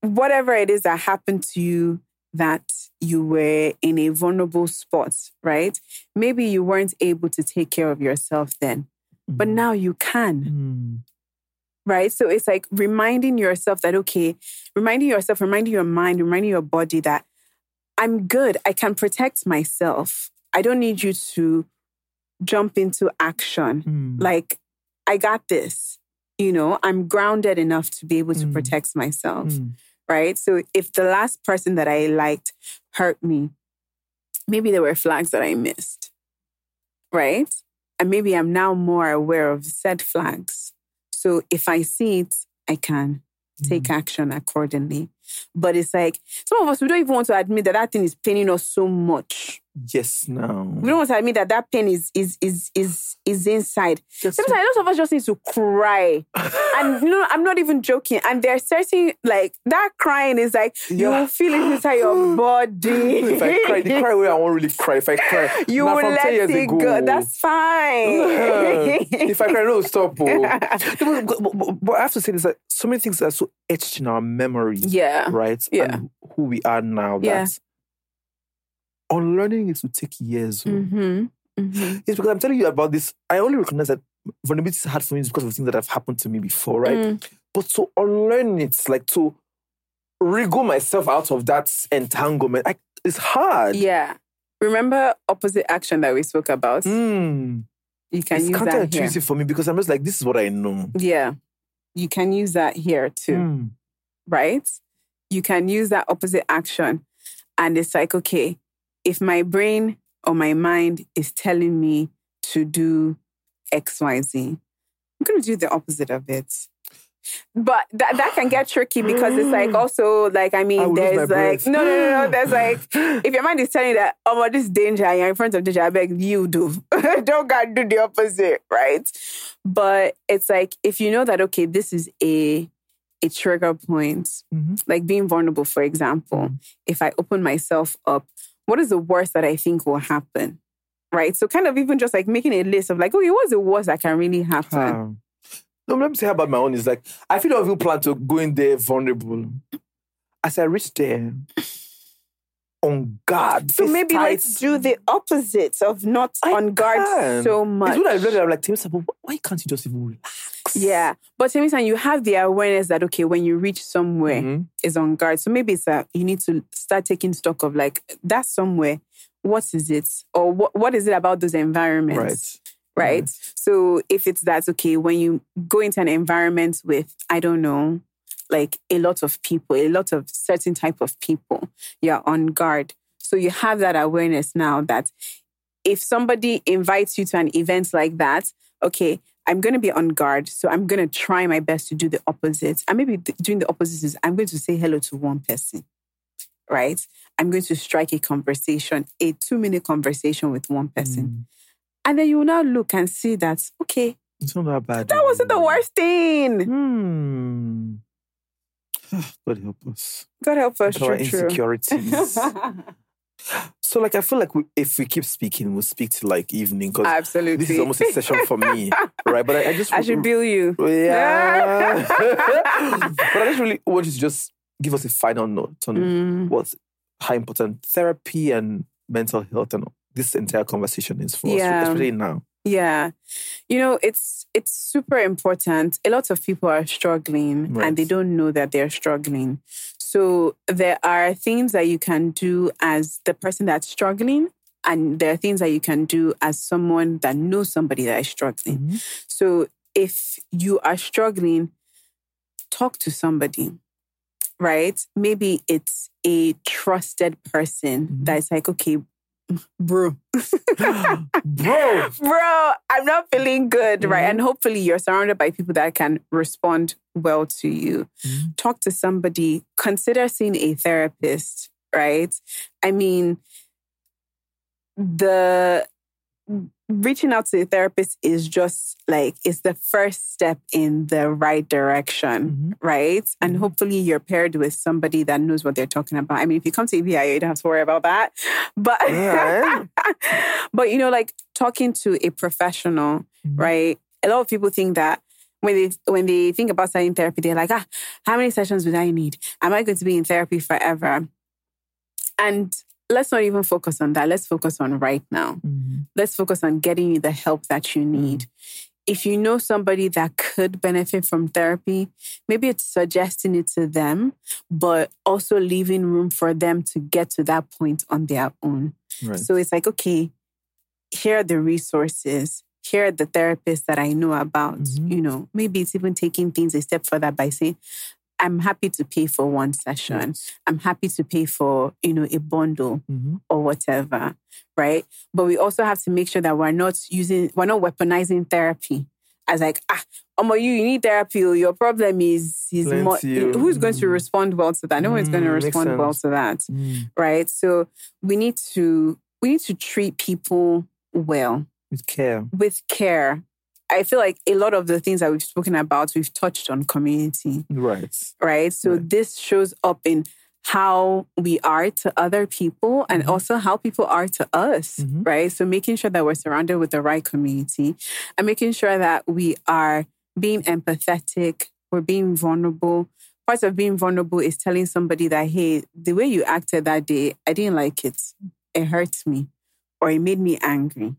Whatever it is that happened to you, that you were in a vulnerable spot, right? Maybe you weren't able to take care of yourself then, but now you can. Mm. right? So it's like reminding yourself that, okay, reminding yourself, reminding your mind, reminding your body that I'm good. I can protect myself. I don't need you to jump into action. Mm. Like, I got this. You know, I'm grounded enough to be able to Mm. protect myself, Mm. Right? So if the last person that I liked hurt me, maybe there were flags that I missed, right? And maybe I'm now more aware of said flags. So if I see it, I can take mm. action accordingly. But it's like some of us, we don't even want to admit that that thing is paining us so much. Yes, now. We don't want to admit that that pain is is is is is inside. Sometimes a lot of us just need to cry, and you know, I'm not even joking. And there's certain like that crying is like you Yeah. will feel it inside your body. if I cry, the cry where I won't really cry. If I cry, you now will let 10 years it ago, go. That's fine. if I cry, no, stop. Oh. But, but- but- but I have to say this: that so many things are so etched in our memory, yeah. right? Yeah. And who we are now. Yeah. That unlearning it will take years. oh. Mm-hmm. Mm-hmm. It's because I'm telling you about this. I only recognize that vulnerability is hard for me because of things that have happened to me before, right? Mm. But to unlearn it, like to wriggle myself out of that entanglement, I, it's hard. Yeah. Remember opposite action that we spoke about? Mm. You can It's use that here. counterintuitive for me because I'm just like, this is what I know. Yeah. You can use that here too, Mm. right? You can use that opposite action. And it's like, okay, if my brain or my mind is telling me to do XYZ, I'm going to do the opposite of it. but that that can get tricky because it's like also like I I mean lose there's like no no no no there's like if your mind is telling you that oh well, this is danger you're in front of danger I beg you do don't gotta do the opposite right but it's like if you know that okay this is a a trigger point Mhm. like being vulnerable for example if I open myself up what is the worst that I think will happen right so kind of even just like making a list of like okay what's the worst that can really happen Um, no, let me say about my own. Is like I feel I you plan to go in there vulnerable. As I reach there, on guard. So maybe let's do the opposite of not I on guard so much. It's what I read. I'm like, but why can't you just even relax? yeah, but Timmy, you have the awareness that okay, when you reach somewhere, Mhm. is on guard. So maybe it's that you need to start taking stock of like that somewhere. What is it, or what what is it about those environments? Right. right? So if it's that, okay, when you go into an environment with, I don't know, like a lot of people, a lot of certain type of people, you're on guard. So you have that awareness now that if somebody invites you to an event like that, okay, I'm going to be on guard. So I'm going to try my best to do the opposite. And maybe doing the opposite is I'm going to say hello to one person, right? I'm going to strike a conversation, a two minute conversation with one person. And then you will now look and see that, okay, It's not that bad. that wasn't the worst thing. Hmm. God help us. God help us, our true, true. insecurities. so, like, I feel like we, if we keep speaking, we'll speak to like evening because Absolutely. this is almost a session for me, right? But I, I just I should bill you. Yeah. but I just really want you to just give us a final note on Mm. what's how important therapy and mental health and this entire conversation is for Yeah. us, especially now. Yeah. You know, it's it's super important. A lot of people are struggling Right. and they don't know that they're struggling. So there are things that you can do as the person that's struggling and there are things that you can do as someone that knows somebody that is struggling. Mm-hmm. So if you are struggling, talk to somebody. Right? Maybe it's a trusted person mm-hmm. that is like, okay, bro, Bro, bro, I'm not feeling good, right? Mm-hmm. And hopefully you're surrounded by people that can respond well to you. Mm-hmm. Talk to somebody, consider seeing a therapist, right? I mean, the reaching out to a therapist is just like it's the first step in the right direction, Mm-hmm. right? And hopefully you're paired with somebody that knows what they're talking about. I mean, if you come to Ibi Ayo, you don't have to worry about that. But Yeah. but you know, like talking to a professional, right? A lot of people think that when they when they think about starting therapy, they're like, ah, how many sessions would I need? Am I going to be in therapy forever? And let's not even focus on that. Let's focus on right now. Mm-hmm. Let's focus on getting you the help that you mm-hmm. need. If you know somebody that could benefit from therapy, maybe it's suggesting it to them, but also leaving room for them to get to that point on their own. Right. So it's like, okay, here are the resources. Here are the therapists that I know about. Mm-hmm. You know, maybe it's even taking things a step further by saying, I'm happy to pay for one session. I'm happy to pay for, you know, a bundle or whatever. Right. But we also have to make sure that we're not using, we're not weaponizing therapy as like, ah, Omo, you, you need therapy. oh, Your problem is, is more, oh. who's going to respond well to that? No one's going to Mm, respond well to that right? So we need to we need to treat people well With care. with care. I feel like a lot of the things that we've spoken about, we've touched on community, Right. right? So this shows up in how we are to other people and mm-hmm. also how people are to us, mm-hmm. right? So making sure that we're surrounded with the right community and making sure that we are being empathetic, we're being vulnerable. Part of being vulnerable is telling somebody that, hey, the way you acted that day, I didn't like it. It hurt me or it made me angry,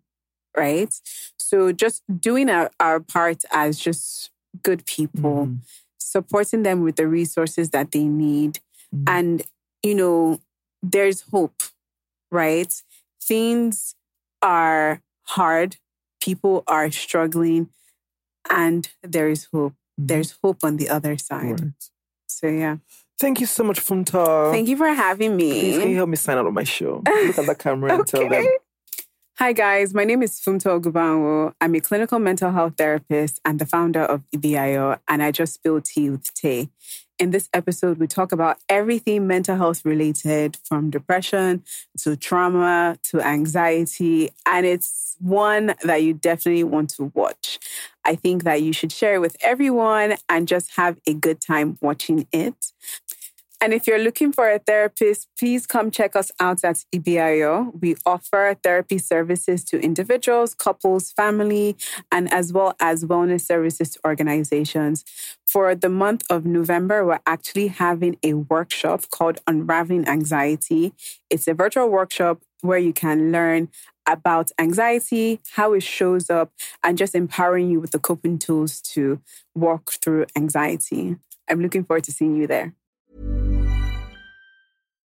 right? So just doing our, our part as just good people, mm-hmm. supporting them with the resources that they need. Mm-hmm. And, you know, there's hope, right? Things are hard, people are struggling, and there is hope. Mm-hmm. There's hope on the other side. Right. So, yeah. Thank you so much, Funmto. Thank you for having Please, can you help me sign out of my show? Look at the camera and tell them. Hi, guys. My name is Funmto Ogunbanwo. I'm a clinical mental health therapist and the founder of Ibi Ayo, and I just spilled tea with Tay. In this episode, we talk about everything mental health related from depression to trauma to anxiety. And it's one that you definitely want to watch. I think that you should share it with everyone and just have a good time watching it. And if you're looking for a therapist, please come check us out at Ibi Ayo. We offer therapy services to individuals, couples, family, and as well as wellness services to organizations. For the month of November, we're actually having a workshop called Unraveling Anxiety. It's a virtual workshop where you can learn about anxiety, how it shows up, and just empowering you with the coping tools to walk through anxiety. I'm looking forward to seeing you there.